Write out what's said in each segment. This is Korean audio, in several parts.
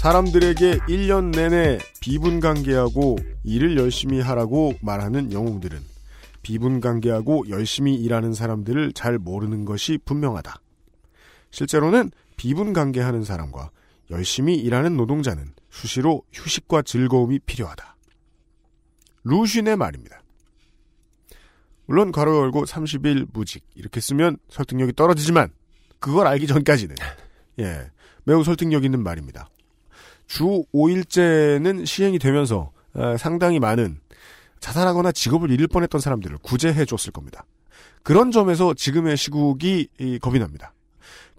사람들에게 1년 내내 비분관계하고 일을 열심히 하라고 말하는 영웅들은 비분관계하고 열심히 일하는 사람들을 잘 모르는 것이 분명하다. 실제로는 비분관계하는 사람과 열심히 일하는 노동자는 수시로 휴식과 즐거움이 필요하다. 루쉰의 말입니다. 물론 괄호 열고 30일 무직 이렇게 쓰면 설득력이 떨어지지만 그걸 알기 전까지는 예 매우 설득력 있는 말입니다. 주 5일제는 시행이 되면서 어, 상당히 많은 자살하거나 직업을 잃을 뻔했던 사람들을 구제해 줬을 겁니다. 그런 점에서 지금의 시국이 이, 겁이 납니다.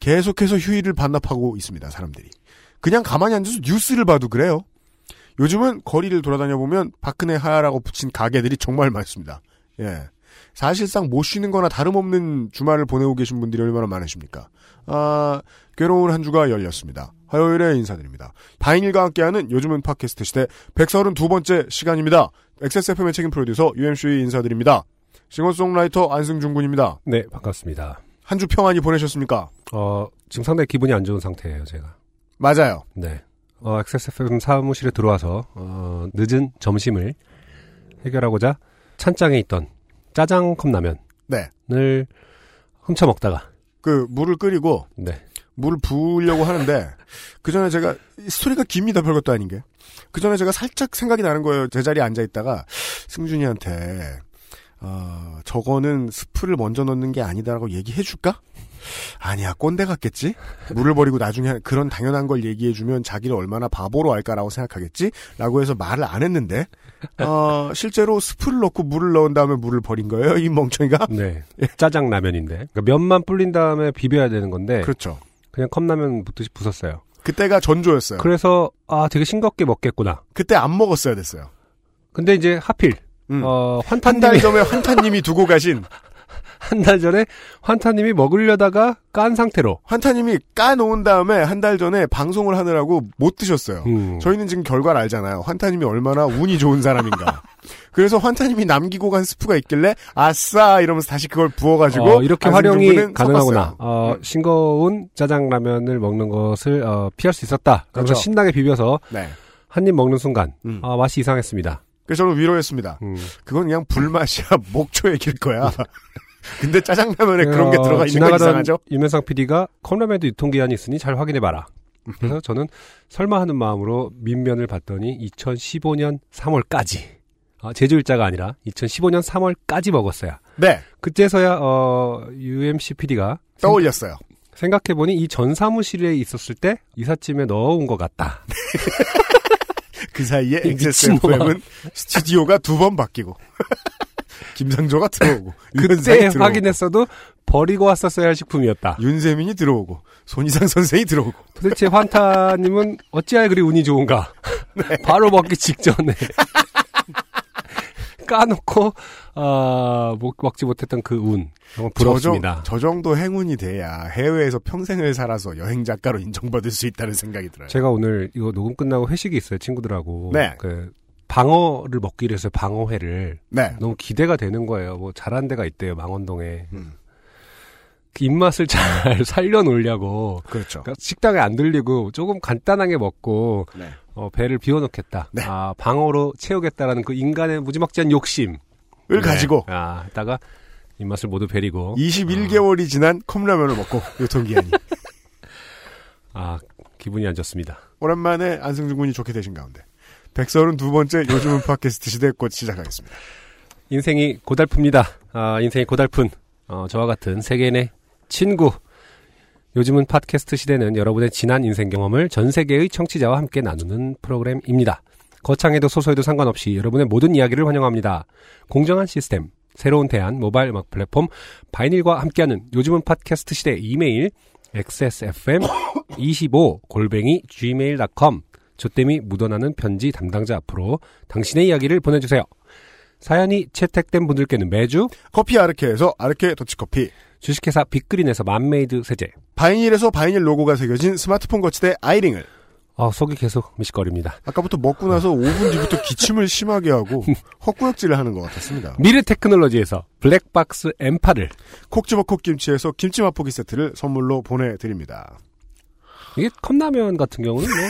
계속해서 휴일을 반납하고 있습니다. 사람들이. 그냥 가만히 앉아서 뉴스를 봐도 그래요. 요즘은 거리를 돌아다녀 보면 박근혜 하야라고 붙인 가게들이 정말 많습니다. 예. 사실상 못 쉬는 거나 다름없는 주말을 보내고 계신 분들이 얼마나 많으십니까? 아, 괴로운 한 주가 열렸습니다. 화요일에 인사드립니다. 바인일과 함께하는 요즘은 팟캐스트 시대 132번째 시간입니다. XSFM의 책임 프로듀서 UMC 인사드립니다. 싱어송라이터 안승준 군입니다. 네, 반갑습니다. 한 주 평안히 보내셨습니까? 어, 지금 상당히 기분이 안 좋은 상태예요, 제가. 맞아요. 네. 어, XSFM 사무실에 들어와서 어, 늦은 점심을 해결하고자 찬장에 있던 짜장 컵라면을 네. 훔쳐 먹다가 그 물을 끓이고 네. 물을 부으려고 하는데 그 전에 제가 스토리가 깁니다 별것도 아닌 게. 그 전에 제가 살짝 생각이 나는 거예요. 제 자리에 앉아 있다가 승준이한테 어, 저거는 스프를 먼저 넣는 게 아니다라고 얘기해 줄까? 아니야 꼰대 같겠지. 물을 버리고 나중에 그런 당연한 걸 얘기해 주면 자기를 얼마나 바보로 알까라고 생각하겠지.라고 해서 말을 안 했는데 어, 실제로 스프를 넣고 물을 넣은 다음에 물을 버린 거예요. 이 멍청이가. 네. 짜장 라면인데. 그러니까 면만 불린 다음에 비벼야 되는 건데 그렇죠. 그냥 컵라면 붓듯이 부쉈어요. 그때가 전조였어요. 그래서 아, 되게 싱겁게 먹겠구나. 그때 안 먹었어야 됐어요. 근데 이제 하필 음. 어, 한달 전에 환타님이 두고 가신 한 달 전에 환타님이 먹으려다가 깐 상태로 환타님이 까놓은 다음에 한 달 전에 방송을 하느라고 못 드셨어요. 음. 저희는 지금 결과를 알잖아요. 환타님이 얼마나 운이 좋은 사람인가. 그래서 환타님이 남기고 간 스프가 있길래 아싸 이러면서 다시 그걸 부어가지고 어, 이렇게 활용이 가능하구나. 어, 음. 싱거운 짜장라면을 먹는 것을 어, 피할 수 있었다. 그래서 그렇죠. 신나게 비벼서 네. 한입 먹는 순간 음. 아, 맛이 이상했습니다. 그래서 저는 위로했습니다. 음. 그건 그냥 불맛이야 목초 얘기일 거야. 근데 짜장라면에 그런 게 어, 들어가 있는 건 이상하죠? 유면상 PD가 컵라면도 유통기한이 있으니 잘 확인해봐라. 그래서 저는 설마 하는 마음으로 민면을 봤더니 2015년 3월까지 아, 제조일자가 아니라 2015년 3월까지 먹었어요. 네. 그때서야 어, UMC PD가 떠올렸어요. 생각해보니 이 전 사무실에 있었을 때 이삿짐에 넣어온 것 같다. 그 사이에. XSFM은 스튜디오가 두 번 바뀌고 김상조가 들어오고 그때 들어오고 확인했어도 버리고 왔었어야 할 식품이었다. 윤세민이 들어오고 손이상 선생이 들어오고 도대체 환타님은 어찌하여 그리 운이 좋은가? 네. 바로 먹기 직전에 까놓고 아, 먹, 먹지 못했던 그 운. 정말 부럽습니다. 저, 정- 저 정도 행운이 돼야 해외에서 평생을 살아서 여행 작가로 인정받을 수 있다는 생각이 들어요. 제가 오늘 이거 녹음 끝나고 회식이 있어요 친구들하고. 네. 그 방어를 먹기로 해서 방어회를 네. 너무 기대가 되는 거예요. 뭐 잘한 데가 있대요 망원동에. 음, 그 입맛을 잘 살려놓으려고 그렇죠. 그러니까 식당에 안 들리고 조금 간단하게 먹고 네. 어, 배를 비워놓겠다. 네. 아 방어로 채우겠다라는 그 인간의 무지막지한 욕심. 을 가지고 아, 했다가 입맛을 모두 베리고 21개월이 지난 컵라면을 먹고 유통기한이 아 기분이 안 좋습니다. 오랜만에 안승준 군이 좋게 되신 가운데 132번째 요즘은 팟캐스트 시대 곧 시작하겠습니다. 인생이 고달픕니다. 아 인생이 고달픈 어, 저와 같은 세계인의 친구. 요즘은 팟캐스트 시대는 여러분의 지난 인생 경험을 전 세계의 청취자와 함께 나누는 프로그램입니다. 거창해도 소소해도 상관없이 여러분의 모든 이야기를 환영합니다. 공정한 시스템, 새로운 대안, 모바일 음악 플랫폼, 바이닐과 함께하는 요즘은 팟캐스트 시대 이메일, xsfm25 골뱅이 gmail.com 조땜이 묻어나는 편지 담당자 앞으로 당신의 이야기를 보내주세요. 사연이 채택된 분들께는 매주 커피 아르케에서 아르케 더치커피, 주식회사 빅그린에서 맘메이드 세제 바이닐에서 바이닐 로고가 새겨진 스마트폰 거치대 아이링을 아, 속이 계속 미식거립니다. 아까부터 먹고 나서 5분 뒤부터 기침을 심하게 하고 헛구역질을 하는 것 같았습니다. 미래 테크놀로지에서 블랙박스 M8을 콕 집어 콕 김치에서 김치 맛보기 세트를 선물로 보내드립니다. 이게 컵라면 같은 경우는 뭐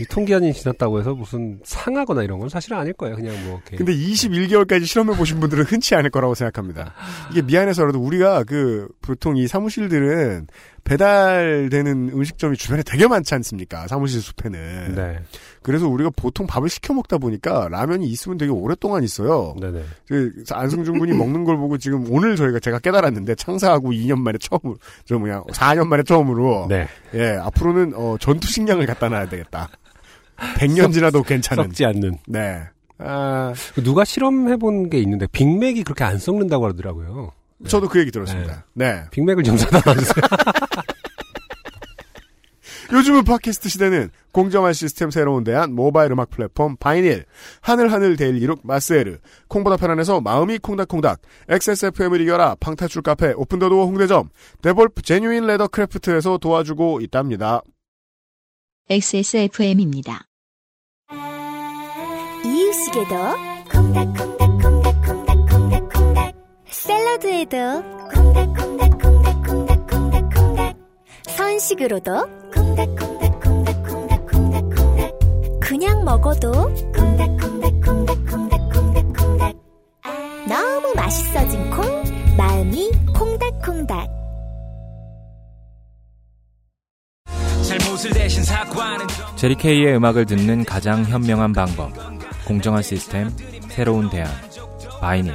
유통기한이 지났다고 해서 무슨 상하거나 이런 건 사실은 아닐 거예요. 그냥 뭐 이렇게 근데 21개월까지 실험해 보신 분들은 흔치 않을 거라고 생각합니다. 이게 미안해서라도 우리가 그 보통 이 사무실들은 배달되는 음식점이 주변에 되게 많지 않습니까? 사무실 숲에는. 네, 그래서 우리가 보통 밥을 시켜 먹다 보니까 라면이 있으면 되게 오랫동안 있어요. 네네. 그 안승준 군이 먹는 걸 보고 지금 오늘 저희가 제가 깨달았는데 창사하고 2년 만에 처음으로 저 뭐냐 4년 만에 처음으로 네, 예 앞으로는 어, 전투 식량을 갖다 놔야 되겠다. 100년 지나도 괜찮은. 썩지 않는. 네. 아, 누가 실험해본 게 있는데 빅맥이 그렇게 안 썩는다고 하더라고요. 저도 그 얘기 들었습니다. 네. 빅맥을 좀 사다 놔주세요. 요즘은 팟캐스트 시대는 공정한 시스템 새로운 대안 모바일 음악 플랫폼 바이닐 하늘하늘 daily look 마스에르 콩보다 편안해서 마음이 콩닥콩닥 XSFM을 이겨라 방탈출 카페 오픈더도어 홍대점 데볼프 genuine leather craft에서 도와주고 있답니다. XSFM입니다. 이유식에도 콩닥콩닥콩닥콩닥콩닥콩닥 샐러드에도 콩닥콩닥콩닥콩닥콩닥콩닥 선식으로도 콩닥콩닥콩닥콩닥콩닥 그냥 먹어도 콩닥콩닥콩닥콩닥콩닥 너무 맛있어진 콩 마음이 콩닥콩닥 제리 케이의 음악을 듣는 가장 현명한 방법. 공정한 시스템, 새로운 대안. 바이닐.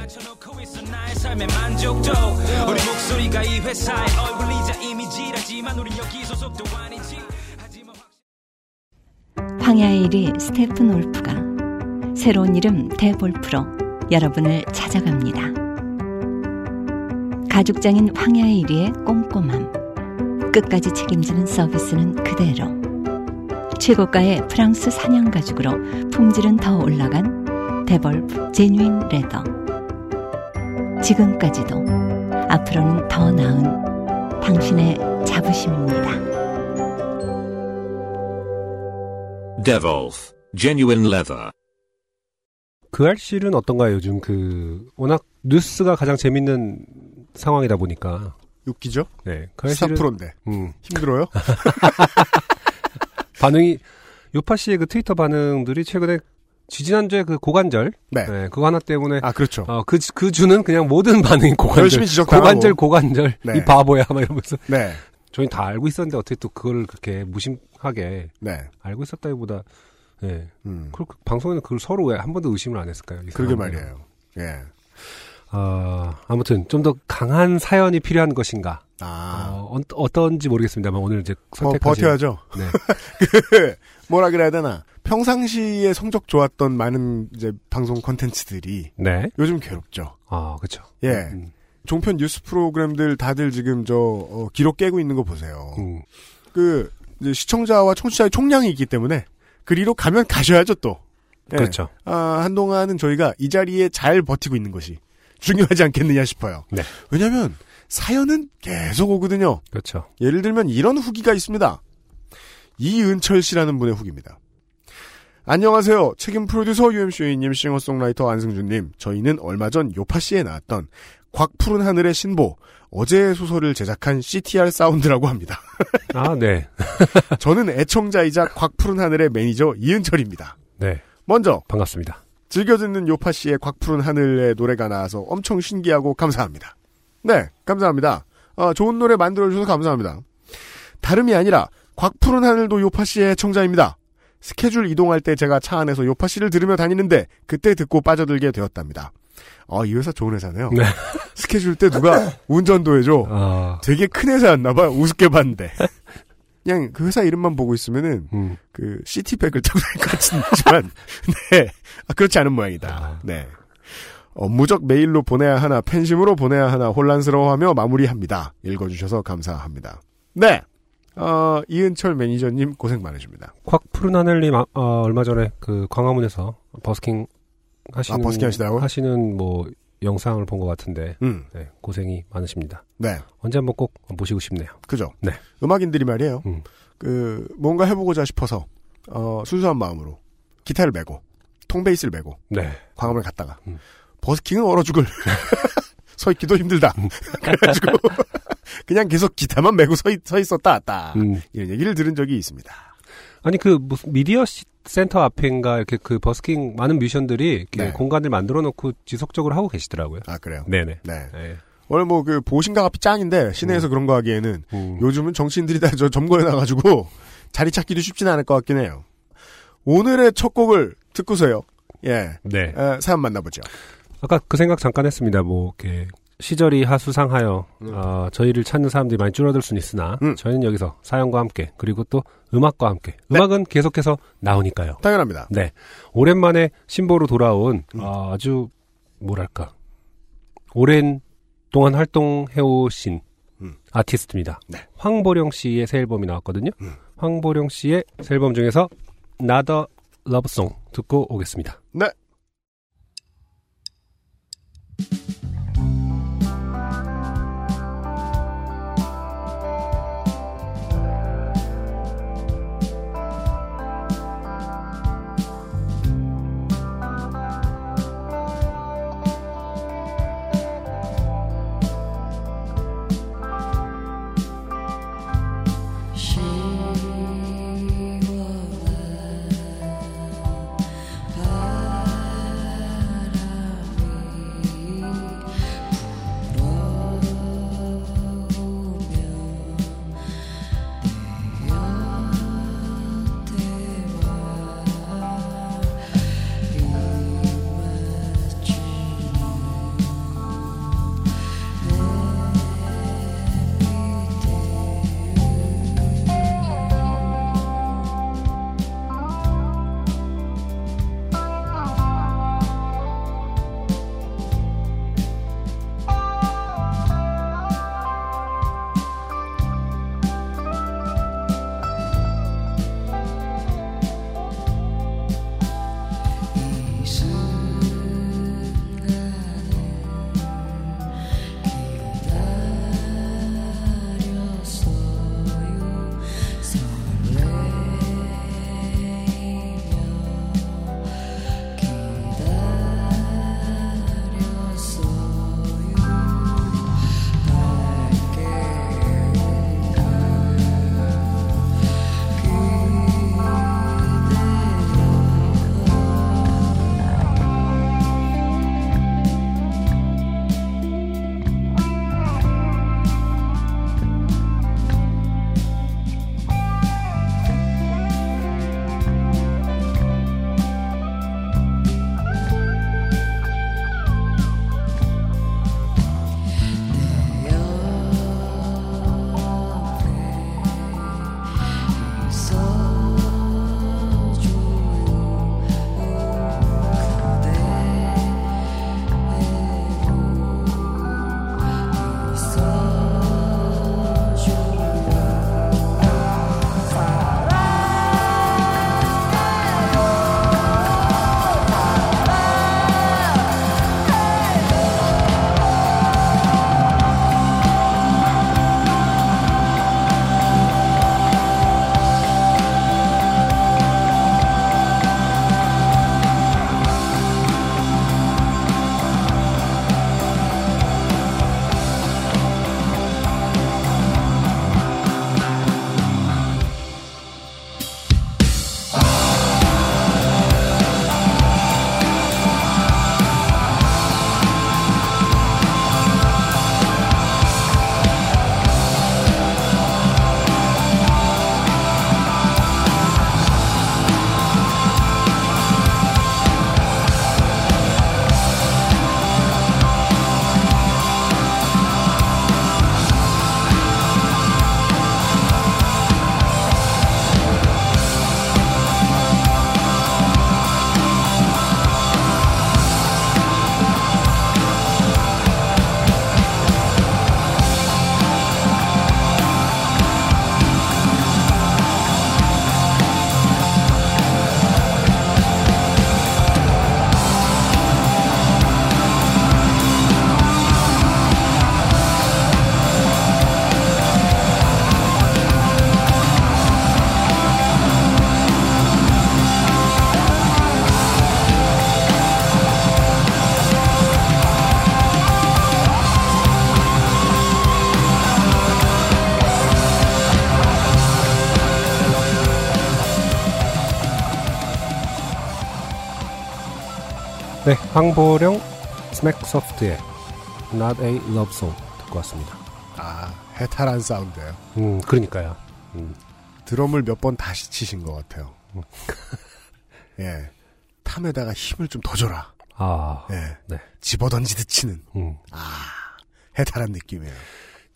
황야의 1위 스테픈 올프가 새로운 이름 대볼프로 여러분을 찾아갑니다. 가죽장인 황야의 1위의 꼼꼼함, 끝까지 책임지는 서비스는 그대로. 최고가의 프랑스 사냥 가죽으로 품질은 더 올라간 데볼프 제뉴인 레더. 지금까지도 앞으로는 더 나은 당신의 자부심입니다. Devolf, genuine leather. 그 알실은 어떤가요? 요즘 그 워낙 뉴스가 가장 재밌는 상황이다 보니까 웃기죠? 네, 그 알실은 4%인데 음, 힘들어요? 반응이 요파 씨의 그 트위터 반응들이 최근에 지지난주에 그 고관절 네. 네, 그거 하나 때문에 아 그렇죠. 어, 그, 그 주는 그냥 모든 반응이 고관절. 열심히 지적당하고. 고관절, 고관절. 네. 이 바보야. 막 이러면서. 네, 저희 다 알고 있었는데 어떻게 또 그걸 그렇게 무심하게 네. 알고 있었다기보다, 예. 음, 그, 그 방송에는 그걸 서로 왜 한 번도 의심을 안 했을까요? 이 그러게. 말이에요. 예. 아, 아무튼 좀 더 강한 사연이 필요한 것인가. 아, 어, 어, 어떤지 모르겠습니다만 오늘 이제 버, 선택하신. 버텨야죠. 네. 그 뭐라 그래야 되나? 평상시에 성적 좋았던 많은 이제 방송 컨텐츠들이 네. 요즘 괴롭죠. 아, 그쵸. 예. 음, 종편 뉴스 프로그램들 다들 지금 저 어, 기록 깨고 있는 거 보세요. 음. 그 시청자와 청취자의 총량이 있기 때문에 그리로 가면 가셔야죠 또. 예. 그렇죠. 아, 한동안은 저희가 이 자리에 잘 버티고 있는 것이 중요하지 않겠느냐 싶어요. 네. 왜냐하면 사연은 계속 오거든요. 그렇죠. 예를 들면 이런 후기가 있습니다. 이은철 씨라는 분의 후기입니다. 안녕하세요. 책임 프로듀서 UMC님, 싱어송라이터 안승준님. 저희는 얼마 전 요파씨에 나왔던 곽 푸른 하늘의 신보, 어제의 소설을 제작한 CTR 사운드라고 합니다. 아, 네. 저는 애청자이자 곽 푸른 하늘의 매니저 이은철입니다. 네. 먼저 반갑습니다. 즐겨 듣는 요파 씨의 곽푸른 하늘의 노래가 나와서 엄청 신기하고 감사합니다. 네, 감사합니다. 아, 좋은 노래 만들어주셔서 감사합니다. 다름이 아니라 곽푸른 하늘도 요파 씨의 청자입니다. 스케줄 이동할 때 제가 차 안에서 요파 씨를 들으며 다니는데 그때 듣고 빠져들게 되었답니다. 아, 이 회사 좋은 회사네요. 네. 스케줄 때 누가 운전도 해줘. 아, 되게 큰 회사였나봐요. 우습게 봤는데. 그냥 그 회사 이름만 보고 있으면은 음. 그 시티백을 타고 다닐 것 같지만 네 아, 그렇지 않은 모양이다. 아. 네 업무적 메일로 보내야 하나 팬심으로 보내야 하나 혼란스러워하며 마무리합니다. 읽어주셔서 감사합니다. 네. 어, 이은철 매니저님 고생 많으십니다. 푸른 하늘님 아, 어, 얼마 전에 그 광화문에서 버스킹 하시는 아, 버스킹 하시더라고요? 하시는 뭐 영상을 본 것 같은데 음, 네, 고생이 많으십니다. 네. 언제 한번 꼭 모시고 싶네요. 그죠. 네. 음악인들이 말이에요. 음. 그, 뭔가 해보고자 싶어서, 어, 순수한 마음으로 기타를 메고, 통베이스를 메고, 네. 광화문에 갔다가, 음. 버스킹은 얼어 죽을. 서 있기도 힘들다. 그래가지고, 그냥 계속 기타만 메고 서, 있, 서 있었다, 딱. 음. 이런 얘기를 들은 적이 있습니다. 아니 그 무슨 미디어 시- 센터 앞인가 이렇게 그 버스킹 많은 뮤지션들이 이렇게 네. 공간을 만들어 놓고 지속적으로 하고 계시더라고요. 아, 그래요? 네네. 네. 네. 원래 뭐 그 보신각 앞이 짱인데, 시내에서 그런 거 하기에는 음. 요즘은 정치인들이 다 저 점거해 놔가지고 자리 찾기도 쉽지는 않을 것 같긴 해요. 오늘의 첫 곡을 듣고서요. 예. 네. 에, 사연 만나보죠. 아까 그 생각 잠깐 했습니다. 뭐 이렇게 시절이 하수상하여 어, 저희를 찾는 사람들이 많이 줄어들 수는 있으나 음. 저희는 여기서 사연과 함께 그리고 또 음악과 함께 네. 음악은 계속해서 나오니까요. 당연합니다. 네. 오랜만에 신보로 돌아온 음. 어, 아주 뭐랄까 오랜 동안 활동해 오신 음. 아티스트입니다. 네. 황보령 씨의 새 앨범이 나왔거든요. 음. 황보령 씨의 새 앨범 중에서 나더 러브송 듣고 오겠습니다. 네. 네, 황보령 스맥소프트의 Not a Love Song 듣고 왔습니다. 아, 해탈한 사운드예요. 음, 그러니까요. 음, 드럼을 몇 번 다시 치신 것 같아요. 예. 탐에다가 힘을 좀 더 줘라. 아, 예. 네. 집어던지듯 치는. 음. 아, 해탈한 느낌이에요.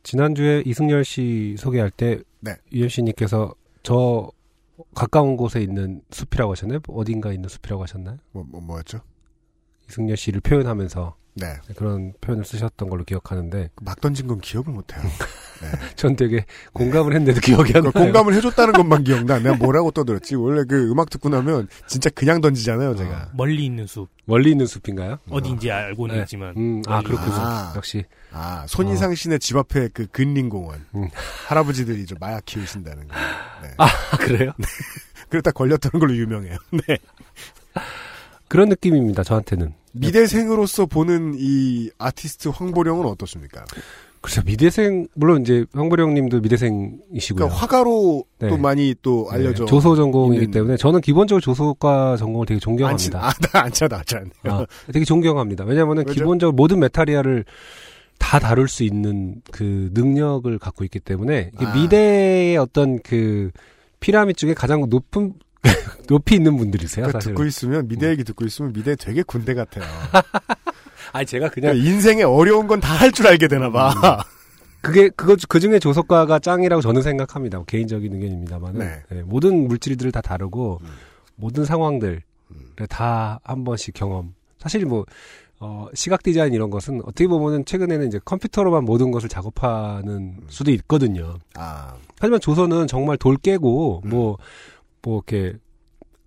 지난주에 이승열 씨 소개할 때 네. 유현 씨님께서 저 가까운 곳에 있는 숲이라고 하셨나요? 어딘가 있는 숲이라고 하셨나요? 뭐, 뭐, 뭐였죠? 이승열 씨를 표현하면서 네. 그런 표현을 쓰셨던 걸로 기억하는데 막 던진 건 기억을 못해요. 전 되게 공감을 했는데도 기억이 안 나요. 공감을 해줬다는 것만 기억나. 내가 뭐라고 떠들었지? 원래 그 음악 듣고 나면 진짜 그냥 던지잖아요, 제가. 멀리 있는 숲 멀리 있는 숲인가요? 어딘지 알고는 네. 있지만 음, 아 멀리 그렇군요. 아. 역시 아, 손이상 씨네 집 앞에 그 근린공원. 음. 할아버지들이 좀 마약 키우신다는 거. 네. 아 그래요? 그랬다 걸렸다는 걸로 유명해요. 네. 그런 느낌입니다. 저한테는. 미대생으로서 보는 이 아티스트 황보령은 어떻습니까? 글쎄 미대생 물론 이제 황보령님도 미대생이시고요. 그러니까 화가로 네. 또 많이 또 알려져. 네, 조소 전공이기 있는- 때문에 저는 기본적으로 조소과 전공을 되게 존경합니다. 아, 나 안 차다, 안 차네. 아, 되게 존경합니다. 왜냐하면? 기본적으로 모든 material을 다 다룰 수 있는 그 능력을 갖고 있기 때문에 아. 미대의 어떤 그 피라미드 중에 가장 높은 높이 있는 분들이세요. 그러니까 사실은. 듣고 있으면 미대 얘기 듣고 있으면 미대 되게 군대 같아요. 아니 제가 그냥 그러니까 인생에 어려운 건 다 할 줄 알게 되나 봐. 그게 그거 그 중에 조석과가 짱이라고 저는 생각합니다. 뭐 개인적인 의견입니다만은 네. 네, 모든 물질들을 다 다루고 음. 모든 상황들 음. 다한 번씩 경험. 사실 뭐 어, 시각 디자인 이런 것은 어떻게 보면은 최근에는 이제 컴퓨터로만 모든 것을 작업하는 수도 있거든요. 아, 하지만 조선은 정말 돌 깨고 음. 뭐 뭐 이렇게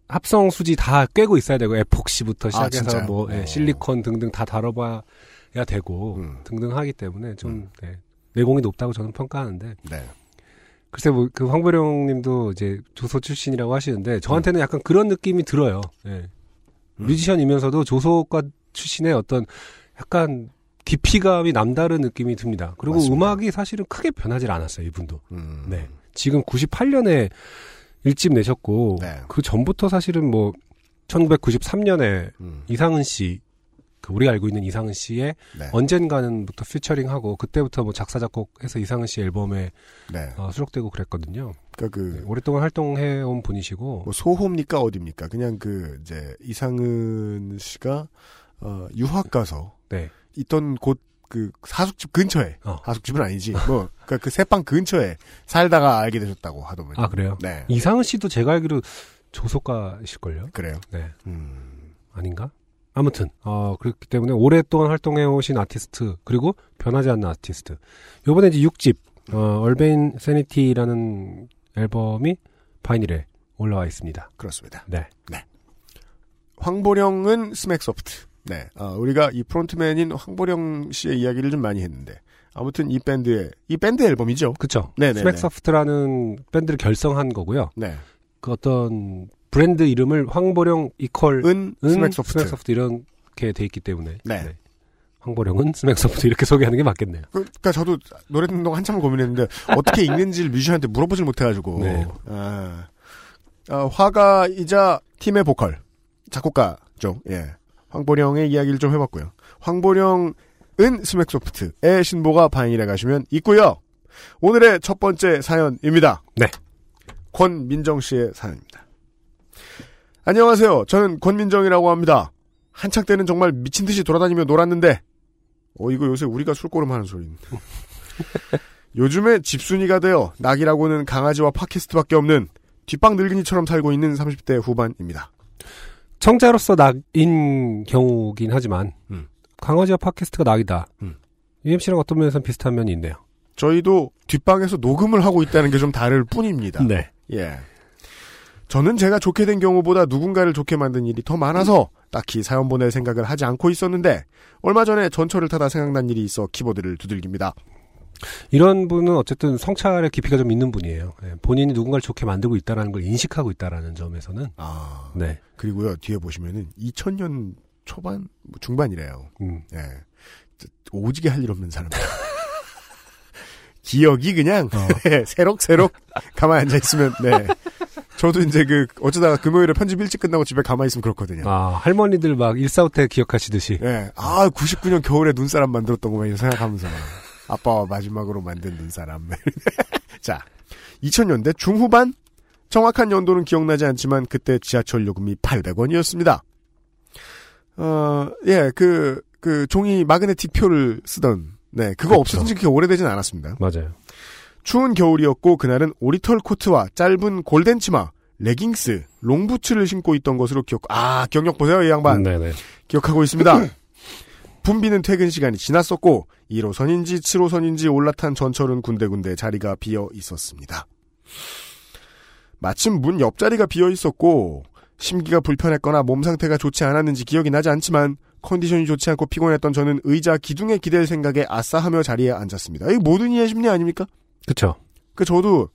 합성 수지 다 꿰고 있어야 되고 에폭시부터 시작해서 아? 뭐 예, 어. 실리콘 등등 다 다뤄봐야 되고 음. 등등 하기 때문에 좀 음. 네, 내공이 높다고 저는 평가하는데 네. 글쎄 뭐 그 황보령님도 이제 조소 출신이라고 하시는데 저한테는 약간 그런 느낌이 들어요. 예. 음. 뮤지션이면서도 조소과 출신의 어떤 약간 깊이감이 남다른 느낌이 듭니다. 그리고 맞습니다. 음악이 사실은 크게 변하지 않았어요 이분도. 음. 네. 지금 98년에 일집 내셨고 네. 그 전부터 사실은 뭐 1993년에 음. 이상은 씨, 그 우리가 알고 있는 이상은 씨의 네. 언젠가는부터 피처링하고 그때부터 뭐 작사 작곡해서 이상은 씨 앨범에 네. 어, 수록되고 그랬거든요. 그러니까 그 네, 오랫동안 활동해 온 분이시고 뭐 소호입니까 어디입니까? 그냥 그 이제 이상은 씨가 어, 유학 가서 네. 있던 곳 그 하숙집 근처에 어. 하숙집은 아니지 뭐 그러니까 그 새빵 근처에 살다가 알게 되셨다고 하더군요. 아 그래요? 네. 이상은 씨도 제가 알기로 조속가실걸요? 그래요. 네. 음. 아닌가? 아무튼 어 그렇기 때문에 오랫동안 활동해 오신 아티스트 그리고 변하지 않는 아티스트. 요번에 이제 6집 어 얼베인 세니티라는 앨범이 바이닐에 올라와 있습니다. 그렇습니다. 네. 황보령은 스맥소프트. 네. 어, 우리가 이 frontman인 황보령 씨의 이야기를 좀 많이 했는데 아무튼 이 밴드의 이 밴드 앨범이죠. 그쵸. 네네네. 스맥소프트라는 밴드를 결성한 거고요. 네. 그 어떤 브랜드 이름을 황보령 equal 은, 은 스맥소프트. 스맥소프트 이렇게 돼 있기 때문에 네. 황보령은 스맥소프트 이렇게 소개하는 게 맞겠네요. 그, 그니까 저도 노래 듣는 동안 한참 고민했는데 어떻게 읽는지를 뮤지션한테 물어보질 못해가지고 네. 아, 아, 화가이자 팀의 보컬 작곡가죠. 예. 황보령의 이야기를 좀 해봤고요. 황보령은 스맥소프트의 신보가 바인일에 가시면 있고요. 오늘의 첫 번째 사연입니다. 네. 권민정 씨의 사연입니다. 안녕하세요. 저는 권민정이라고 합니다. 한창 때는 정말 미친 듯이 돌아다니며 놀았는데, 어, 이거 요새 우리가 술꼬름 하는 소리인데. 요즘에 집순이가 되어 낙이라고는 강아지와 팟캐스트밖에 없는 뒷방 늙은이처럼 살고 있는 30대 후반입니다. 청자로서 낙인 경우긴 하지만 음. 강아지와 팟캐스트가 낙이다. 음. UMC랑 어떤 면에서 비슷한 면이 있네요. 저희도 뒷방에서 녹음을 하고 있다는 게 좀 다를 뿐입니다. 네. 예. 저는 제가 좋게 된 경우보다 누군가를 좋게 만든 일이 더 많아서 딱히 사연 보낼 생각을 하지 않고 있었는데 얼마 전에 전철을 타다 생각난 일이 있어 키보드를 두들깁니다. 이런 분은 어쨌든 성찰의 깊이가 좀 있는 분이에요. 예, 본인이 누군가를 좋게 만들고 있다는 걸 인식하고 있다는 점에서는 아. 네. 그리고요 뒤에 보시면은 2000년 초반 뭐 중반이래요. 음. 예. 오지게 할 일 없는 사람. 기억이 그냥 어. 새록새록 가만히 앉아 있으면 네. 저도 이제 그 어쩌다가 금요일에 편집 일찍 끝나고 집에 가만히 있으면 그렇거든요. 아, 할머니들 막 일사후퇴 기억하시듯이. 예. 아, 99년 겨울에 눈사람 만들었던 거 생각하면서 아빠와 마지막으로 만든 눈사람. 자, 2000년대 중후반 정확한 연도는 기억나지 않지만 그때 지하철 요금이 800원이었습니다. 어, 예, 그, 그 종이 마그네틱 표를 쓰던 네, 그거. 없어진 지 그렇게 오래되진 않았습니다. 맞아요. 추운 겨울이었고 그날은 오리털 코트와 짧은 골덴 치마, 레깅스, 롱부츠를 신고 있던 것으로 기억. 아 경력 보세요 이 양반. 네네. 기억하고 있습니다. 붐비는 퇴근 시간이 지났었고 1호선인지 7호선인지 올라탄 전철은 군데군데 자리가 비어 있었습니다. 마침 문 옆자리가 비어 있었고 심기가 불편했거나 몸 상태가 좋지 않았는지 기억이 나지 않지만 컨디션이 좋지 않고 피곤했던 저는 의자 기둥에 기댈 생각에 아싸하며 자리에 앉았습니다. 이 모든 이해 심리 아닙니까? 그쵸. 그 저도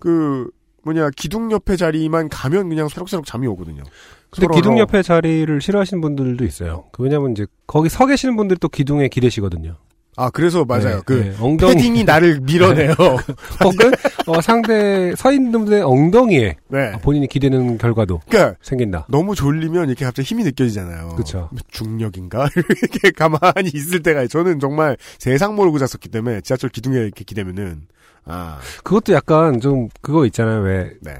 그 뭐냐 기둥 옆에 자리만 가면 그냥 소록소록 잠이 오거든요. 근데 서로 기둥 뭐- 옆에 자리를 싫어하시는 분들도 있어요. 그 왜냐면 이제 거기 서 계시는 분들이 또 기둥에 기대시거든요. 아 그래서 맞아요. 네, 그 네, 엉덩이 패딩이 나를 밀어내요. 혹은 어, 상대 서 있는 분의 엉덩이에 네. 본인이 기대는 결과도 그러니까 생긴다. 너무 졸리면 이렇게 갑자기 힘이 느껴지잖아요. 그쵸. 중력인가 이렇게 가만히 있을 때가 저는 정말 세상 모르고 잤었기 때문에 지하철 기둥에 이렇게 기대면은 아 그것도 약간 좀 그거 있잖아요. 왜그 네.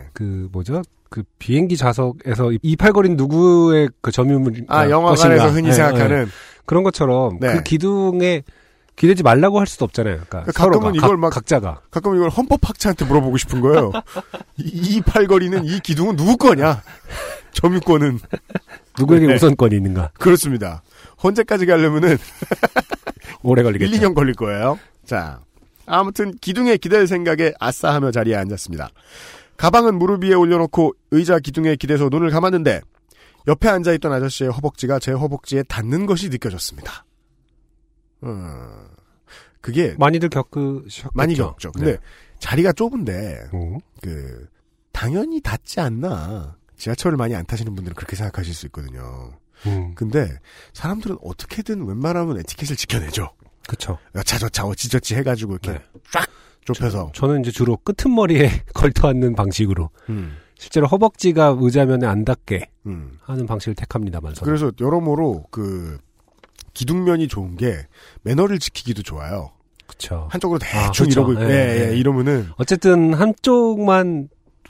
뭐죠? 그 비행기 좌석에서 이 팔걸인 누구의 그 점유물 아 영화관에서 흔히 생각하는 그런 것처럼 네. 그 기둥에 기대지 말라고 할 수도 없잖아요. 그러니까 그 서로가 가끔은 이걸 각, 막- 각자가 가끔 이걸 헌법학자한테 물어보고 싶은 거예요. 이, 이 팔걸이는 이 기둥은 누구 거냐? 점유권은 누구에게 네. 우선권이 있는가 그렇습니다. 언제까지 가려면은 오래 1, 걸리겠죠. 2년 걸릴 거예요. 자, 아무튼 기둥에 기댈 생각에 아싸하며 자리에 앉았습니다. 가방은 무릎 위에 올려놓고 의자 기둥에 기대서 눈을 감았는데 옆에 앉아있던 아저씨의 허벅지가 제 허벅지에 닿는 것이 느껴졌습니다. 어, 그게 많이들 겪으셨겠죠. 많이 겪죠. 근데 네. 자리가 좁은데 음. 그 당연히 닿지 않나. 지하철을 많이 안 타시는 분들은 그렇게 생각하실 수 있거든요. 음. 근데 사람들은 어떻게든 웬만하면 에티켓을 지켜내죠. 그쵸. 여차저차 어찌저찌 해가지고 이렇게 네. 쫙 좁혀서. 저 는 이제 주로 끄트머리에 걸터앉는 방식으로 음, 실제로 허벅지가 의자면에 안 닿게 음. 하는 방식을 택합니다만. 저는. 그래서 여러모로 그 기둥면이 좋은 게 매너를 지키기도 좋아요. 그쵸. 한쪽으로 아, 대충 그쵸. 이러고 예, 예, 예, 예. 이러면은 어쨌든 한쪽만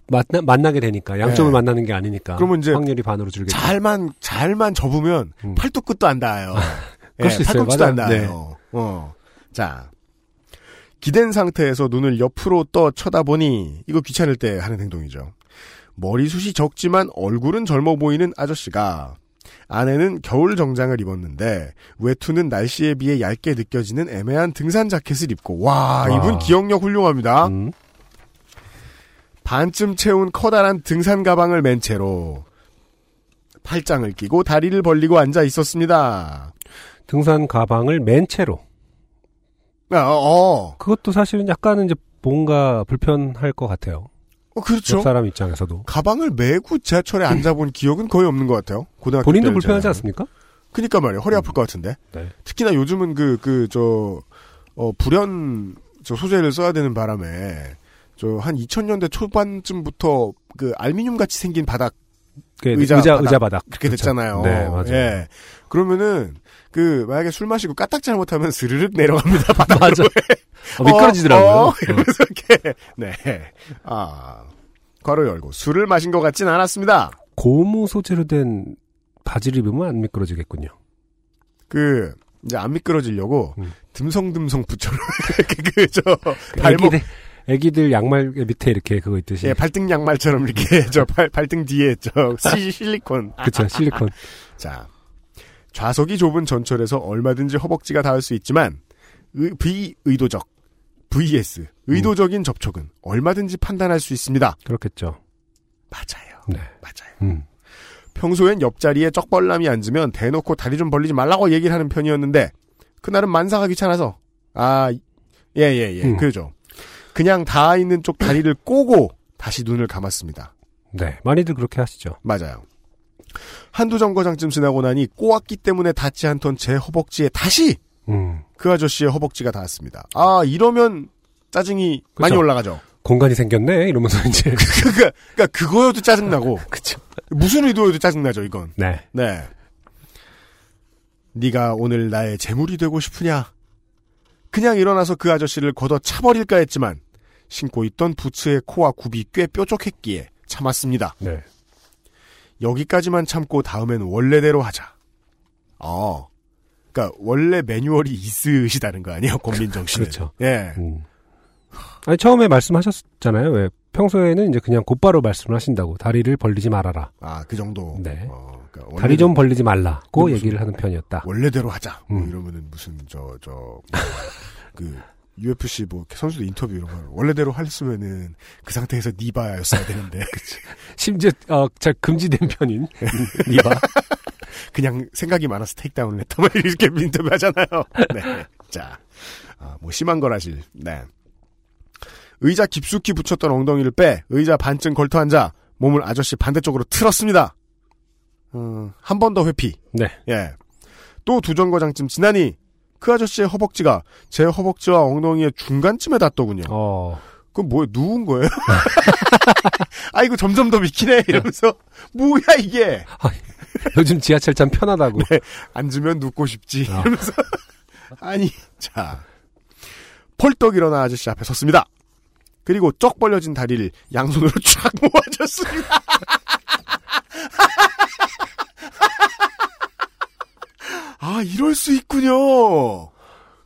만나, 만나게 되니까 양쪽을 네. 만나는 게 아니니까 그러면 이제 확률이 반으로 줄겠죠. 잘만 잘만 접으면 음. 팔도 끝도 안 닿아요. 있어요. 팔꿈치도 안. 닿아요. 어. 자. 기댄 상태에서 눈을 옆으로 떠 쳐다보니 이거 귀찮을 때 하는 행동이죠. 머리숱이 적지만 얼굴은 젊어 보이는 아저씨가 안에는 겨울 정장을 입었는데 외투는 날씨에 비해 얇게 느껴지는 애매한 등산 자켓을 입고 와 이분 와. 기억력 훌륭합니다. 음. 반쯤 채운 커다란 등산 가방을 맨 채로 팔짱을 끼고 다리를 벌리고 앉아 있었습니다. 등산 가방을 맨 채로. 아, 어, 어. 그것도 사실은 약간은 이제 뭔가 불편할 것 같아요. 어, 그렇죠. 옆 사람 입장에서도. 가방을 메고 지하철에 앉아본 기억은 거의 없는 것 같아요. 고등학교 본인도 때였잖아요. 불편하지 않습니까? 그니까 말이에요. 허리 아플 것 같은데. 네. 특히나 요즘은 그, 그, 저, 어, 불연, 저 소재를 써야 되는 바람에, 저, 한 2000년대 초반쯤부터 그 알미늄 같이 생긴 바닥 그 의자 의자, 바닥. 의자 바닥. 그렇게 그쵸. 됐잖아요. 네, 맞아요. 예. 그러면은, 그, 만약에 술 마시고 까딱 잘못하면 스르륵 내려갑니다. 바닥으로. 어, 미끄러지더라고요. 어, 어, 어. 이러면서 이렇게. 네. 아. 괄호 열고, 술을 마신 것 같진 않았습니다. 고무 소재로 된 바지를 입으면 안 미끄러지겠군요. 그, 이제 안 미끄러지려고, 음. 듬성듬성 붙여놓은, 이렇게 그, 저, 발목, 애기들, 애기들 양말 밑에 이렇게 그거 있듯이. 예, 발등 양말처럼 이렇게, 저, 발, 발등 뒤에, 저, 시, 실리콘. 그쵸, 실리콘. 자, 좌석이 좁은 전철에서 얼마든지 허벅지가 닿을 수 있지만 의, 비의도적 vs 의도적인 접촉은 얼마든지 판단할 수 있습니다. 그렇겠죠. 맞아요. 네. 맞아요. 음. 평소엔 옆자리에 쩍벌남이 앉으면 대놓고 다리 좀 벌리지 말라고 얘기를 하는 편이었는데 그날은 만사가 귀찮아서 아, 예, 예, 예. 음. 그죠. 그냥 닿아 있는 쪽 다리를 꼬고 다시 눈을 감았습니다. 네. 많이들 그렇게 하시죠. 맞아요. 한두 정거장쯤 지나고 나니 꼬았기 때문에 닿지 않던 제 허벅지에 다시 음. 그 아저씨의 허벅지가 닿았습니다. 아, 이러면 짜증이 많이 그쵸. 올라가죠. 공간이 생겼네 이러면서 이제 그러니까, 그러니까 그거여도 짜증 나고 그쵸. 무슨 의도여도 짜증 나죠 이건. 네. 네. 네가 오늘 나의 재물이 되고 싶으냐? 그냥 일어나서 그 아저씨를 걷어 차버릴까 했지만 신고 있던 부츠의 코와 굽이 꽤 뾰족했기에 참았습니다. 네. 여기까지만 참고 다음엔 원래대로 하자. 어. 그러니까 원래 매뉴얼이 있으시다는 거 아니에요, 권민정 씨는. 그렇죠. 예. 음. 아니 처음에 말씀하셨잖아요. 왜 평소에는 이제 그냥 곧바로 말씀을 하신다고 다리를 벌리지 말아라. 아, 그 정도. 네. 어, 그러니까 다리 좀 벌리지 말라고 얘기를 하는 편이었다. 원래대로 하자. 뭐 음. 이러면은 무슨 저 저 그 UFC 뭐 선수들 인터뷰 이런 거 원래대로 했으면은 그 상태에서 니바였어야 되는데 심지어 어, 잘 금지된 편인 이바. 그냥 생각이 많아서 테이크다운을 했다 뭐 이렇게 인터뷰 하잖아요. 네. 자, 아, 뭐 심한 거라실. 네. 의자 깊숙이 붙였던 엉덩이를 빼 의자 반쯤 걸터 앉아 몸을 아저씨 반대쪽으로 틀었습니다. 어, 한번 더 회피. 네. 예. 또 두 정거장쯤 지나니 그 아저씨의 허벅지가 제 허벅지와 엉덩이의 중간쯤에 닿더군요. 어. 그건 뭐예요? 누운 거예요? 아이고 점점 더 미키네 이러면서 뭐야 이게 요즘 지하철 참 편하다고. 네. 앉으면 눕고 싶지 아. 이러면서 아니 자 펄떡 일어나 아저씨 앞에 섰습니다. 그리고 쩍 벌려진 다리를 양손으로 쫙 모아줬습니다. 아 이럴 수 있군요.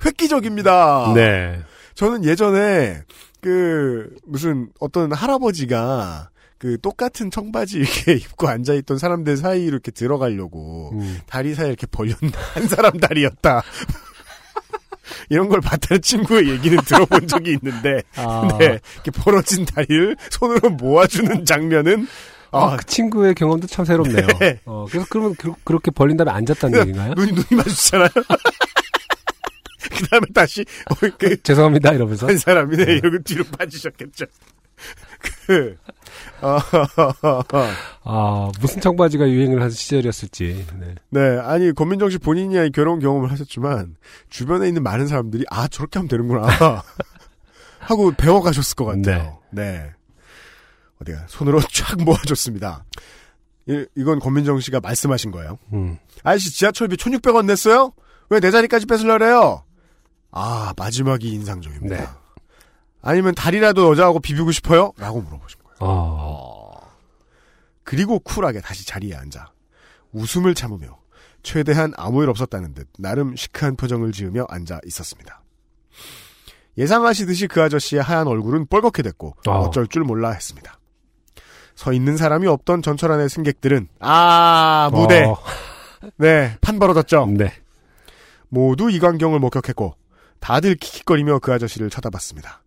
획기적입니다. 네. 저는 예전에 그 무슨 어떤 할아버지가 그 똑같은 청바지 이렇게 입고 앉아있던 사람들 사이로 이렇게 들어가려고 음. 다리 사이 이렇게 벌렸는 한 사람 다리였다. 이런 걸 봤다는 친구의 얘기는 들어본 적이 있는데, 아. 네, 이렇게 벌어진 다리를 손으로 모아주는 장면은, 아, 아, 그 친구의 경험도 참 새롭네요. 네. 어, 그래서 그러면 그, 그렇게 벌린 다음에 앉았다는 얘기인가요? 눈이, 눈이 마주치잖아요. 그 다음에 다시, 어, 그, 죄송합니다 이러면서. 한 사람이네, 이러고 뒤로 빠지셨겠죠. 그, 어, 아 무슨 청바지가 유행을 한 시절이었을지. 네. 네, 아니, 권민정 씨 본인이 결혼 경험을 하셨지만, 주변에 있는 많은 사람들이, 아, 저렇게 하면 되는구나. 하고 배워가셨을 것 같아요. 네. 어디가, 손으로 쫙 모아줬습니다. 이, 이건 권민정 씨가 말씀하신 거예요. 음. 아저씨, 지하철비 1600원 냈어요? 왜 내 자리까지 뺏으려래요? 아, 마지막이 인상적입니다. 네. 아니면 다리라도 여자하고 비비고 싶어요? 라고 물어보신 거예요. 어. 그리고 쿨하게 다시 자리에 앉아 웃음을 참으며 최대한 아무 일 없었다는 듯 나름 시크한 표정을 지으며 앉아 있었습니다. 예상하시듯이 그 아저씨의 하얀 얼굴은 뻘겋게 됐고 어. 어쩔 줄 몰라 했습니다. 서 있는 사람이 없던 전철 안의 승객들은 아 무대 어, 네 판 벌어졌죠. 네. 모두 이 광경을 목격했고 다들 킥킥거리며 그 아저씨를 쳐다봤습니다.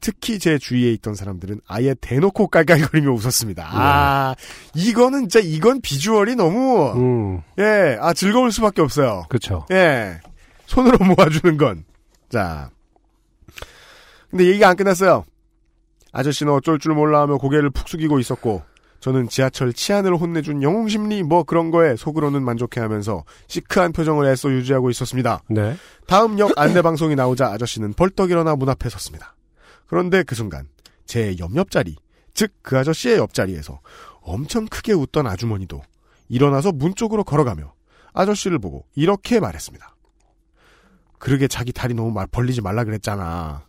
특히 제 주위에 있던 사람들은 아예 대놓고 깔깔거리며 웃었습니다. 아 이거는 진짜 이건 비주얼이 너무 음. 예, 아 즐거울 수밖에 없어요. 그렇죠. 예, 손으로 모아주는 건. 자, 근데 얘기가 안 끝났어요. 아저씨는 어쩔 줄 몰라 하며 고개를 푹 숙이고 있었고, 저는 지하철 치안을 혼내준 영웅심리 뭐 그런 거에 속으로는 만족해하면서 시크한 표정을 애써 유지하고 있었습니다. 네. 다음 역 안내 방송이 나오자 아저씨는 벌떡 일어나 문 앞에 섰습니다. 그런데 그 순간 제 옆옆자리, 즉 그 아저씨의 옆자리에서 엄청 크게 웃던 아주머니도 일어나서 문 쪽으로 걸어가며 아저씨를 보고 이렇게 말했습니다. 그러게 자기 다리 너무 말 벌리지 말라 그랬잖아.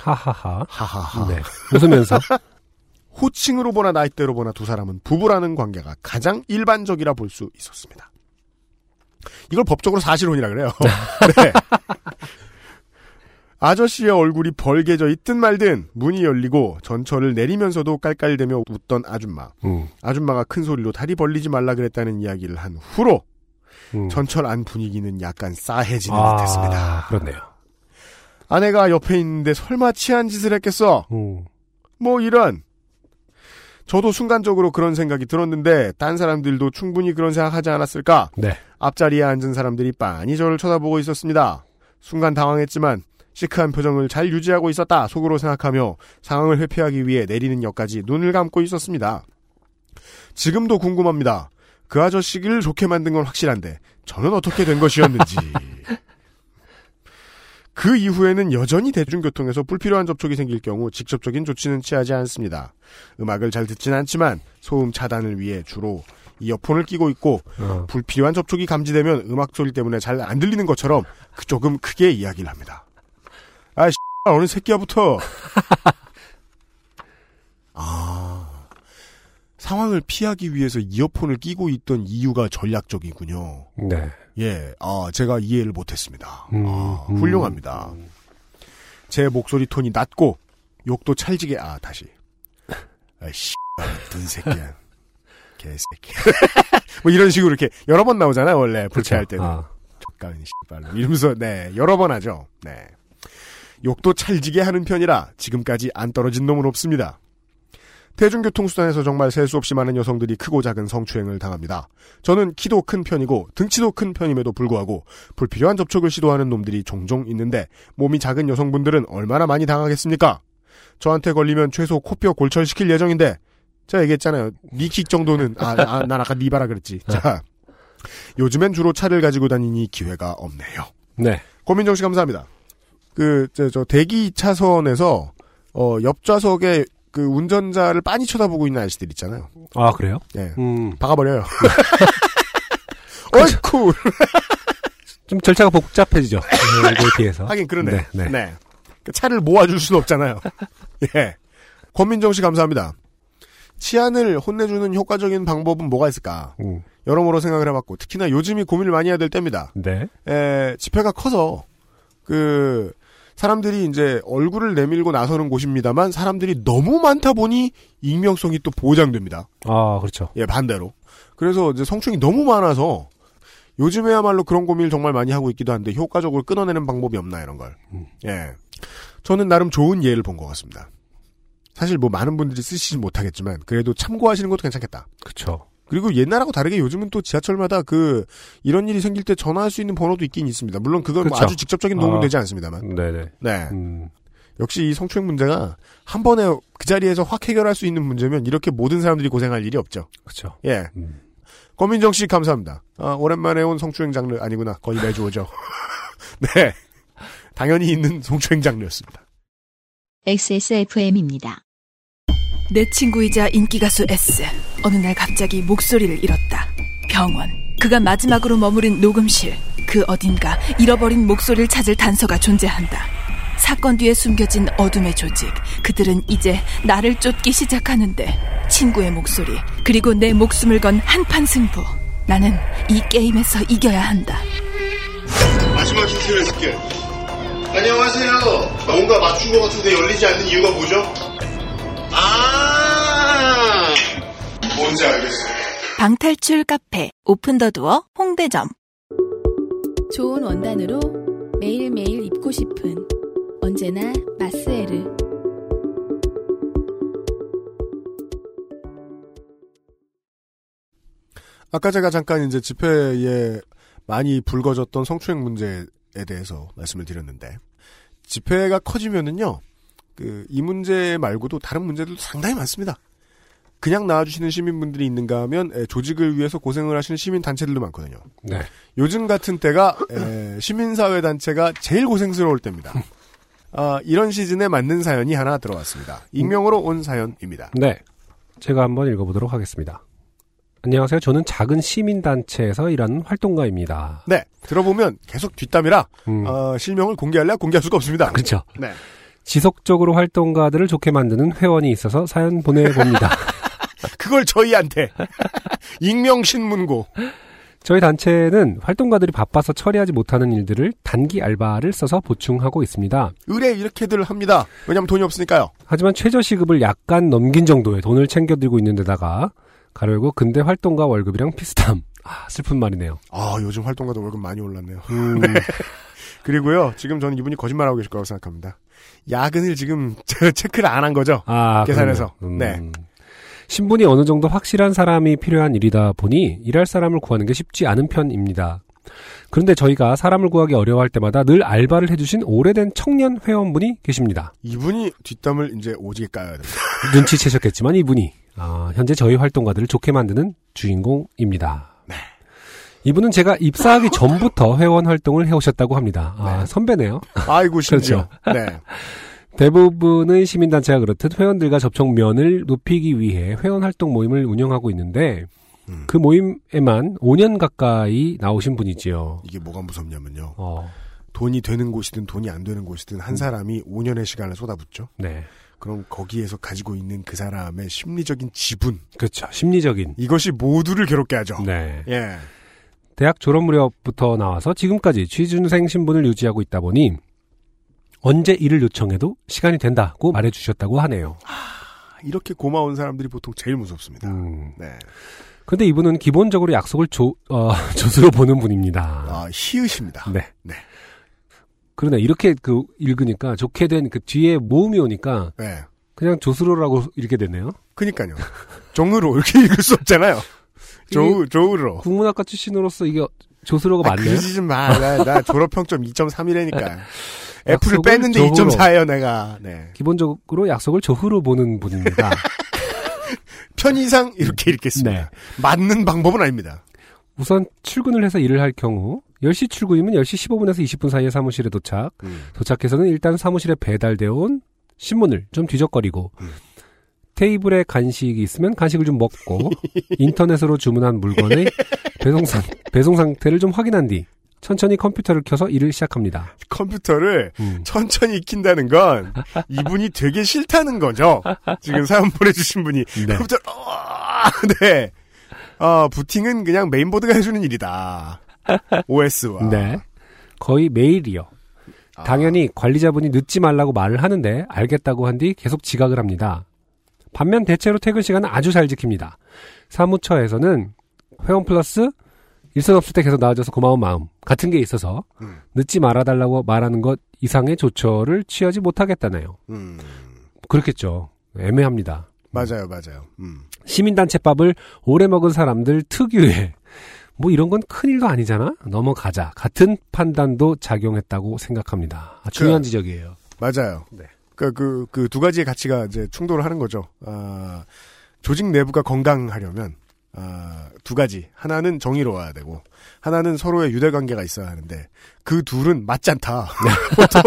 하하하. 하하하. 네. 웃으면서. 호칭으로 보나 나이대로 보나 두 사람은 부부라는 관계가 가장 일반적이라 볼 수 있었습니다. 이걸 법적으로 사실혼이라 그래요. 네. 아저씨의 얼굴이 벌게져 있든 말든 문이 열리고 전철을 내리면서도 깔깔대며 웃던 아줌마. 음. 아줌마가 큰 소리로 다리 벌리지 말라 그랬다는 이야기를 한 후로 음. 전철 안 분위기는 약간 싸해지는 아, 듯했습니다. 그렇네요. 아내가 옆에 있는데 설마 치한 짓을 했겠어? 음. 뭐 이런. 저도 순간적으로 그런 생각이 들었는데 딴 사람들도 충분히 그런 생각하지 않았을까? 네. 앞자리에 앉은 사람들이 빤히 저를 쳐다보고 있었습니다. 순간 당황했지만 시크한 표정을 잘 유지하고 있었다 속으로 생각하며 상황을 회피하기 위해 내리는 역까지 눈을 감고 있었습니다. 지금도 궁금합니다. 그 아저씨를 좋게 만든 건 확실한데 저는 어떻게 된 것이었는지. 그 이후에는 여전히 대중교통에서 불필요한 접촉이 생길 경우 직접적인 조치는 취하지 않습니다. 음악을 잘 듣진 않지만 소음 차단을 위해 주로 이어폰을 끼고 있고 어. 불필요한 접촉이 감지되면 음악 소리 때문에 잘 안 들리는 것처럼 그 조금 크게 이야기를 합니다. 아, 씨, 어느 새끼야부터. 아, 상황을 피하기 위해서 이어폰을 끼고 있던 이유가 전략적이군요. 네. 예, 아, 제가 이해를 못했습니다. 음, 아, 음. 훌륭합니다. 제 목소리 톤이 낮고 욕도 찰지게 아 다시. 아이씨, 든 새끼야, 개새끼. 뭐 이런 식으로 이렇게 여러 번 나오잖아요 원래 불쾌할 때는. 아, 족간 씨발 이러면서 네 여러 번 하죠. 네. 욕도 찰지게 하는 편이라 지금까지 안 떨어진 놈은 없습니다. 대중교통수단에서 정말 셀 수 없이 많은 여성들이 크고 작은 성추행을 당합니다. 저는 키도 큰 편이고 등치도 큰 편임에도 불구하고 불필요한 접촉을 시도하는 놈들이 종종 있는데 몸이 작은 여성분들은 얼마나 많이 당하겠습니까? 저한테 걸리면 최소 코뼈 골절시킬 예정인데 제가 얘기했잖아요. 니킥 정도는 아, 아, 난 아까 니바라 그랬지. 자, 요즘엔 주로 차를 가지고 다니니 기회가 없네요. 네. 고민정 씨 감사합니다. 그, 저, 저 대기 차선에서, 어, 옆 좌석에 그 운전자를 빤히 쳐다보고 있는 아저씨들 있잖아요. 아, 그래요? 예. 음. 박아버려요. 어이쿠! 좀 절차가 복잡해지죠. 네, 이거에 비해서. 하긴 그러네. 네, 네. 네. 그 차를 모아줄 수는 없잖아요. 예. 권민정 씨 감사합니다. 치안을 혼내주는 효과적인 방법은 뭐가 있을까? 음. 여러모로 생각을 해봤고, 특히나 요즘이 고민을 많이 해야 될 때입니다. 네. 에, 집회가 커서 그 사람들이 이제 얼굴을 내밀고 나서는 곳입니다만 사람들이 너무 많다 보니 익명성이 또 보장됩니다. 아, 그렇죠. 예, 반대로. 그래서 이제 성추행이 너무 많아서 요즘에야말로 그런 고민을 정말 많이 하고 있기도 한데 효과적으로 끊어내는 방법이 없나 이런 걸. 음. 예. 저는 나름 좋은 예를 본 것 같습니다. 사실 뭐 많은 분들이 쓰시진 못하겠지만 그래도 참고하시는 것도 괜찮겠다. 그렇죠. 그리고 옛날하고 다르게 요즘은 또 지하철마다 그 이런 일이 생길 때 전화할 수 있는 번호도 있긴 있습니다. 물론 그건 뭐 그쵸. 아주 직접적인 도움은 아. 되지 않습니다만. 네네. 네. 음. 역시 이 성추행 문제가 한 번에 그 자리에서 확 해결할 수 있는 문제면 이렇게 모든 사람들이 고생할 일이 없죠. 그렇죠. 예. 음. 권민정 씨 감사합니다. 아, 오랜만에 온 성추행 장르 아니구나. 거의 매주 오죠. 네. 당연히 있는 성추행 장르였습니다. XSFM입니다. 내 친구이자 인기가수 S. 어느 날 갑자기 목소리를 잃었다. 병원. 그가 마지막으로 머무른 녹음실. 그 어딘가 잃어버린 목소리를 찾을 단서가 존재한다. 사건 뒤에 숨겨진 어둠의 조직. 그들은 이제 나를 쫓기 시작하는데 친구의 목소리 그리고 내 목숨을 건 한판 승부. 나는 이 게임에서 이겨야 한다. 마지막 힌트를 줄게. 안녕하세요. 뭔가 맞춘 것 같은데 열리지 않는 이유가 뭐죠? 아! 뭔지 알겠어요. 방탈출 카페 오픈 더 두어 홍대점. 좋은 원단으로 매일매일 입고 싶은 언제나 마스에르 아까 제가 잠깐 이제 집회에 많이 불거졌던 성추행 문제에 대해서 말씀을 드렸는데 집회가 커지면은요 그 이 문제 말고도 다른 문제들도 상당히 많습니다. 그냥 나와주시는 시민분들이 있는가 하면 에, 조직을 위해서 고생을 하시는 시민 단체들도 많거든요. 네. 요즘 같은 때가 에, 시민사회 단체가 제일 고생스러울 때입니다. 아, 이런 시즌에 맞는 사연이 하나 들어왔습니다. 익명으로 온 사연입니다. 네. 제가 한번 읽어보도록 하겠습니다. 안녕하세요. 저는 작은 시민단체에서 일하는 활동가입니다. 네, 들어보면 계속 뒷담이라 음, 어, 실명을 공개할래 공개할 수가 없습니다. 그렇죠. 네. 지속적으로 활동가들을 좋게 만드는 회원이 있어서 사연 보내봅니다. 그걸 저희한테 익명 신문고 저희 단체는 활동가들이 바빠서 처리하지 못하는 일들을 단기 알바를 써서 보충하고 있습니다. 의뢰 이렇게들 합니다. 왜냐면 돈이 없으니까요. 하지만 최저시급을 약간 넘긴 정도의 돈을 챙겨들고 있는 데다가 가려고 근대 활동가 월급이랑 비슷함. 아, 슬픈 말이네요. 아 요즘 활동가도 월급 많이 올랐네요. 음, 그리고요 지금 저는 이분이 거짓말하고 계실 거라고 생각합니다. 야근을 지금 체크를 안 한 거죠. 아, 계산해서. 그러네요. 네. 음. 신분이 어느 정도 확실한 사람이 필요한 일이다 보니 일할 사람을 구하는 게 쉽지 않은 편입니다. 그런데 저희가 사람을 구하기 어려워할 때마다 늘 알바를 해주신 오래된 청년 회원분이 계십니다. 이분이 뒷담을 이제 오지게 까야 됩니다. 눈치채셨겠지만 이분이 아, 현재 저희 활동가들을 좋게 만드는 주인공입니다. 네. 이분은 제가 입사하기 전부터 회원 활동을 해오셨다고 합니다. 아, 네. 선배네요. 아이고 심지어. 그렇죠. 네. 대부분의 시민단체가 그렇듯 회원들과 접촉면을 높이기 위해 회원 활동 모임을 운영하고 있는데 음. 그 모임에만 5년 가까이 나오신 분이지요. 이게 뭐가 무섭냐면요. 어, 돈이 되는 곳이든 돈이 안 되는 곳이든 한 사람이 5년의 시간을 쏟아붓죠. 네. 그럼 거기에서 가지고 있는 그 사람의 심리적인 지분 그렇죠. 심리적인. 이것이 모두를 괴롭게 하죠. 네. 예. 대학 졸업 무렵부터 나와서 지금까지 취준생 신분을 유지하고 있다 보니 언제 일을 요청해도 시간이 된다고 말해주셨다고 하네요. 이렇게 고마운 사람들이 보통 제일 무섭습니다. 음. 네. 근데 이분은 기본적으로 약속을 조, 어, 조수로 보는 분입니다. 아, 희으십니다. 네. 네. 그러네. 이렇게 그 읽으니까 좋게 된 그 뒤에 모음이 오니까 네. 그냥 조수로라고 이렇게 됐네요. 그니까요. 정으로 이렇게 읽을 수 없잖아요. 조, 조으로. 국문학과 출신으로서 이게 조수로가 아, 맞네요. 그러지 좀 마. 나, 나 졸업 평점 2.3이라니까. F를 뺐는데 조으로. 2.4예요, 내가. 네. 기본적으로 약속을 조후로 보는 분입니다. 편의상 이렇게 읽겠습니다. 네. 맞는 방법은 아닙니다. 우선 출근을 해서 일을 할 경우 10시 출근이면 10시 15분에서 20분 사이에 사무실에 도착. 음. 도착해서는 일단 사무실에 배달되어 온 신문을 좀 뒤적거리고 음. 테이블에 간식이 있으면 간식을 좀 먹고 인터넷으로 주문한 물건의 배송, 상, 배송 상태를 좀 확인한 뒤 천천히 컴퓨터를 켜서 일을 시작합니다. 컴퓨터를 음. 천천히 익힌다는 건 이분이 되게 싫다는 거죠. 지금 사연 보내주신 분이 네. 컴퓨터 어, 네. 어, 부팅은 그냥 메인보드가 해주는 일이다. OS와. 네. 거의 매일이요. 아. 당연히 관리자분이 늦지 말라고 말을 하는데 알겠다고 한 뒤 계속 지각을 합니다. 반면 대체로 퇴근 시간은 아주 잘 지킵니다. 사무처에서는 회원 플러스 일선 없을 때 계속 나와줘서 고마운 마음 같은 게 있어서 음. 늦지 말아달라고 말하는 것 이상의 조처를 취하지 못하겠다네요. 음, 그렇겠죠. 애매합니다. 맞아요, 맞아요. 음. 시민단체 밥을 오래 먹은 사람들 특유의 뭐 이런 건 큰일도 아니잖아. 넘어가자. 같은 판단도 작용했다고 생각합니다. 아, 중요한 그- 지적이에요. 맞아요. 네. 그, 그, 그 두 가지의 가치가 이제 충돌을 하는 거죠. 아, 조직 내부가 건강하려면, 아, 두 가지. 하나는 정의로워야 되고, 하나는 서로의 유대관계가 있어야 하는데, 그 둘은 맞지 않다. 보통,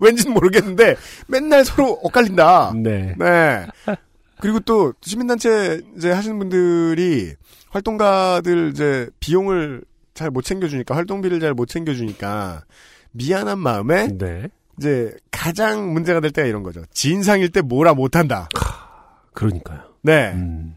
왠지는 모르겠는데, 맨날 서로 엇갈린다. 네. 네. 그리고 또, 시민단체 이제 하시는 분들이, 활동가들 이제 비용을 잘 못 챙겨주니까, 활동비를 잘 못 챙겨주니까, 미안한 마음에, 네. 이제 가장 문제가 될 때가 이런 거죠. 진상일 때 뭐라 못한다. 그러니까요. 네. 음.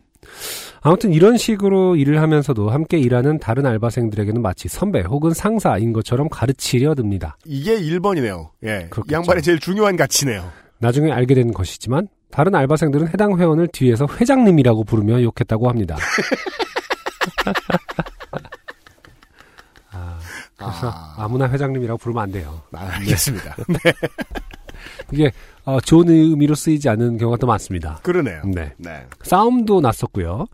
아무튼 이런 식으로 일을 하면서도 함께 일하는 다른 알바생들에게는 마치 선배 혹은 상사인 것처럼 가르치려 듭니다. 이게 1번이네요. 예. 이 그렇겠죠. 양반의 제일 중요한 가치네요. 나중에 알게 된 것이지만 다른 알바생들은 해당 회원을 뒤에서 회장님이라고 부르며 욕했다고 합니다. 아, 그래서 아. 아. 무나 회장님이라고 부르면 안 돼요. 아, 알겠습니다. 이게 어, 좋은 의미로 쓰이지 않는 경우가 더 많습니다. 그러네요. 네. 네. 싸움도 났었고요.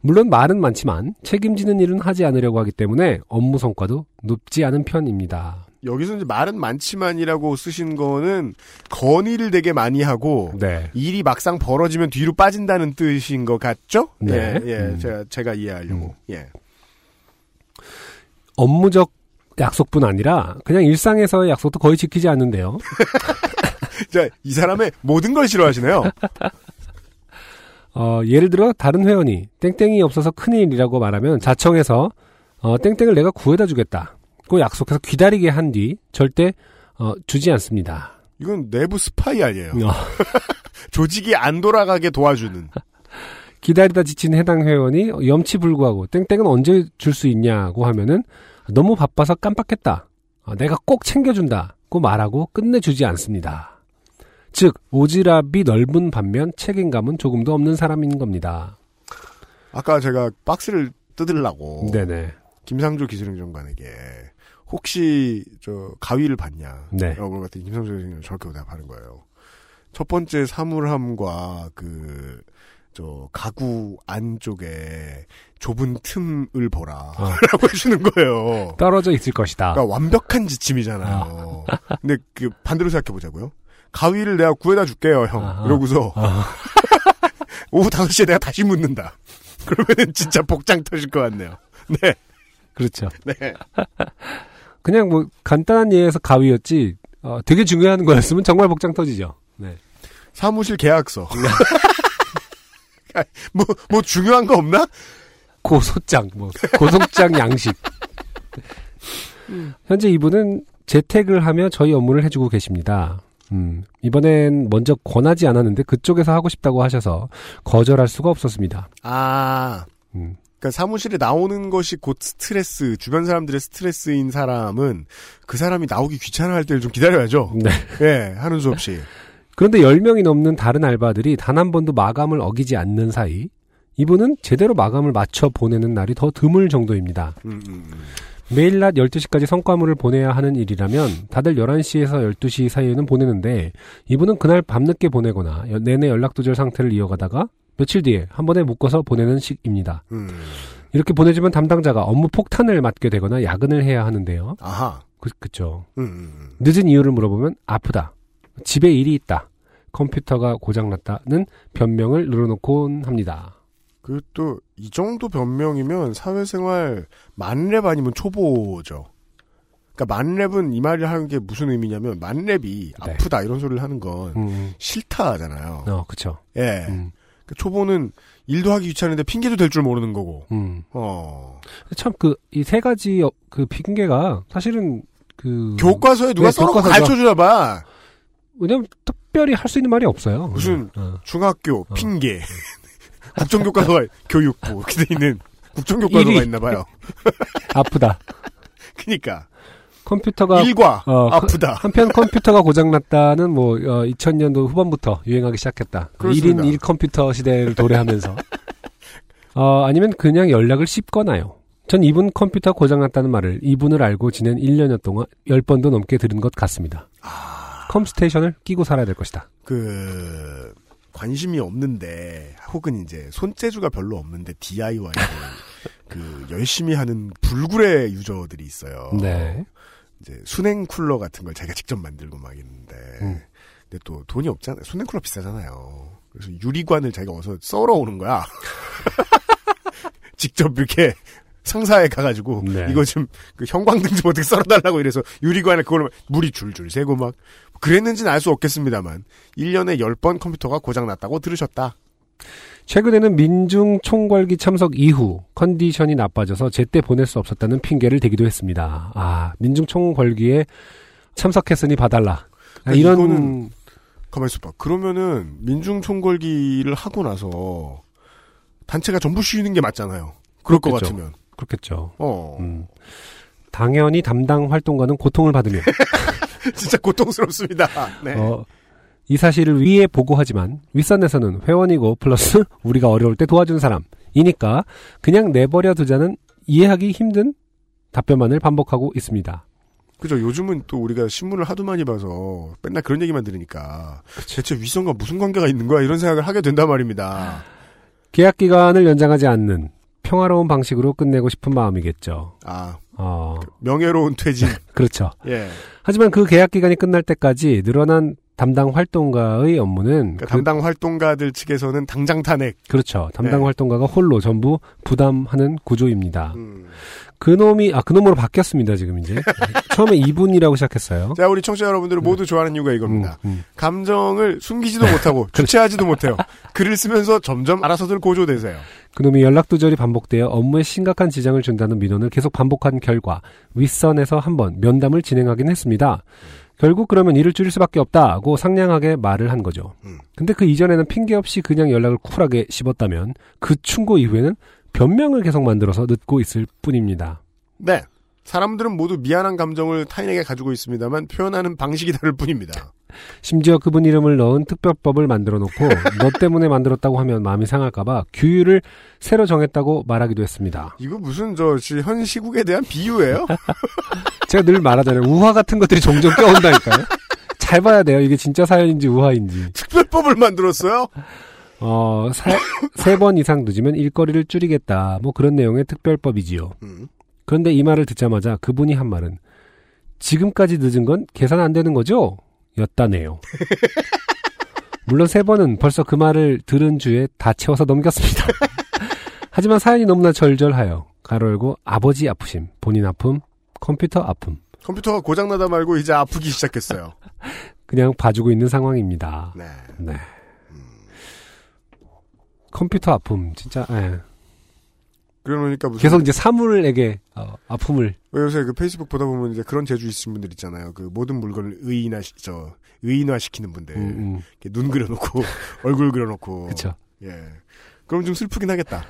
물론 말은 많지만 책임지는 일은 하지 않으려고 하기 때문에 업무 성과도 높지 않은 편입니다. 여기서 이제 말은 많지만이라고 쓰신 거는 건의를 되게 많이 하고 네. 일이 막상 벌어지면 뒤로 빠진다는 뜻인 것 같죠? 네. 예, 예, 음. 제가, 제가 이해하려고. 예. 업무적 약속뿐 아니라 그냥 일상에서의 약속도 거의 지키지 않는데요. 자, 이 사람의 모든 걸 싫어하시네요. 어, 예를 들어 다른 회원이 땡땡이 없어서 큰일이라고 말하면 자청해서 어, 땡땡을 내가 구해다 주겠다. 고 약속해서 기다리게 한 뒤 절대 어, 주지 않습니다. 이건 내부 스파이 아니에요. 어, 조직이 안 돌아가게 도와주는. 기다리다 지친 해당 회원이 염치 불구하고 땡땡은 언제 줄 수 있냐고 하면은 너무 바빠서 깜빡했다. 어, 내가 꼭 챙겨준다고 말하고 끝내주지 않습니다. 즉 오지랖이 넓은 반면 책임감은 조금도 없는 사람인 겁니다. 아까 제가 박스를 뜯으려고 네네. 김상조 기술행정관에게 혹시 저 가위를 봤냐? 네. 라고 물어봤더니 김상조 기술행정관 저렇게 대답하는 거예요. 첫 번째 사물함과 그 저 가구 안쪽에 좁은 틈을 보라 어. 라고 해주는 거예요. 떨어져 있을 것이다. 그러니까 완벽한 지침이잖아요. 근데 그 반대로 생각해 보자고요. 가위를 내가 구해다 줄게요, 형. 아하. 이러고서 아, 오후 5시에 내가 다시 묻는다. 그러면 진짜 복장 터질 것 같네요. 네. 그렇죠. 네. 그냥 뭐 간단한 예에서 가위였지 어, 되게 중요한 거였으면 정말 복장 터지죠. 네. 사무실 계약서. 뭐, 뭐 중요한 거 없나? 고소장, 뭐 고소장 양식. 현재 이분은 재택을 하며 저희 업무를 해주고 계십니다. 음, 이번엔 먼저 권하지 않았는데 그쪽에서 하고 싶다고 하셔서 거절할 수가 없었습니다. 아. 음, 그러니까 사무실에 나오는 것이 곧 스트레스, 주변 사람들의 스트레스인 사람은 그 사람이 나오기 귀찮아 할 때를 좀 기다려야죠. 네. 예, 하는 수 없이. 그런데 10명이 넘는 다른 알바들이 단 한 번도 마감을 어기지 않는 사이 이분은 제대로 마감을 맞춰 보내는 날이 더 드물 정도입니다. 음, 음, 음. 매일 낮 12시까지 성과물을 보내야 하는 일이라면 다들 11시에서 12시 사이에는 보내는데 이분은 그날 밤늦게 보내거나 여- 내내 연락두절 상태를 이어가다가 며칠 뒤에 한 번에 묶어서 보내는 식입니다. 음. 이렇게 보내주면 담당자가 업무 폭탄을 맞게 되거나 야근을 해야 하는데요. 아하. 그, 그쵸. 늦은 이유를 물어보면 아프다. 집에 일이 있다. 컴퓨터가 고장났다는 변명을 늘어놓곤 합니다. 그 또 이 정도 변명이면 사회생활 만렙 아니면 초보죠. 그러니까 만렙은 이 말을 하는 게 무슨 의미냐면 만렙이 네. 아프다 이런 소리를 하는 건 음, 싫다잖아요. 어, 그쵸. 예. 음, 그 초보는 일도 하기 귀찮은데 핑계도 될 줄 모르는 거고. 음. 어. 참, 그, 이 세 가지, 어, 그, 핑계가, 사실은, 그. 교과서에 누가 네, 써놓고. 가르쳐 주나 봐. 왜냐면, 특별히 할 수 있는 말이 없어요. 무슨 어. 중학교 핑계. 국정교과서가 교육부 이렇게 돼 있는 국정교과서가. 있나 봐요. 아프다. 그니까 컴퓨터가. 일과 어, 아프다. 한편 컴퓨터가 고장났다는 뭐, 어, 2000년도 후반부터 유행하기 시작했다. 그렇습니다. 1인 1 컴퓨터 시대를 도래하면서. 어, 아니면 그냥 연락을 씹거나요. 전 이분 컴퓨터 고장났다는 말을 이분을 알고 지낸 1년여 동안 10번도 넘게 들은 것 같습니다. 아. 컴스테이션을 끼고 살아야 될 것이다. 그 관심이 없는데 혹은 이제 손재주가 별로 없는데 DIY를 그 열심히 하는 불굴의 유저들이 있어요. 네. 이제 순행 쿨러 같은 걸 자기가 직접 만들고 막 있는데 음. 근데 또 돈이 없잖아요. 순행 쿨러 비싸잖아요. 그래서 유리관을 자기가 어서 썰어 오는 거야. 직접 이렇게 상사에 가가지고 네. 이거 좀 그 형광등 좀 어떻게 썰어달라고 이래서 유리관에 그걸 물이 줄줄 새고 막 그랬는지는 알 수 없겠습니다만 1년에 10번 컴퓨터가 고장났다고 들으셨다. 최근에는 민중 총궐기 참석 이후 컨디션이 나빠져서 제때 보낼 수 없었다는 핑계를 대기도 했습니다. 아, 민중 총궐기에 참석했으니 봐달라. 아, 그러니까 이런 이거는 가만히 있어봐. 그러면은 민중 총궐기를 하고 나서 단체가 전부 쉬는 게 맞잖아요. 그럴 것 그렇겠죠. 같으면. 그렇겠죠. 어. 음. 당연히 담당 활동가는 고통을 받으며 진짜 고통스럽습니다. 네. 어, 이 사실을 위에 보고하지만 윗선에서는 회원이고 플러스 우리가 어려울 때 도와준 사람이니까 그냥 내버려 두자는 이해하기 힘든 답변만을 반복하고 있습니다. 그죠. 요즘은 또 우리가 신문을 하도 많이 봐서 맨날 그런 얘기만 들으니까 대체 윗선과 무슨 관계가 있는 거야 이런 생각을 하게 된단 말입니다. 계약 기간을 연장하지 않는 평화로운 방식으로 끝내고 싶은 마음이겠죠. 아 어, 명예로운 퇴진. 그렇죠. 예. 하지만 그 계약 기간이 끝날 때까지 늘어난 담당 활동가의 업무는 그러니까 그, 담당 활동가들 측에서는 당장 탄핵. 그렇죠. 담당 네. 활동가가 홀로 전부 부담하는 구조입니다. 음. 그놈이 아 그놈으로 바뀌었습니다 지금 이제 처음에 이분이라고 시작했어요. 자 우리 청취자 여러분들을 모두 좋아하는 이유가 이겁니다. 음, 음. 감정을 숨기지도 못하고 주체하지도 못해요. 글을 쓰면서 점점 알아서들 고조되세요. 그놈이 연락 두절이 반복되어 업무에 심각한 지장을 준다는 민원을 계속 반복한 결과 윗선에서 한번 면담을 진행하긴 했습니다. 결국 그러면 일을 줄일 수밖에 없다고 상냥하게 말을 한 거죠. 음. 근데 그 이전에는 핑계 없이 그냥 연락을 쿨하게 씹었다면 그 충고 이후에는 변명을 계속 만들어서 늦고 있을 뿐입니다. 네. 사람들은 모두 미안한 감정을 타인에게 가지고 있습니다만 표현하는 방식이 다를 뿐입니다. 심지어 그분 이름을 넣은 특별법을 만들어 놓고 너 때문에 만들었다고 하면 마음이 상할까봐 규율을 새로 정했다고 말하기도 했습니다. 이거 무슨 저 현 시국에 대한 비유예요? 제가 늘 말하잖아요. 우화 같은 것들이 종종 껴온다니까요. 잘 봐야 돼요. 이게 진짜 사연인지 우화인지. 특별법을 만들었어요? 어, 세번 이상 늦으면 일거리를 줄이겠다. 뭐 그런 내용의 특별법이지요. 음. 그런데 이 말을 듣자마자 그분이 한 말은 지금까지 늦은 건 계산 안 되는 거죠? 였다네요. 물론 세 번은 벌써 그 말을 들은 주에 다 채워서 넘겼습니다. 하지만 사연이 너무나 절절하여 가로 열고 아버지 아프심, 본인 아픔, 컴퓨터 아픔. 컴퓨터가 고장나다 말고 이제 아프기 시작했어요. 그냥 봐주고 있는 상황입니다. 네. 네. 컴퓨터 아픔, 진짜, 예. 그러니까 무슨 계속 이제 사물에게 어, 아픔을. 왜 요새 그 페이스북 보다 보면 이제 그런 재주 있으신 분들 있잖아요. 그 모든 물건을 의인화 시, 저 의인화 시키는 분들. 음, 음. 이렇게 눈 그려놓고 얼굴 그려놓고. 그쵸. 예. 그럼 좀 슬프긴 하겠다.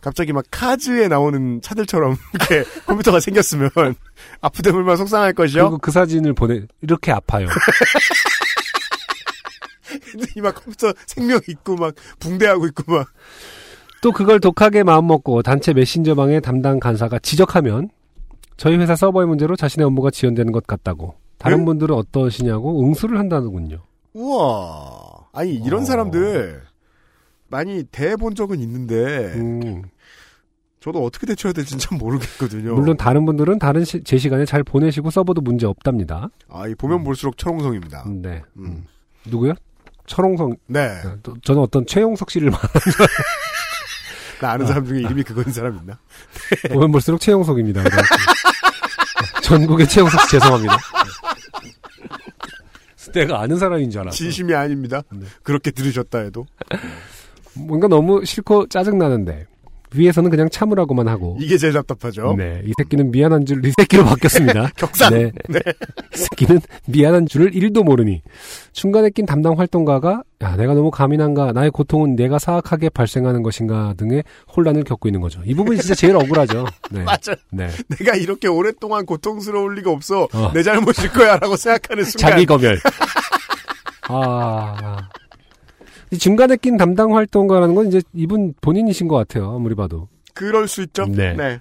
갑자기 막 카즈에 나오는 차들처럼 이렇게 컴퓨터가 생겼으면 얼마나 속상할 것이요. 그리고 그 사진을 보내, 이렇게 아파요. 막 컴퓨터 생명 있고 막 붕대하고 있고 막. 또 그걸 독하게 마음먹고 단체 메신저방의 담당 간사가 지적하면 저희 회사 서버의 문제로 자신의 업무가 지연되는 것 같다고. 다른 응? 분들은 어떠시냐고 응수를 한다는군요. 우와. 아니 이런 어. 사람들 많이 대본 적은 있는데 음, 저도 어떻게 대처해야 될지 참 모르겠거든요. 물론 다른 분들은 다른 시- 제 시간에 잘 보내시고 서버도 문제 없답니다. 아, 이 보면 볼수록 철옹성입니다. 네. 음. 누구요? 철옹성. 네. 또 저는 어떤 최용석 씨를 말- 나 아는 사람 중에 이름이 그거인 사람 있나? 보면 볼수록. 그래가지고. 전국의 최용석 씨 죄송합니다. 네. 내가 아는 사람인 줄 알았어. 진심이 아닙니다. 네. 그렇게 들으셨다 해도. 뭔가 너무 싫고 짜증나는데 위에서는 그냥 참으라고만 하고 이게 제일 답답하죠. 네, 이 새끼는 미안한 줄 이 새끼로 바뀌었습니다. 격상. 네. 이 새끼는 미안한 줄을 1도 모르니 중간에 낀 담당 활동가가 야, 내가 너무 가민한가 나의 고통은 내가 사악하게 발생하는 것인가 등의 혼란을 겪고 있는 거죠. 이 부분이 진짜 제일 억울하죠. 네. 맞아. 네. 내가 이렇게 오랫동안 고통스러울 리가 없어. 어. 내 잘못일 거야 라고 생각하는 순간. 자기 검열. 아. 이 중간에 낀 담당 활동가라는 건 이제 이분 본인이신 것 같아요. 아무리 봐도. 그럴 수 있죠. 네. 네.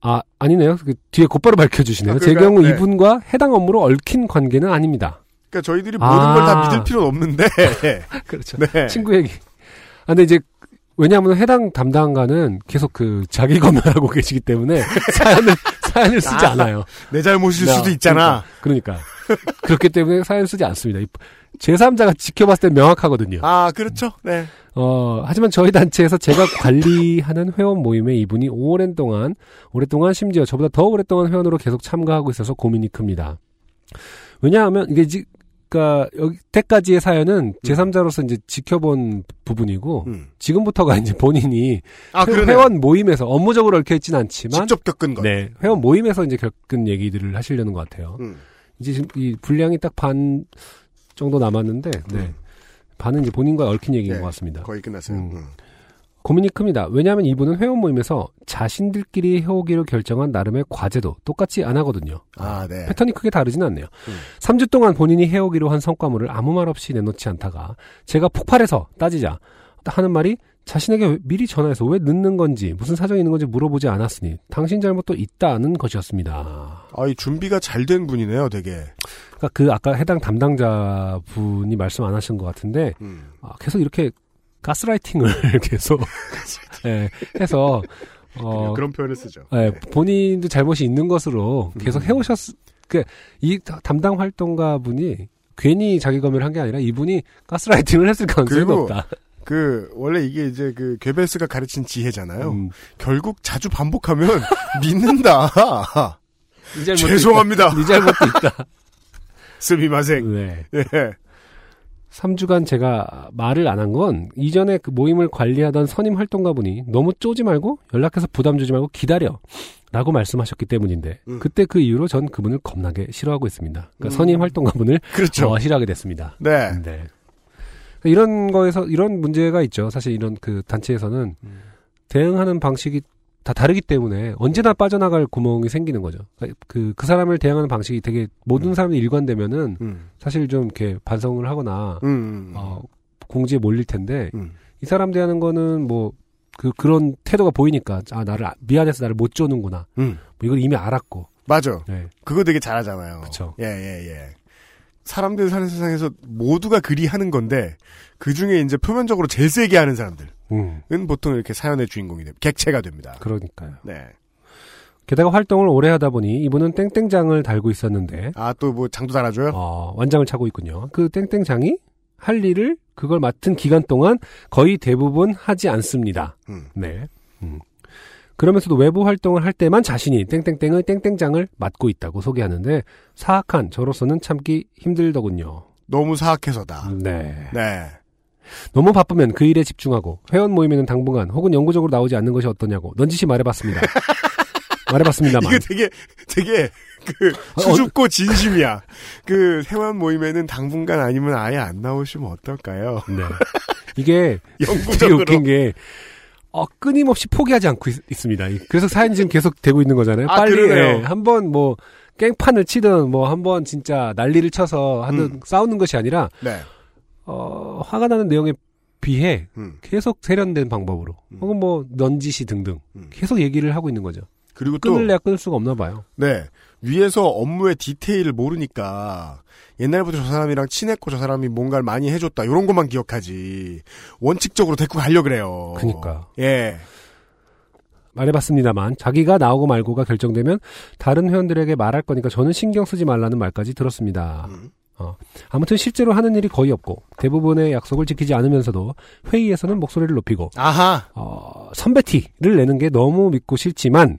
아, 아니네요. 그 뒤에 곧바로 밝혀주시네요. 아, 제? 경우 네. 이분과 해당 업무로 얽힌 관계는 아닙니다. 그러니까 저희들이 아. 모든 걸 다 믿을 필요는 없는데. 그렇죠. 네. 친구 얘기. 아, 근데 이제, 왜냐하면 해당 담당가는 계속 그 자기 검열하고 계시기 때문에 사연을, 사연을 쓰지 아, 않아요. 내 잘못일 네, 수도 있잖아. 그러니까. 그러니까. 그렇기 때문에 사연을 쓰지 않습니다. 이 제3자가 지켜봤을 때 명확하거든요. 아, 그렇죠. 네. 어, 하지만 저희 단체에서 제가 관리하는 회원 모임에 이분이 오랜 동안, 오랫동안 심지어 저보다 더 오랫동안 회원으로 계속 참가하고 있어서 고민이 큽니다. 왜냐하면 이게 지, 그니까 여기때까지의 사연은 제3자로서 이제 지켜본 부분이고 음. 지금부터가 이제 본인이 아, 회-. 회원 모임에서 업무적으로 얽혀 있진 않지만 직접 겪은 것. 네 회원 모임에서 이제 겪은 얘기들을 하시려는 것 같아요. 음. 이제 지금 이 분량이 딱 반 정도 남았는데 네 음. 반은 이제 본인과 얽힌 얘기인 네, 것 같습니다. 거의 끝났어요. 음. 음. 고민이 큽니다. 왜냐하면 이분은 회원 모임에서 자신들끼리 해오기로 결정한 나름의 과제도 똑같이 안 하거든요. 아, 네. 패턴이 크게 다르진 않네요. 음. 3주 동안 본인이 해오기로 한 성과물을 아무 말 없이 내놓지 않다가 제가 폭발해서 따지자 하는 말이 자신에게 미리 전화해서 왜 늦는 건지 무슨 사정이 있는 건지 물어보지 않았으니 당신 잘못도 있다는 것이었습니다. 아, 이 준비가 잘 된 분이네요, 되게. 그러니까 그 아까 해당 담당자 분이 말씀 안 하신 것 같은데 음. 아, 계속 이렇게 가스라이팅을 계속 예, 해서 어, 그런 표현을 쓰죠. 예, 본인도 잘못이 있는 것으로 계속 음. 해오셨. 그이 담당 활동가 분이 괜히 자기 검열을 한 게 아니라 이분이 가스라이팅을 했을 가능성이 높다. 그, 원래 이게 이제 그, 괴베스가 가르친 지혜잖아요. 음, 결국 자주 반복하면 믿는다. 네 죄송합니다. 네 잘못도 있다. 스미마생. 네. 예. 3주간 제가 말을 안 한 건 이전에 그 모임을 관리하던 선임 활동가 분이 너무 쪼지 말고 연락해서 부담 주지 말고 기다려. 라고 말씀하셨기 때문인데 음. 그때 그 이후로 전 그분을 겁나게 싫어하고 있습니다. 그러니까 음. 선임 활동가 분을 그렇죠. 어, 싫어하게 됐습니다. 네. 네. 이런 거에서 이런 문제가 있죠. 사실 이런 그 단체에서는 음. 대응하는 방식이 다 다르기 때문에 언제나 빠져나갈 구멍이 생기는 거죠. 그, 그 사람을 대응하는 방식이 되게 모든 사람이 일관되면은 음. 사실 좀 이렇게 반성을 하거나, 음, 음. 어, 공지에 몰릴 텐데, 음. 이 사람 대하는 거는 뭐, 그, 그런 태도가 보이니까, 아, 나를, 아- 미안해서 나를 못 쪼는구나. 음. 뭐 이걸 이미 알았고, 맞아. 네. 그거 되게 잘하잖아요. 그쵸. 예, 예, 예. 사람들 사는 세상에서 모두가 그리 하는 건데, 그 중에 이제 표면적으로 제일 세게 하는 사람들은 음, 보통 이렇게 사연의 주인공이 됩니다. 객체가 됩니다. 그러니까요. 네. 게다가 활동을 오래 하다 보니 이분은 땡땡장을 달고 있었는데, 아, 또 뭐 장도 달아줘요? 어, 완장을 차고 있군요. 그 땡땡장이 할 일을 그걸 맡은 기간 동안 거의 대부분 하지 않습니다. 음. 네. 음. 그러면서도 외부 활동을 할 때만 자신이 땡땡땡의 땡땡장을 맡고 있다고 소개하는데 사악한 저로서는 참기 힘들더군요. 너무 사악해서다. 네. 네. 너무 바쁘면 그 일에 집중하고 회원 모임에는 당분간 혹은 영구적으로 나오지 않는 것이 어떠냐고 넌지시 말해봤습니다. 말해봤습니다만. 이거 되게 되게 그 어, 수줍고 진심이야. 그 회원 모임에는 당분간 아니면 아예 안 나오시면 어떨까요? 네. 이게 되게 영구적으로. 웃긴 게 어, 끊임없이 포기하지 않고 있, 습니다 그래서 사연이 지금 계속 되고 있는 거잖아요. 아, 빨리. 예, 한번 뭐 깽판을 치든 뭐 한번 진짜 난리를 쳐서 하든 음. 싸우는 것이 아니라 네. 어, 화가 나는 내용에 비해 음. 계속 세련된 방법으로 음. 혹은 뭐 넌지시 등등 음. 계속 얘기를 하고 있는 거죠. 그리고 또 끊을래야 끊을 수가 없나 봐요. 네. 위에서 업무의 디테일을 모르니까 옛날부터 저 사람이랑 친했고 저 사람이 뭔가를 많이 해줬다 이런 것만 기억하지 원칙적으로 데리고 가려 그래요. 그니까요. 예. 말해봤습니다만 자기가 나오고 말고가 결정되면 다른 회원들에게 말할 거니까 저는 신경 쓰지 말라는 말까지 들었습니다. 음. 어, 아무튼 실제로 하는 일이 거의 없고 대부분의 약속을 지키지 않으면서도 회의에서는 목소리를 높이고 아하. 어, 선배 티를 내는 게 너무 믿고 싫지만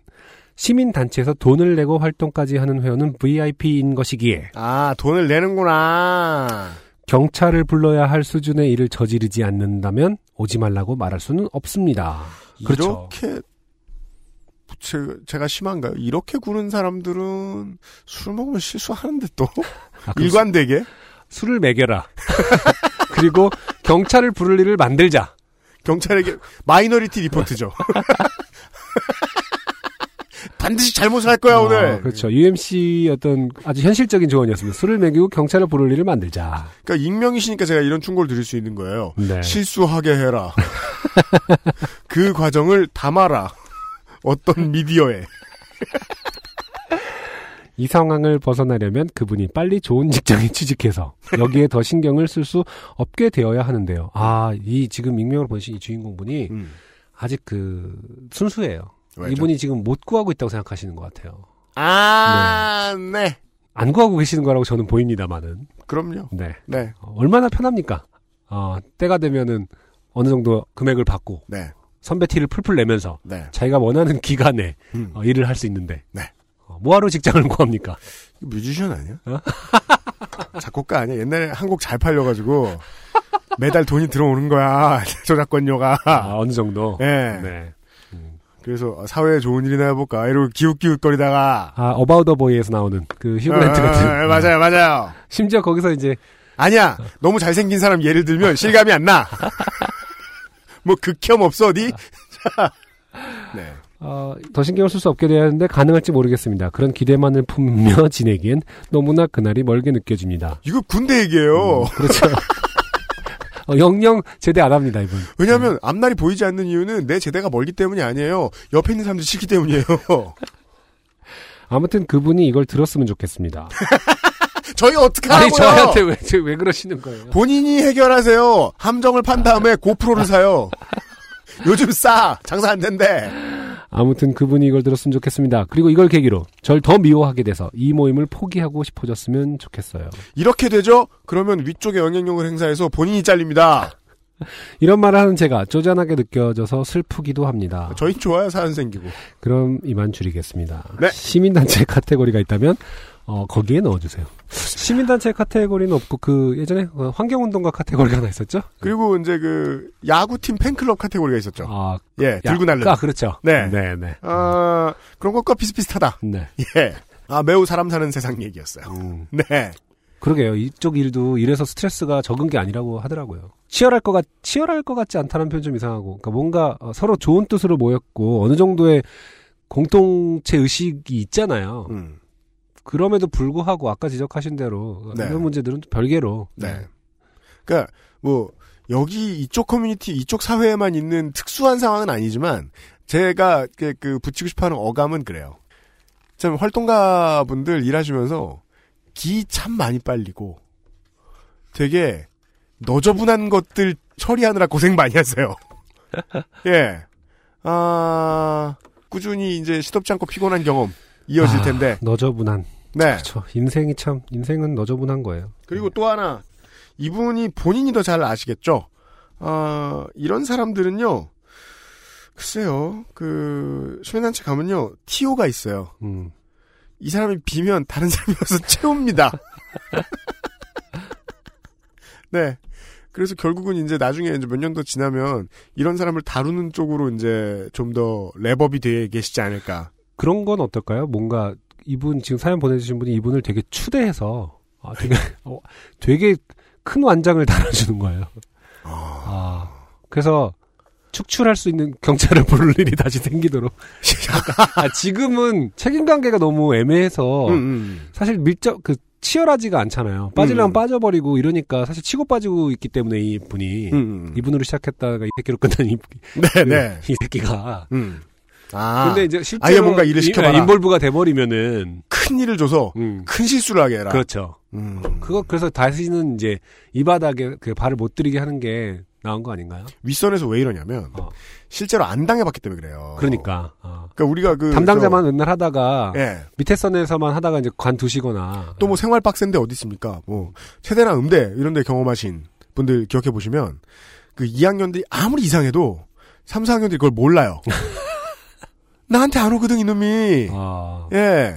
시민단체에서 돈을 내고 활동까지 하는 회원은 VIP인 것이기에 아 돈을 내는구나. 경찰을 불러야 할 수준의 일을 저지르지 않는다면 오지 말라고 말할 수는 없습니다. 그렇죠. 이렇게 제, 제가 심한가요? 이렇게 구는 사람들은 술 먹으면 실수하는데 또 아, 일관되게 수- 술을 먹여라. 그리고 경찰을 부를 일을 만들자. 경찰에게 마이너리티 리포트죠. 반드시 잘못을 할 거야 어, 오늘. 그렇죠. UMC 어떤 아주 현실적인 조언이었습니다. 술을 먹이고 경찰을 부를 일을 만들자. 그러니까 익명이시니까 제가 이런 충고를 드릴 수 있는 거예요. 네. 실수하게 해라. 그 과정을 담아라. 어떤 미디어에. 이 상황을 벗어나려면 그분이 빨리 좋은 직장에 취직해서 여기에 더 신경을 쓸 수 없게 되어야 하는데요. 아, 이 지금 익명으로 보신 이 주인공분이 음. 아직 그 순수해요. 왜죠? 이분이 지금 못 구하고 있다고 생각하시는 것 같아요. 아, 네. 안 구하고 계시는 거라고 저는 보입니다만은. 그럼요. 네. 네. 어, 얼마나 편합니까? 어, 때가 되면은 어느 정도 금액을 받고 네. 선배 티를 풀풀 내면서 네. 자기가 원하는 기간에 음. 어, 일을 할 수 있는데 네. 어, 뭐하러 직장을 구합니까? 뮤지션 아니야? 어? 작곡가 아니야? 옛날에 한 곡 잘 팔려가지고 매달 돈이 들어오는 거야. 저작권료가. 아, 어느 정도. 네. 네. 그래서 사회에 좋은 일이나 해볼까 이러고 기웃기웃거리다가 아, 어바우더 보이에서 나오는 그 휴그랜트 어, 같은. 어, 어, 맞아요, 맞아요. 심지어 거기서 이제 아니야. 너무 잘생긴 사람 예를 들면 실감이 안 나. 뭐 극혐 없어 어디? 자. 네. 어, 더 신경을 쓸 수 없게 돼야 하는데 가능할지 모르겠습니다. 그런 기대만을 품며 지내기엔 너무나 그날이 멀게 느껴집니다. 이거 군대 얘기예요. 음, 그렇죠. 어, 영영 제대 안 합니다, 이분. 왜냐하면 앞날이 보이지 않는 이유는 내 제대가 멀기 때문이 아니에요. 옆에 있는 사람들이 싫기 때문이에요. 아무튼 그분이 이걸 들었으면 좋겠습니다. 저희 어떻게 하고요? 저한테 왜, 저- 왜 그러시는 거예요? 본인이 해결하세요. 함정을 판 다음에 고프로를 사요. 요즘 싸. 장사 안 된대. 아무튼 그분이 이걸 들었으면 좋겠습니다. 그리고 이걸 계기로 절 더 미워하게 돼서 이 모임을 포기하고 싶어졌으면 좋겠어요. 이렇게 되죠? 그러면 위쪽에 영향력을 행사해서 본인이 잘립니다. 이런 말을 하는 제가 쪼잔하게 느껴져서 슬프기도 합니다. 저희 좋아요, 사연 생기고. 그럼 이만 줄이겠습니다. 네. 시민단체 카테고리가 있다면 어, 거기에 넣어주세요. 시민단체 카테고리는 없고 그 예전에 어, 환경운동가 카테고리가 하나 있었죠? 그리고 이제 그 야구팀 팬클럽 카테고리가 있었죠. 아, 예, 들고 날르. 아 그렇죠. 네. 네, 네. 아, 그런 것과 비슷비슷하다. 네. 예. 아, 매우 사람 사는 세상 얘기였어요. 음. 네. 그러게요. 이쪽 일도 이래서 스트레스가 적은 게 아니라고 하더라고요. 치열할 것 같, 치열할 것 같지 않다는 표현 좀 이상하고, 그러니까 뭔가 어, 서로 좋은 뜻으로 모였고 어느 정도의 공동체 의식이 있잖아요. 음. 그럼에도 불구하고 아까 지적하신 대로 네. 이런 문제들은 별개로 네. 그러니까 뭐 여기 이쪽 커뮤니티 이쪽 사회에만 있는 특수한 상황은 아니지만 제가 그, 그 붙이고 싶어하는 어감은 그래요. 참 활동가 분들 일하시면서 기 참 많이 빨리고 되게 너저분한 것들 처리하느라 고생 많이 하세요. 예. 아 꾸준히 이제 시덥지 않고 피곤한 경험 이어질 아, 텐데. 너저분한. 네. 그렇죠. 인생이 참 인생은 너저분한 거예요. 그리고 또 하나 이분이 본인이 더 잘 아시겠죠. 어, 이런 사람들은요. 글쎄요, 그, 수면단체 가면요, TO가 있어요. 음. 이 사람이 비면 다른 사람이 와서 채웁니다. 네. 그래서 결국은 이제 나중에 이제 몇 년 더 지나면 이런 사람을 다루는 쪽으로 이제 좀더 랩업이 되어 계시지 않을까. 그런 건 어떨까요? 뭔가 이분 지금 사연 보내주신 분이 이분을 되게 추대해서 아, 되게 어, 되게 큰 완장을 달아주는 거예요. 아, 그래서 축출할 수 있는 경찰을 부를 일이 다시 생기도록. 아, 지금은 책임 관계가 너무 애매해서 음, 음. 사실 밀접 그 치열하지가 않잖아요. 빠지려면 음. 빠져버리고 이러니까 사실 치고 빠지고 있기 때문에 이 분이 음. 이분으로 시작했다가 이 새끼로 끝난 이, 네, 네. 이 새끼가. 음. 아. 근데 이제 실제로 아예 뭔가 일을 시켜봐라. 인, 볼브가 돼버리면은 큰 일을 줘서 음, 큰 실수를 하게 해라. 그렇죠. 음. 그거 그래서 다시는 이제 이 바닥에 그 발을 못 들이게 하는 게 나은 거 아닌가요? 윗선에서 왜 이러냐면 어. 실제로 안 당해봤기 때문에 그래요. 그러니까 어. 그러니까 우리가 그 담당자만 맨날 하다가 저, 예. 밑에 선에서만 하다가 이제 관두시거나 또뭐 생활 빡센데 어디 있습니까? 뭐 체대나 음대 이런 데 경험하신 분들 기억해 보시면 그 2학년들이 아무리 이상해도 3, 4학년들이 그걸 몰라요. 나한테 안 오거든 이놈이. 아, 예.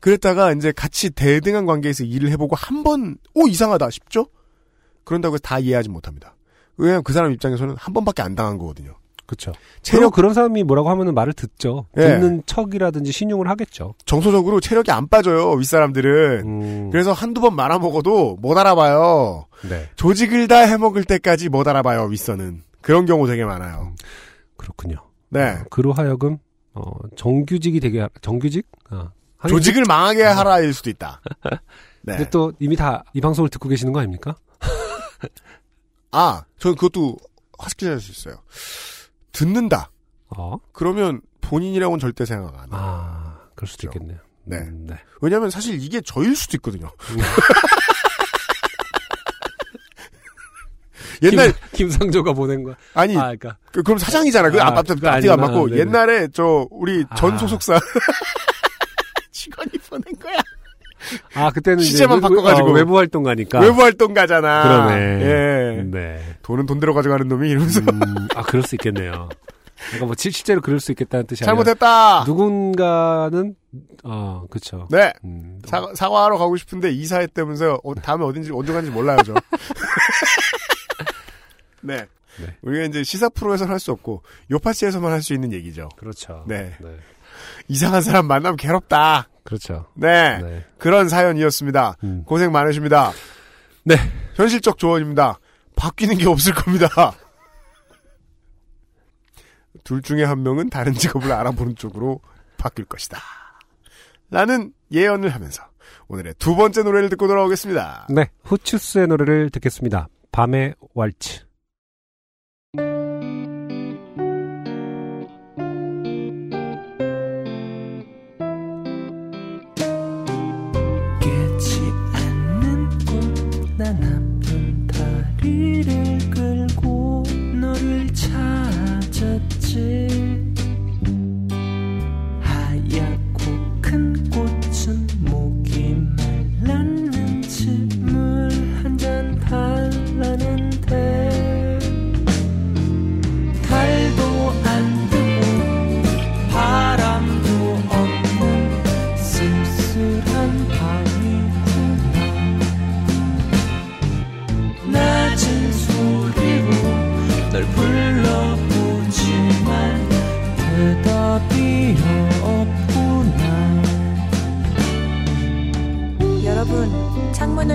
그랬다가 이제 같이 대등한 관계에서 일을 해보고 한 번, 오, 이상하다 싶죠? 그런다고 해서 다 이해하지 못합니다. 왜냐면 그 사람 입장에서는 한 번밖에 안 당한 거거든요. 그렇죠. 체력, 그런 사람이 뭐라고 하면은 말을 듣죠. 예. 듣는 척이라든지 신용을 하겠죠. 정서적으로 체력이 안 빠져요, 윗 사람들은. 음, 그래서 한두 번 말아 먹어도 못 알아봐요. 네, 조직을 다 해먹을 때까지 못 알아봐요, 윗선은. 그런 경우 되게 많아요. 그렇군요. 네. 그로 하여금 어, 정규직이 되게 하- 정규직? 아, 조직을 망하게 하라일 수도 있다. 네. 근데 또 이미 다 이 방송을 듣고 계시는 거 아닙니까? 아, 저는 그것도 확실할 수 있어요. 듣는다. 어? 그러면 본인이라고는 절대 생각 안 해요. 아, 그럴 수도 그렇죠. 있겠네요. 네. 음, 네. 왜냐면 사실 이게 저일 수도 있거든요. 옛날, 김, 김상조가 보낸 거. 아니, 아, 그러니까 그, 럼 사장이잖아. 그 아, 앞, 앞, 그거 앞뒤가 안. 맞고. 네네. 옛날에 저, 우리 전 아. 소속사. 직원이 보낸 거야. 아 그때는 시제만 외- 바꿔가지고. 어, 외부 활동 가니까. 외부 활동 가잖아. 그러네. 예. 네. 돈은 돈 들어 가져가는 놈이 이러면서. 음, 아 그럴 수 있겠네요. 그러니까 뭐 실- 실제로 그럴 수 있겠다는 뜻이 잘못했다! 누군가는 어 그렇죠. 네. 음, 사과, 사과하러 가고 싶은데 이사했다면서요. 어, 다음에 어딘지, 언제 간지 몰라요, 저. 네. 네. 우리가 이제 시사 프로에서는 할수 없고, 요파시에서만 할 수 있는 얘기죠. 그렇죠. 네. 네. 이상한 사람 만나면 괴롭다. 그렇죠. 네. 네. 그런 사연이었습니다. 음. 고생 많으십니다. 네. 현실적 조언입니다. 바뀌는 게 없을 겁니다. 둘 중에 한 명은 다른 직업을 알아보는 쪽으로 바뀔 것이다. 라는 예언을 하면서 오늘의 두 번째 노래를 듣고 돌아오겠습니다. 네. 후추스의 노래를 듣겠습니다. 밤의 왈츠.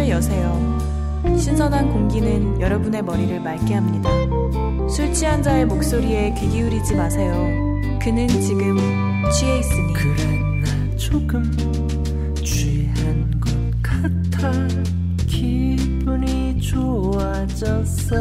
문을 여세요. 신선한 공기는 여러분의 머리를 맑게 합니다. 술 취한 자의 목소리에 귀 기울이지 마세요. 그는 지금 취해 있으니. 그래 나 조금 취한 것 같아 기분이 좋아졌어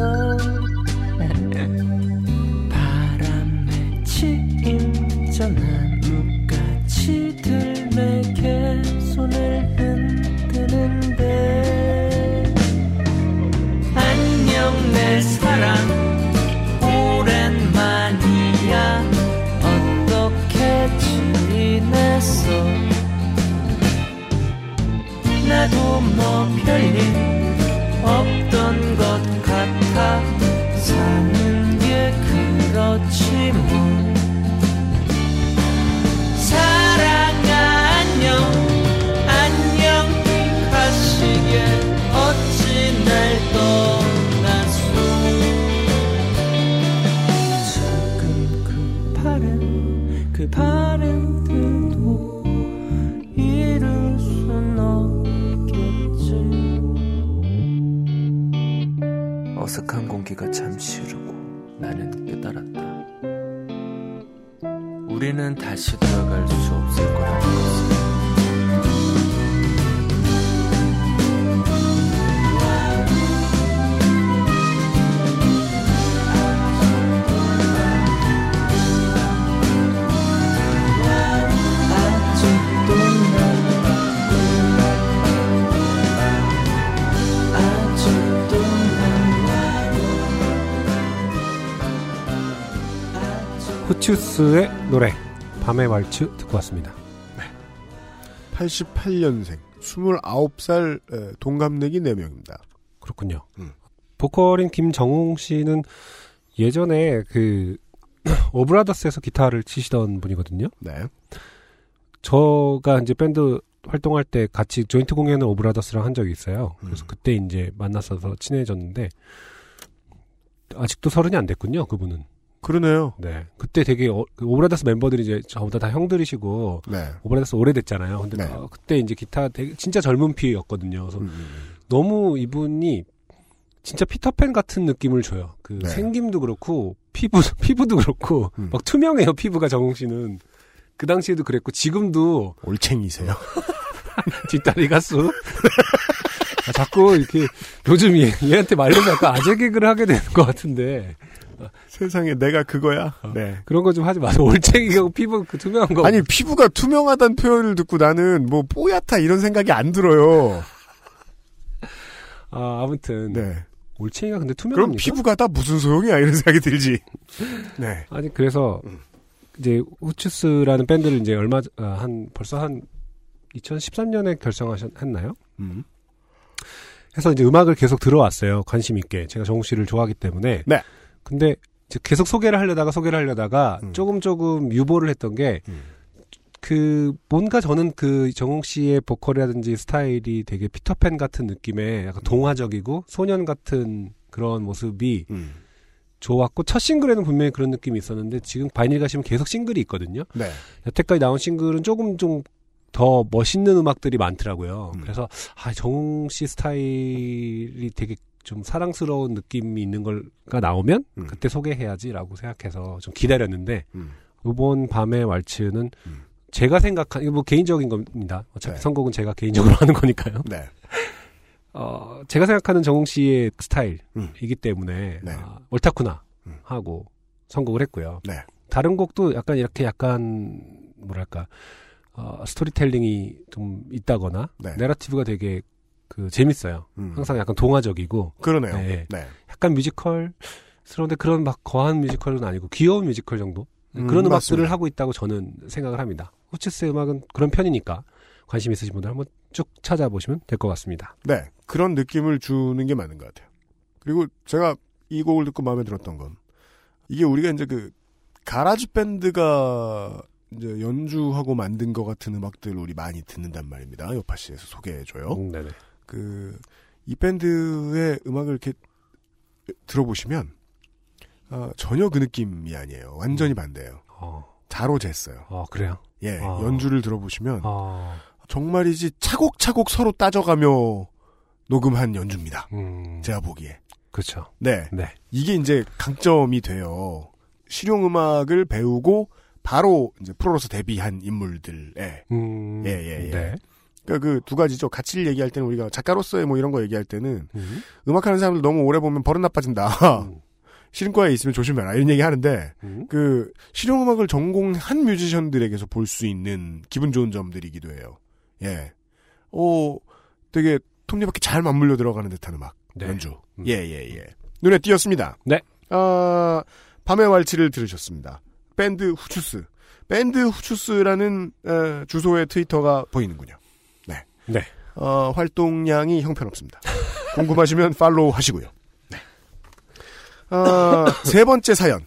우리는 다시 돌아갈 수 없을 거라는 것을. 후추스의 노래 밤의 왈츠 듣고 왔습니다. 88년생, 29살 동갑내기 4명입니다. 그렇군요. 음. 보컬인 김정웅 씨는 예전에 그 오브라더스에서 기타를 치시던 분이거든요. 네. 저가 이제 밴드 활동할 때 같이 조인트 공연을 오브라더스랑 한 적이 있어요. 그래서 음. 그때 이제 만났어서 친해졌는데 아직도 서른이 안 됐군요. 그분은. 그러네요. 네. 그때 되게 어, 그 오브라더스 멤버들이 이제 저보다 다 형들이시고 네. 오브라더스 오래됐잖아요. 근데 네. 어, 그때 이제 기타 되게 진짜 젊은 피였거든요. 그래서 음, 음. 너무 이분이 진짜 피터팬 같은 느낌을 줘요. 그 네. 생김도 그렇고 피부 피부도 그렇고 음. 막 투명해요. 피부가 정웅 씨는 그 당시에도 그랬고 지금도 올챙이세요. 뒷다리 가수. 아, 자꾸 이렇게 요즘 얘, 얘한테 말려서 약간 아재 개그를 하게 되는 것 같은데 세상에 내가 그거야. 네. 그런 거 좀 하지 마세요. 올챙이하고 피부 그 투명한 거. 아니 피부가 투명하다는 표현을 듣고 나는 뭐 뽀얗다 이런 생각이 안 들어요. 아 아무튼 네. 올챙이가 근데 그럼 투명합니까? 피부가 다 무슨 소용이야 이런 생각이 들지. 네. 아니 그래서 음. 이제 후추스라는 밴드를 이제 얼마 전- 아, 한 벌써 한 2013년에 결성하셨나요? 음. 해서 이제 음악을 계속 들어왔어요. 관심 있게. 제가 정욱 씨를 좋아하기 때문에. 네. 근데 계속 소개를 하려다가 소개를 하려다가 음. 조금 조금 유보를 했던 게 음. 그 뭔가 저는 그 정욱 씨의 보컬이라든지 스타일이 되게 피터팬 같은 느낌의 약간 동화적이고 소년 같은 그런 모습이 음. 좋았고 첫 싱글에는 분명히 그런 느낌이 있었는데 지금 바이닐 가시면 계속 싱글이 있거든요. 네. 여태까지 나온 싱글은 조금 좀더 멋있는 음악들이 많더라고요. 음. 그래서 아 정웅 씨 스타일이 되게 좀 사랑스러운 느낌이 있는 걸가 나오면 음. 그때 소개해야지라고 생각해서 좀 기다렸는데 음. 이번 밤의 왈츠는 음. 제가 생각한 이거 뭐 개인적인 겁니다. 어차피 네. 선곡은 제가 개인적으로 하는 거니까요. 네. 어, 제가 생각하는 정웅 씨의 스타일이기 음. 때문에 네. 아, 옳다구나 음. 하고 선곡을 했고요. 네. 다른 곡도 약간 이렇게 약간 뭐랄까 어, 스토리텔링이 좀 있다거나 네. 내러티브가 되게 그 재밌어요. 음. 항상 약간 동화적이고 그러네요. 네. 네. 약간 뮤지컬스러운데 그런 막 거한 뮤지컬은 아니고 귀여운 뮤지컬 정도 음, 그런 음악들을 맞습니다. 하고 있다고 저는 생각을 합니다. 후추스의 음악은 그런 편이니까 관심 있으신 분들 한번 쭉 찾아보시면 될 것 같습니다. 네. 그런 느낌을 주는 게 맞는 것 같아요. 그리고 제가 이 곡을 듣고 마음에 들었던 건 이게 우리가 이제 그 가라지 밴드가 이제 연주하고 만든 것 같은 음악들을 우리 많이 듣는단 말입니다. 요파시에서 소개해줘요. 음, 네네. 그, 이 밴드의 음악을 이렇게 들어보시면, 아, 전혀 그 느낌이 아니에요. 완전히 반대예요. 어, 자로 쟀어요. 어 그래요. 예, 아. 연주를 들어보시면, 어, 정말이지 차곡차곡 서로 따져가며 녹음한 연주입니다. 음, 제가 보기에. 그렇죠. 네. 네. 이게 이제 강점이 돼요. 실용 음악을 배우고, 바로 이제 프로로서 데뷔한 인물들의 음, 예, 예, 예. 네. 그러니까 그 두 가지죠. 가치를 얘기할 때는 우리가 작가로서의 뭐 이런 거 얘기할 때는 음, 음악하는 사람들 너무 오래 보면 버릇 나빠진다. 음, 실용과에 있으면 조심해라. 이런 얘기 하는데 음. 그 실용음악을 전공한 뮤지션들에게서 볼 수 있는 기분 좋은 점들이기도 해요. 예. 오, 되게 톱니바퀴 잘 맞물려 들어가는 듯한 음악 네. 연주. 음. 예, 예, 예. 눈에 띄었습니다. 네. 아, 밤의 왈츠를 들으셨습니다. 밴드 후추스. 밴드 후추스라는 어, 주소의 트위터가 보이는군요. 네. 네. 어, 활동량이 형편없습니다. 궁금하시면 팔로우 하시고요. 네. 아, 세 번째 사연은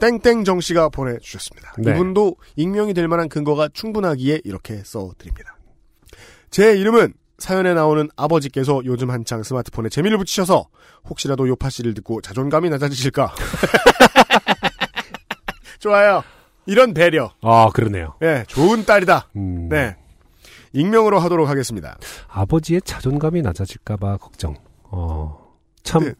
땡땡정 씨가 보내주셨습니다. 네. 이분도 익명이 될 만한 근거가 충분하기에 이렇게 써드립니다. 제 이름은 사연에 나오는 아버지께서 요즘 한창 스마트폰에 재미를 붙이셔서 혹시라도 요파 씨를 듣고 자존감이 낮아지실까. 좋아요. 이런 배려. 아 그러네요. 예, 좋은 딸이다. 음, 네. 익명으로 하도록 하겠습니다. 아버지의 자존감이 낮아질까봐 걱정. 어, 참. 근데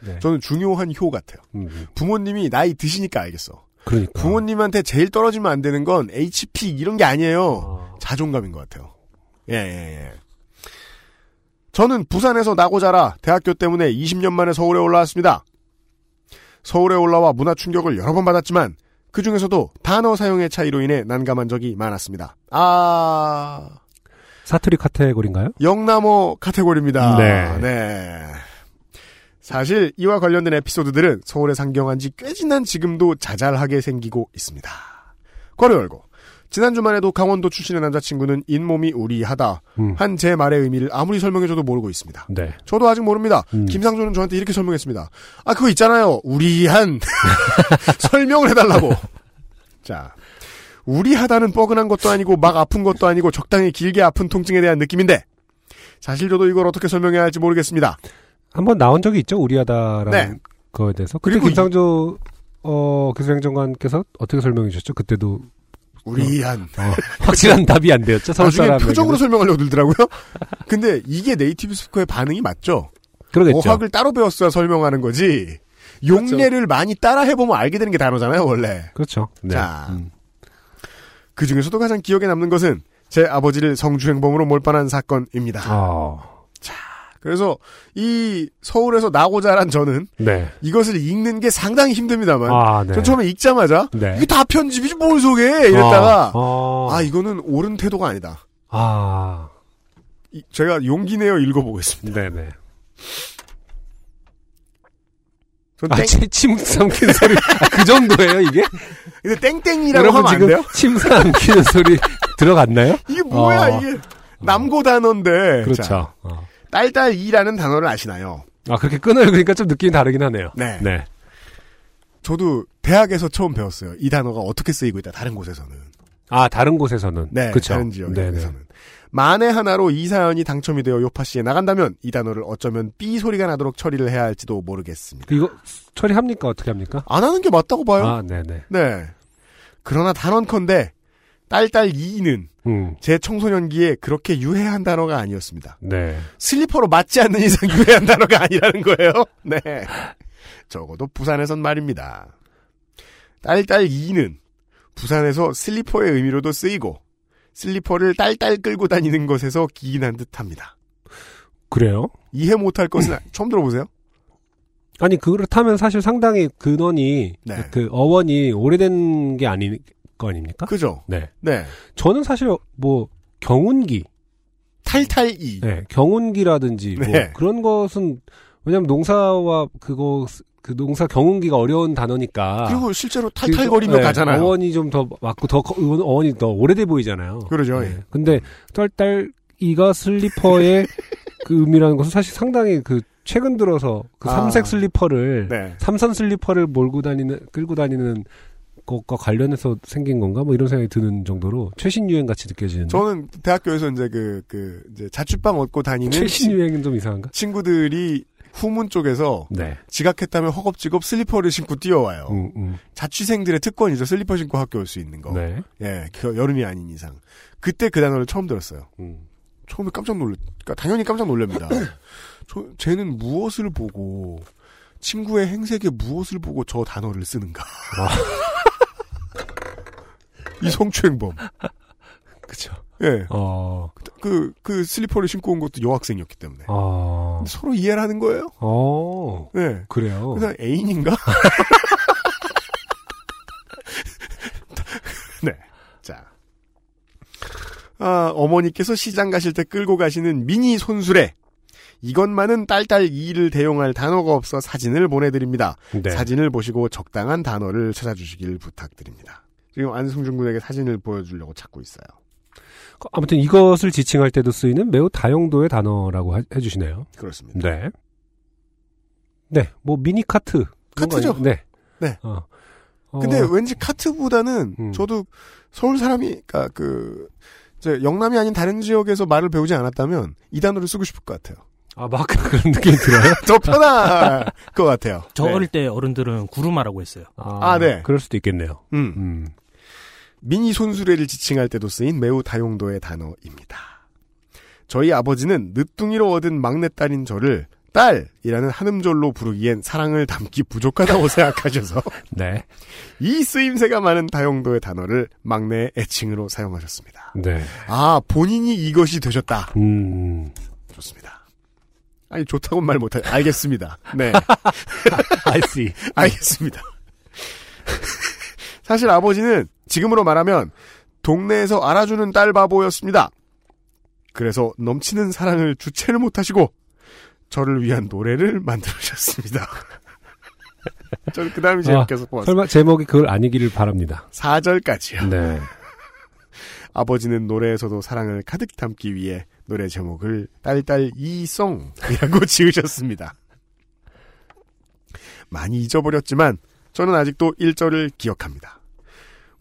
네. 저는 중요한 효 같아요. 음, 부모님이 나이 드시니까 알겠어. 그러니까. 부모님한테 제일 떨어지면 안 되는 건 HP 이런 게 아니에요. 아, 자존감인 것 같아요. 예, 예, 예. 저는 부산에서 나고 자라 대학교 때문에 20년 만에 서울에 올라왔습니다. 서울에 올라와 문화 충격을 여러 번 받았지만 그 중에서도 단어 사용의 차이로 인해 난감한 적이 많았습니다. 아, 사투리 카테고리인가요? 영남어 카테고리입니다. 네. 네. 사실 이와 관련된 에피소드들은 서울에 상경한 지 꽤 지난 지금도 자잘하게 생기고 있습니다. 괄호 열고 지난 주말에도 강원도 출신의 남자친구는 잇몸이 우리하다 음. 한제 말의 의미를 아무리 설명해줘도 모르고 있습니다. 네. 저도 아직 모릅니다. 음. 김상조는 저한테 이렇게 설명했습니다. 아 그거 있잖아요. 우리한 설명을 해달라고. 자, 우리하다는 뻐근한 것도 아니고 막 아픈 것도 아니고 적당히 길게 아픈 통증에 대한 느낌인데 사실 저도 이걸 어떻게 설명해야 할지 모르겠습니다. 한번 나온 적이 있죠, 우리하다라는 네. 거에 대해서. 그때 그리고 김상조 어, 기술행정관께서 어떻게 설명해 주셨죠? 그때도 우리한 어, 확실한 답이 안 되었죠. 나중에 표정으로 설명하려고 들더라고요. 근데 이게 네이티브 스피커의 반응이 맞죠? 그러겠죠. 어학을 따로 배웠어야 설명하는 거지. 용례를 많이 따라 해보면 알게 되는 게 단어잖아요, 원래. 그렇죠. 네. 자. 음. 그 중에서도 가장 기억에 남는 것은 제 아버지를 성추행범으로 몰빵한 사건입니다. 어, 그래서 이 서울에서 나고 자란 저는 네. 이것을 읽는 게 상당히 힘듭니다만 아, 네. 전 처음에 읽자마자 네. 이게 다 편집이지 뭘 소개해 이랬다가 어, 어. 아 이거는 옳은 태도가 아니다. 아, 이- 제가 용기 내어 읽어보겠습니다. 네네. 전 아, 땡, 침, 침 삼키는 소리. 아, 그 정도예요, 이게? 근데 땡땡이라고 여러분 하면 안 지금 돼요? 침 삼키는 소리 들어갔나요? 이게 뭐야 어. 이게 남고 단어인데 그렇죠. 자, 어. 딸딸이라는 단어를 아시나요? 아, 그렇게 끊어요. 그러니까 좀 느낌이 다르긴 하네요. 네. 네. 저도 대학에서 처음 배웠어요. 이 단어가 어떻게 쓰이고 있다. 다른 곳에서는. 아, 다른 곳에서는. 네, 그쵸. 다른 지역에서는. 만에 하나로 이 사연이 당첨이 되어 요파 씨에 나간다면 이 단어를 어쩌면 삐 소리가 나도록 처리를 해야 할지도 모르겠습니다. 이거 처리합니까? 어떻게 합니까? 안 하는 게 맞다고 봐요. 아, 네네. 네. 그러나 단언컨대 딸딸 이는 음, 제 청소년기에 그렇게 유해한 단어가 아니었습니다. 네. 슬리퍼로 맞지 않는 이상 유해한 단어가 아니라는 거예요. 네. 적어도 부산에선 말입니다. 딸딸 이는 부산에서 슬리퍼의 의미로도 쓰이고 슬리퍼를 딸딸 끌고 다니는 것에서 기인한 듯합니다. 그래요? 이해 못할 것은 아- 처음 들어보세요? 아니, 그렇다면 사실 상당히 근원이, 네. 그 어원이 오래된 게 아닐 거 아닙니까? 그죠? 네. 네. 저는 사실 뭐, 경운기, 탈탈 이. 네, 경운기라든지 뭐 네. 그런 것은 왜냐면 농사와 그거 그 농사 경운기가 어려운 단어니까 그리고 실제로 탈탈거리며 네, 가잖아요. 어원이 좀 더 맞고 더 커- 어원이 더 오래돼 보이잖아요. 그러죠. 네. 예. 근데 딸딸이가 슬리퍼의 그 의미라는 것은 사실 상당히 그 최근 들어서 그 아. 삼색 슬리퍼를 네. 삼선 슬리퍼를 몰고 다니는 끌고 다니는 것과 관련해서 생긴 건가 뭐 이런 생각이 드는 정도로 최신 유행 같이 느껴지는데 저는 대학교에서 이제 그, 그, 이제 자취방 얻고 다니는 최신 유행은 좀 이상한가? 친구들이 후문 쪽에서 네. 지각했다면 허겁지겁 슬리퍼를 신고 뛰어와요. 음, 음. 자취생들의 특권이죠. 슬리퍼 신고 학교 올 수 있는 거. 네. 예, 그 여름이 아닌 이상. 그때 그 단어를 처음 들었어요. 음. 처음에 깜짝 놀랐, 그러니까 당연히 깜짝 놀랍니다. 저, 쟤는 무엇을 보고, 친구의 행색에 무엇을 보고 저 단어를 쓰는가. 이 성추행범. 그쵸. 예. 어, 그, 그 슬리퍼를 신고 온 것도 여학생이었기 때문에. 어, 서로 이해를 하는 거예요? 어, 예. 그래요. 그냥 애인인가? 네. 자. 아, 어머니께서 시장 가실 때 끌고 가시는 미니 손수레. 이것만은 딸딸 이를 대용할 단어가 없어 사진을 보내드립니다. 네. 사진을 보시고 적당한 단어를 찾아주시길 부탁드립니다. 지금 안승준 군에게 사진을 보여주려고 찾고 있어요. 아무튼 이것을 지칭할 때도 쓰이는 매우 다용도의 단어라고 하- 해주시네요. 그렇습니다. 네. 네, 뭐 미니 카트. 카트죠. 네. 네. 어. 어, 근데 왠지 카트보다는 음. 저도 서울 사람이 그러니까 그 이제 영남이 아닌 다른 지역에서 말을 배우지 않았다면 이 단어를 쓰고 싶을 것 같아요. 아, 막 그런 느낌이 들어요? 더 편할 것 같아요. 저 네. 어릴 때 어른들은 구루마라고 했어요. 아, 네. 그럴 수도 있겠네요. 음. 음. 미니 손수레를 지칭할 때도 쓰인 매우 다용도의 단어입니다. 저희 아버지는 늦둥이로 얻은 막내딸인 저를 딸이라는 한음절로 부르기엔 사랑을 담기 부족하다고 생각하셔서 네. 이 쓰임새가 많은 다용도의 단어를 막내의 애칭으로 사용하셨습니다. 네. 아 본인이 이것이 되셨다. 음. 좋습니다. 아니 좋다고는 말 못해. 알겠습니다. 네. I see. 알겠습니다. 사실 아버지는 지금으로 말하면 동네에서 알아주는 딸 바보였습니다. 그래서 넘치는 사랑을 주체를 못하시고 저를 위한 노래를 만들으셨습니다. 저는 그 다음이 제일 아, 웃겨서 뽑았어요. 설마 제목이 그걸 아니기를 바랍니다. 4절까지요. 네. 아버지는 노래에서도 사랑을 가득 담기 위해 노래 제목을 딸딸 이송이라고 지으셨습니다. 많이 잊어버렸지만 저는 아직도 1절을 기억합니다.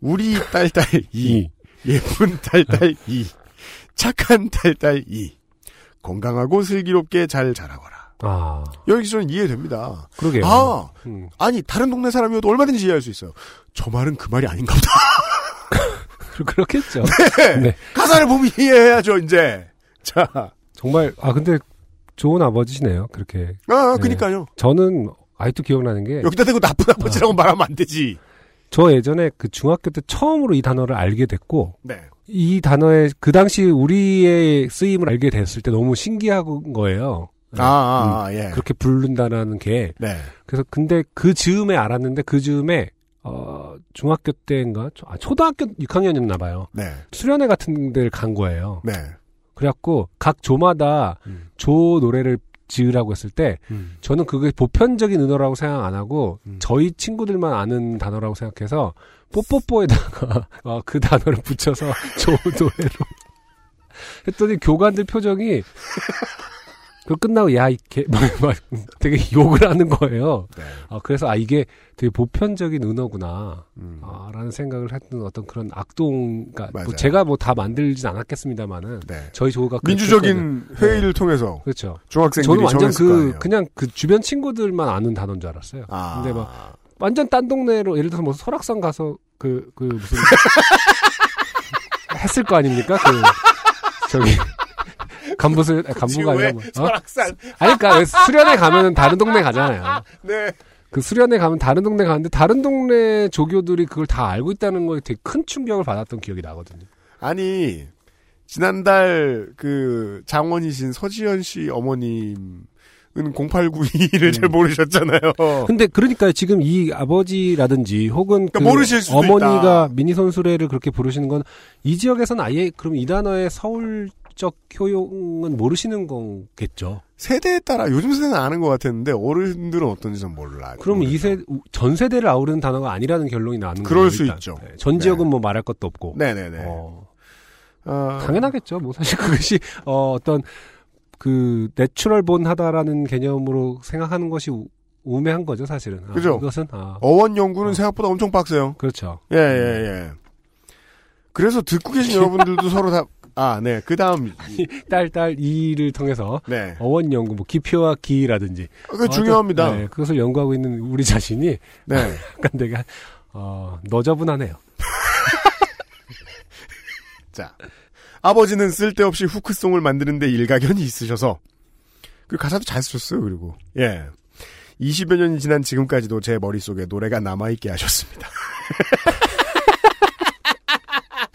우리 딸딸 이, 예쁜 딸딸 이, 착한 딸딸 이, 건강하고 슬기롭게 잘 자라거라. 아. 여기서 저는 이해됩니다. 그러게요. 아, 음. 아니 다른 동네 사람이어도 얼마든지 이해할 수 있어요. 저 말은 그 말이 아닌가 보다. 그렇겠죠. 네. 네. 가사를 보면 이해해야죠, 이제. 자. 정말 아 근데 좋은 아버지시네요. 그렇게. 아, 네. 그니까요. 저는 아직도 기억나는 게 여기다 대고 나쁜 아버지라고 말하면 안 되지. 저 예전에 그 중학교 때 처음으로 이 단어를 알게 됐고 네. 이 단어의 그 당시 우리의 쓰임을 알게 됐을 때 너무 신기한 거예요. 아, 아, 아, 음, 예. 그렇게 부른다라는 게. 네. 그래서 근데 그 즈음에 알았는데 그 즈음에 어 중학교 때인가 초- 아, 초등학교 6학년이었나 봐요. 네. 수련회 같은 데를 간 거예요. 네. 그래갖고 각 조마다 음. 조 노래를 지으라고 했을 때 저는 그게 보편적인 은어라고 생각 안 하고 음. 저희 친구들만 아는 단어라고 생각해서 뽀뽀뽀에다가 어, 그 단어를 붙여서 조 노래로 했더니 교관들 표정이 그 끝나고 야 이게 막, 막 되게 욕을 하는 거예요. 네. 아, 그래서 아 이게 되게 보편적인 은어구나. 음. 아, 라는 생각을 했던 어떤 그런 악동, 그러니까 뭐. 제가 뭐 다 만들진 않았겠습니다만은 네. 저희 조가 민주적인. 회의를 통해서 그렇죠. 중학생들이 저는 완전 그. 그냥 그 주변 친구들만 아는 단어인 줄 알았어요. 아. 근데 막 완전 딴 동네로 예를 들어서 뭐 설악산 가서 그그 무슨 했을 거 아닙니까? 그 저기 간부술 아, 간부가 아니라 뭐 어? 설악산. 아니 그러니까 왜 수련회 가면은 다른 동네 가잖아요. 네. 그 수련회 가면 다른 동네 가는데 다른 동네 조교들이 그걸 다 알고 있다는 거에 되게 큰 충격을 받았던 기억이 나거든요. 아니, 지난달 그 장원이신 서지현 씨 어머님 은 0892를 잘 모르셨잖아요. 근데 그러니까 지금 이 아버지라든지 혹은 그러니까 그 어머니가 있다. 미니 선수래를 그렇게 부르시는 건 이 지역에서는 아예 그럼 이 단어의 서울 적 효용은 모르시는 거겠죠. 세대에 따라 요즘 세대는 아는 것 같았는데 어른들은 어떤지 전 몰라. 그럼 이게 전 세대를 아우르는 단어가 아니라는 결론이 나는 거예요. 그럴 수 일단. 있죠. 네, 전 지역은 뭐 말할 것도 없고. 네네네. 어, 아, 당연하겠죠. 뭐 사실 그것이 어, 어떤 그 natural born하다라는 개념으로 생각하는 것이 우, 우매한 거죠, 사실은. 아, 그죠? 이것은 아, 어원 연구는 생각보다 엄청 빡세요. 그렇죠. 예, 예, 예. 그래서 듣고 계신 여러분들도 서로 다, 아, 네. 그 다음, 딸 딸 이를 통해서 네. 어원 연구, 뭐 기표와 기라든지. 그거 중요합니다. 네, 그것을 연구하고 있는 우리 자신이 네. 약간 내가 어, 너저분하네요. 자. 아버지는 쓸데없이 후크송을 만드는데 일가견이 있으셔서, 그 가사도 잘 쓰셨어요, 그리고. 예. 20여 년이 지난 지금까지도 제 머릿속에 노래가 남아있게 하셨습니다.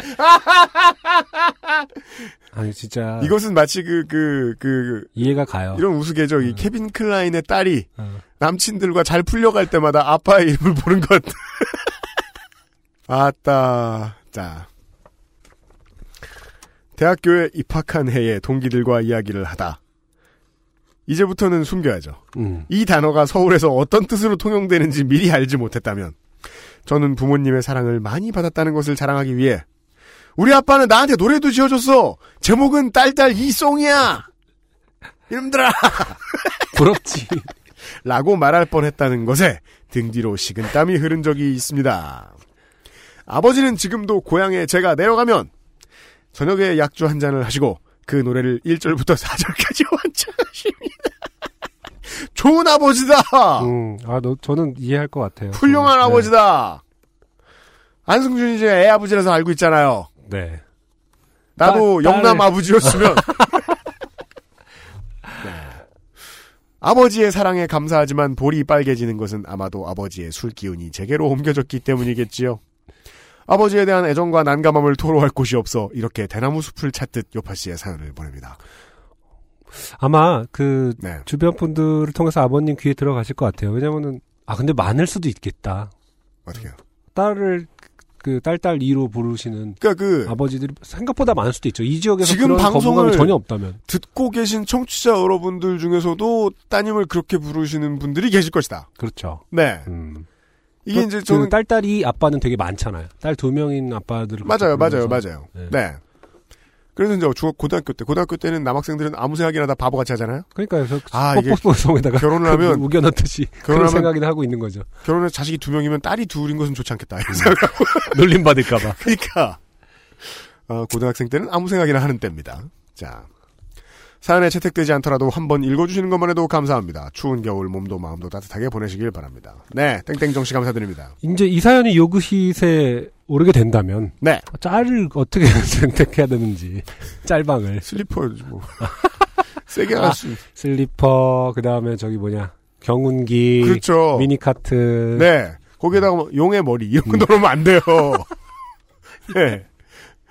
아니 진짜 이것은 마치 그, 그, 그, 이해가 가요. 이런 우스개죠. 이 케빈 클라인의 딸이 어. 남친들과 잘 풀려갈 때마다 아빠의 이름을 부른 것. 아따, 자. 대학교에 입학한 해에 동기들과 이야기를 하다. 이제부터는 숨겨야죠. 음. 이 단어가 서울에서 어떤 뜻으로 통용되는지 미리 알지 못했다면, 저는 부모님의 사랑을 많이 받았다는 것을 자랑하기 위해, 우리 아빠는 나한테 노래도 지어줬어! 제목은 딸딸 이송이야! 이놈들아! 부럽지. 라고 말할 뻔 했다는 것에 등 뒤로 식은 땀이 흐른 적이 있습니다. 아버지는 지금도 고향에 제가 내려가면 저녁에 약주 한 잔을 하시고 그 노래를 1절부터 4절까지 완창하십니다. 좋은 아버지다! 음, 아, 너, 저는 이해할 것 같아요. 훌륭한 네. 아버지다! 안승준이 제애 아버지라서 알고 있잖아요. 네. 나도 딸- 영남 딸을- 아버지였으면. 네. 아버지의 사랑에 감사하지만 볼이 빨개지는 것은 아마도 아버지의 술 기운이 제게로 옮겨졌기 때문이겠지요. 아버지에 대한 애정과 난감함을 토로할 곳이 없어 이렇게 대나무 숲을 찾듯 요파 씨의 사연을 보냅니다. 아마 그 네. 주변 분들을 통해서 아버님 귀에 들어가실 것 같아요. 왜냐면은 아 근데 많을 수도 있겠다. 어떻게요? 딸을 그 딸딸 이로 부르시는 그러니까 그 아버지들이 생각보다 많을 수도 있죠. 이 지역에서 지금 방송을 전혀 없다면. 듣고 계신 청취자 여러분들 중에서도 따님을 그렇게 부르시는 분들이 계실 것이다. 그렇죠. 네. 음. 이게 그- 이제 그 저는 딸딸이 아빠는 되게 많잖아요. 딸 두 명인 아빠들을 맞아요, 맞아요. 맞아요. 네. 네. 그래서 이제 중학 고등학교 때 고등학교 때는 남학생들은 아무 생각이나 다 바보같이 하잖아요. 그러니까 그래서 아, 이게 뽀뽀송에다가 결혼을 하면 우겨 넣듯이 그런 결혼하면- 생각이나 하고 있는 거죠. 결혼해 자식이 두 명이면 딸이 둘인 것은 좋지 않겠다. 음. 놀림 받을까봐. 그러니까 어, 고등학생 때는 아무 생각이나 하는 때입니다. 자 사연에 채택되지 않더라도 한번 읽어주시는 것만 해도 감사합니다. 추운 겨울 몸도 마음도 따뜻하게 보내시길 바랍니다. 네, 땡땡정 씨 감사드립니다. 이제 이 사연이 요그hit에 오르게 된다면 네, 짤을 어떻게 선택해야 되는지 짤방을 슬리퍼 뭐 세게 아, 할 수. 슬리퍼 그 다음에 저기 뭐냐 경운기 그렇죠. 미니카트 네, 거기에다가 뭐 용의 머리 이런 거 넣으면 안 돼요. 네.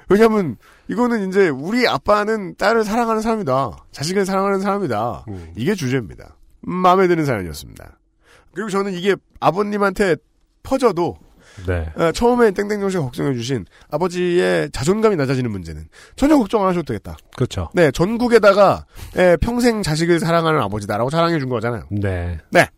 왜냐면 이거는 이제 우리 아빠는 딸을 사랑하는 사람이다. 자식을 사랑하는 사람이다. 음. 이게 주제입니다. 음, 마음에 드는 사연이었습니다. 그리고 저는 이게 아버님한테 퍼져도 네. 어, 처음에 땡땡정 씨가 걱정해 주신 아버지의 자존감이 낮아지는 문제는 전혀 걱정 안 하셔도 되겠다. 그렇죠. 네, 전국에다가 예, 평생 자식을 사랑하는 아버지다라고 자랑해 준 거잖아요. 네.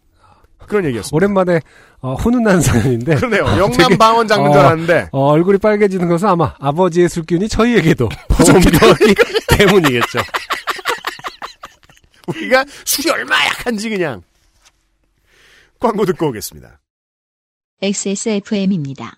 그런 얘기였습니다. 오랜만에 어, 훈훈한 사연인데 그러네요. 어, 영남 방언 장군 줄 어, 알았는데 어, 얼굴이 빨개지는 것은 아마 아버지의 술기운이 저희에게도 옮겨기 때문이겠죠. 우리가 술이 얼마 약한지 그냥 광고 듣고 오겠습니다. XSFM입니다.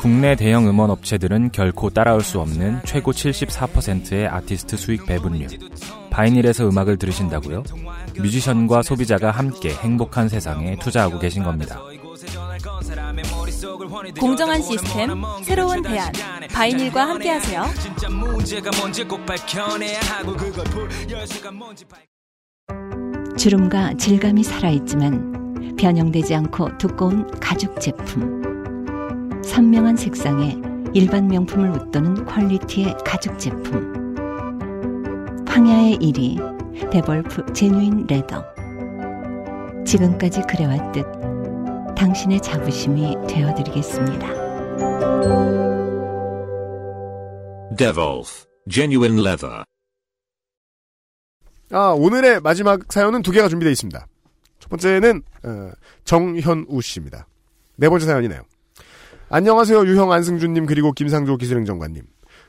국내 대형 음원 업체들은 결코 따라올 수 없는 최고 74%의 아티스트 수익 배분율. 바이닐에서 음악을 들으신다고요? 뮤지션과 소비자가 함께 행복한 세상에 투자하고 계신 겁니다. 공정한 시스템, 새로운 대안. 바이닐과 함께하세요. 주름과 질감이 살아있지만 변형되지 않고 두꺼운 가죽 제품. 선명한 색상에 일반 명품을 웃도는 퀄리티의 가죽 제품. 황야의 이리 데볼프 genuine leather. 지금까지 그래왔듯 당신의 자부심이 되어드리겠습니다. Devolf. Genuine leather. 아, 오늘의 마지막 사연은 두 개가 준비되어 있습니다. 첫 번째는 어, 정현우 씨입니다. 네 번째 사연이네요. 안녕하세요 유형 안승준님 그리고 김상조 기술행정관님.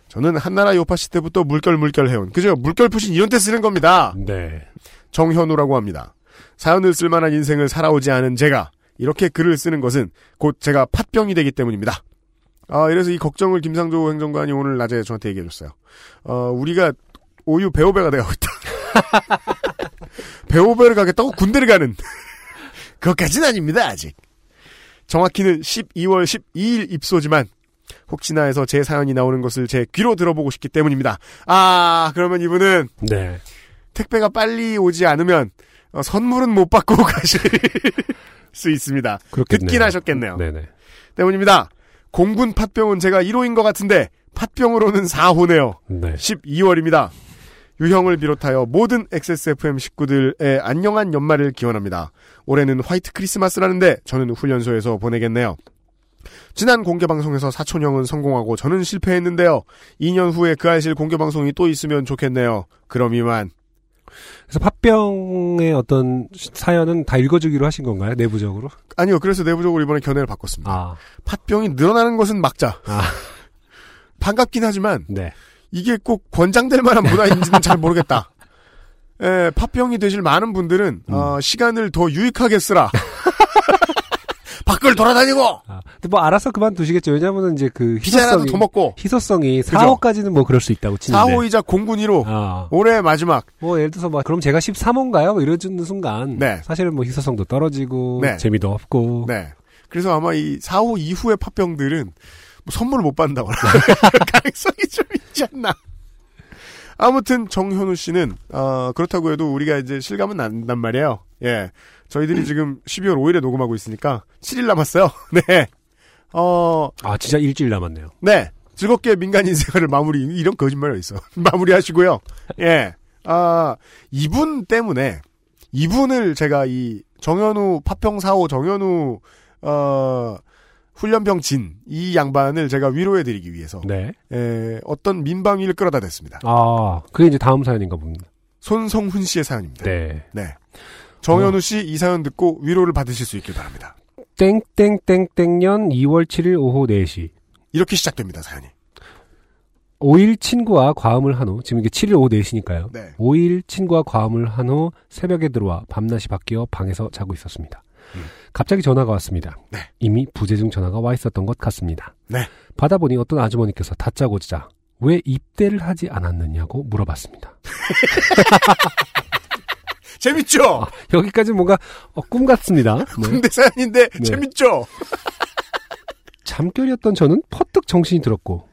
저는 한나라 요파시 때부터 물결 물결 해온 그죠 물결 푸신 이런 때 쓰는 겁니다. 네. 정현우라고 합니다. 사연을 쓸만한 인생을 살아오지 않은 제가 이렇게 글을 쓰는 것은 곧 제가 팥병이 되기 때문입니다. 아, 이래서 이 걱정을 김상조 행정관이 오늘 낮에 저한테 얘기해줬어요. 어, 우리가 오유 배우배가 되고 있다. 배우배를 가겠다고 군대를 가는. 그것까지는 아닙니다, 아직. 정확히는 12월 12일 입소지만, 혹시나 해서 제 사연이 나오는 것을 제 귀로 들어보고 싶기 때문입니다. 아, 그러면 이분은 네. 택배가 빨리 오지 않으면 어, 선물은 못 받고 가실 수 있습니다. 그렇겠네요. 듣긴 하셨겠네요. 네네. 때문입니다. 공군 팥병은 제가 1호인 것 같은데 팥병으로는 4호네요. 네. 12월입니다. 유형을 비롯하여 모든 XSFM 식구들의 안녕한 연말을 기원합니다. 올해는 화이트 크리스마스라는데 저는 훈련소에서 보내겠네요. 지난 공개방송에서 사촌형은 성공하고 저는 실패했는데요. 2년 후에 그 아이실 공개방송이 또 있으면 좋겠네요. 그럼 이만. 그래서 팥병의 어떤 사연은 다 읽어주기로 하신 건가요? 내부적으로? 아니요. 그래서 내부적으로 이번에 견해를 바꿨습니다. 아. 팥병이 늘어나는 것은 막자. 아. 반갑긴 하지만 네. 이게 꼭 권장될 만한 문화인지는 잘 모르겠다. 에, 파병이 되실 많은 분들은 음. 어, 시간을 더 유익하게 쓰라. 밖을 돌아다니고 아, 근데 뭐 알아서 그만두시겠죠. 왜냐면은 이제 그 희소성이 더 먹고 희소성이 그죠? 4호까지는 뭐 그럴 수 있다고 치는데. 4호이자 공군이로 아. 올해 마지막 뭐 예를 들어서 뭐 그럼 제가 13호인가요? 뭐 이러는 순간 네. 사실은 뭐 희소성도 떨어지고 네. 재미도 없고 네. 그래서 아마 이 4호 이후의 파병들은 뭐 선물을 못 받는다거나 가능성이 좀 있지 않나. 아무튼 정현우 씨는 어, 그렇다고 해도 우리가 이제 실감은 난단 말이에요. 예. 저희들이 지금 12월 5일에 녹음하고 있으니까 7일 남았어요. 네. 어, 아 진짜 일주일 남았네요. 네. 즐겁게 민간 인 생활을 마무리, 이런 거짓말이 있어. 마무리 하시고요. 예. 아, 이분 때문에, 이분을 제가 이 정현우 파평 사호 정현우, 어, 훈련병 진, 이 양반을 제가 위로해드리기 위해서, 네. 에, 어떤 민방위를 끌어다 댔습니다. 아 그게 이제 다음 사연인가 봅니다. 손성훈 씨의 사연입니다. 네. 네. 정현우 씨 이 사연 듣고 위로를 받으실 수 있길 바랍니다. 땡땡땡땡년 2월 7일 오후 4시. 이렇게 시작됩니다, 사연이. 5일 친구와 과음을 한 후, 지금 이게 7일 오후 4시니까요. 네. 5일 친구와 과음을 한 후 새벽에 들어와 밤낮이 바뀌어 방에서 자고 있었습니다. 음. 갑자기 전화가 왔습니다. 네. 이미 부재중 전화가 와 있었던 것 같습니다. 네. 받아보니 어떤 아주머니께서 다짜고짜 왜 입대를 하지 않았느냐고 물어봤습니다. 재밌죠? 여기까지 뭔가 어, 꿈 같습니다. 네. 군대 사연인데 네. 재밌죠? 잠결이었던 저는 퍼뜩 정신이 들었고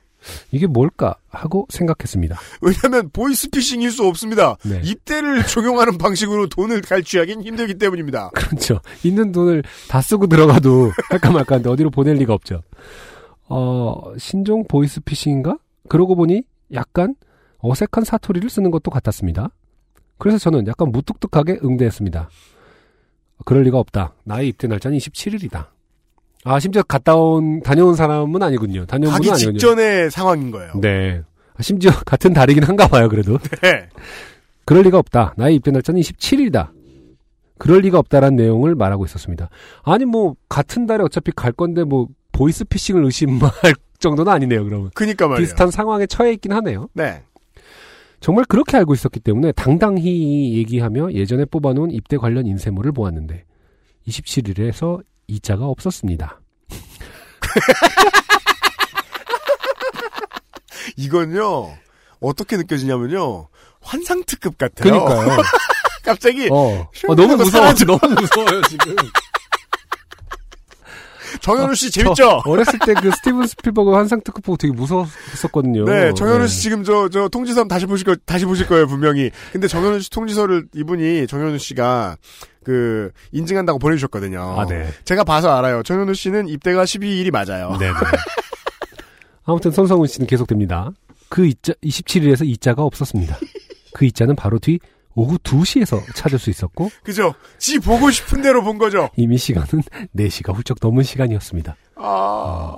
이게 뭘까 하고 생각했습니다. 왜냐하면 보이스피싱일 수 없습니다. 네. 입대를 적용하는 방식으로 돈을 갈취하긴 힘들기 때문입니다. 그렇죠. 있는 돈을 다 쓰고 들어가도 할까 말까 한데 어디로 보낼 리가 없죠. 어, 신종 보이스피싱인가? 그러고 보니 약간 어색한 사투리를 쓰는 것도 같았습니다. 그래서 저는 약간 무뚝뚝하게 응대했습니다. 그럴 리가 없다. 나의 입대 날짜는 27일이다. 아, 심지어 갔다 온, 다녀온 사람은 아니군요. 다녀온 분은 아니군요. 직전의 상황인 거예요. 네. 아, 심지어 같은 달이긴 한가 봐요, 그래도. 네. 그럴 리가 없다. 나의 입대 날짜는 27일이다. 그럴 리가 없다라는 내용을 말하고 있었습니다. 아니 뭐 같은 달에 어차피 갈 건데 뭐 보이스피싱을 의심할 정도는 아니네요. 그러면 그니까 말이에요. 비슷한 상황에 처해 있긴 하네요. 네. 정말 그렇게 알고 있었기 때문에 당당히 얘기하며 예전에 뽑아놓은 입대 관련 인쇄물을 보았는데 27일에서 이자가 없었습니다. 이건요, 어떻게 느껴지냐면요, 환상특급 같아요. 그러니까요. 갑자기, 어, 슝 어, 너무 무서워. 사라져. 너무 무서워요 지금. 정현우 씨 어, 재밌죠? 저 어렸을 때 그 스티븐 스필버그 환상 특급 보고 되게 무서웠었거든요. 네, 정현우 네. 씨 지금 저, 저 통지서 다시 보실 거, 다시 보실 거예요, 분명히. 근데 정현우 씨 통지서를 이분이, 정현우 씨가, 그, 인증한다고 보내주셨거든요. 아, 네. 제가 봐서 알아요. 정현우 씨는 입대가 12일이 맞아요. 네네. 아무튼 손성훈 씨는 계속됩니다. 그 이자 27일에서 이자가 없었습니다. 그 이자는 바로 뒤 오후 2시에서 찾을 수 있었고 그죠? 지 보고 싶은 대로 본 거죠? 이미 시간은 4시가 훌쩍 넘은 시간이었습니다. 아,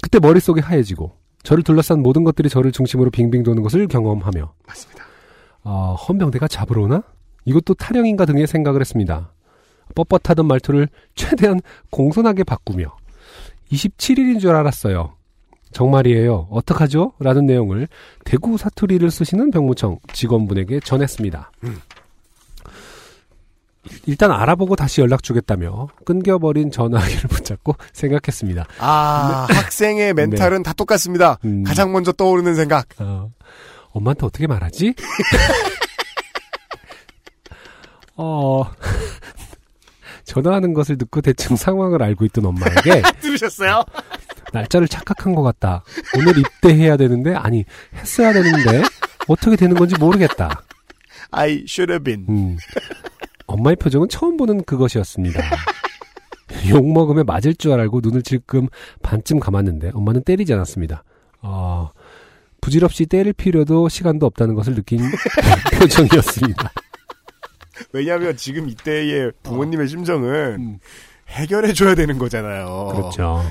그때 머릿속이 하얘지고 저를 둘러싼 모든 것들이 저를 중심으로 빙빙 도는 것을 경험하며 맞습니다. 어, 헌병대가 잡으러 오나? 이것도 타령인가 등의 생각을 했습니다. 뻣뻣하던 말투를 최대한 공손하게 바꾸며 27일인 줄 알았어요. 정말이에요. 어떡하죠? 라는 내용을 대구 사투리를 쓰시는 병무청 직원분에게 전했습니다. 음. 일단 알아보고 다시 연락 주겠다며 끊겨버린 전화기를 붙잡고 생각했습니다. 아, 학생의 멘탈은 다 똑같습니다. 네. 음. 가장 먼저 떠오르는 생각. 어, 엄마한테 어떻게 말하지? 어, 전화하는 것을 듣고 대충 상황을 알고 있던 엄마에게 들으셨어요? 날짜를 착각한 것 같다. 오늘 입대해야 되는데, 아니, 했어야 되는데, 어떻게 되는 건지 모르겠다. I should have been. 음, 엄마의 표정은 처음 보는 그것이었습니다. 욕 먹으면 맞을 줄 알고 눈을 질끔 반쯤 감았는데 엄마는 때리지 않았습니다. 어, 부질없이 때릴 필요도 시간도 없다는 것을 느낀 표정이었습니다. 왜냐하면 지금 이때의 부모님의 심정은 음. 해결해줘야 되는 거잖아요. 그렇죠.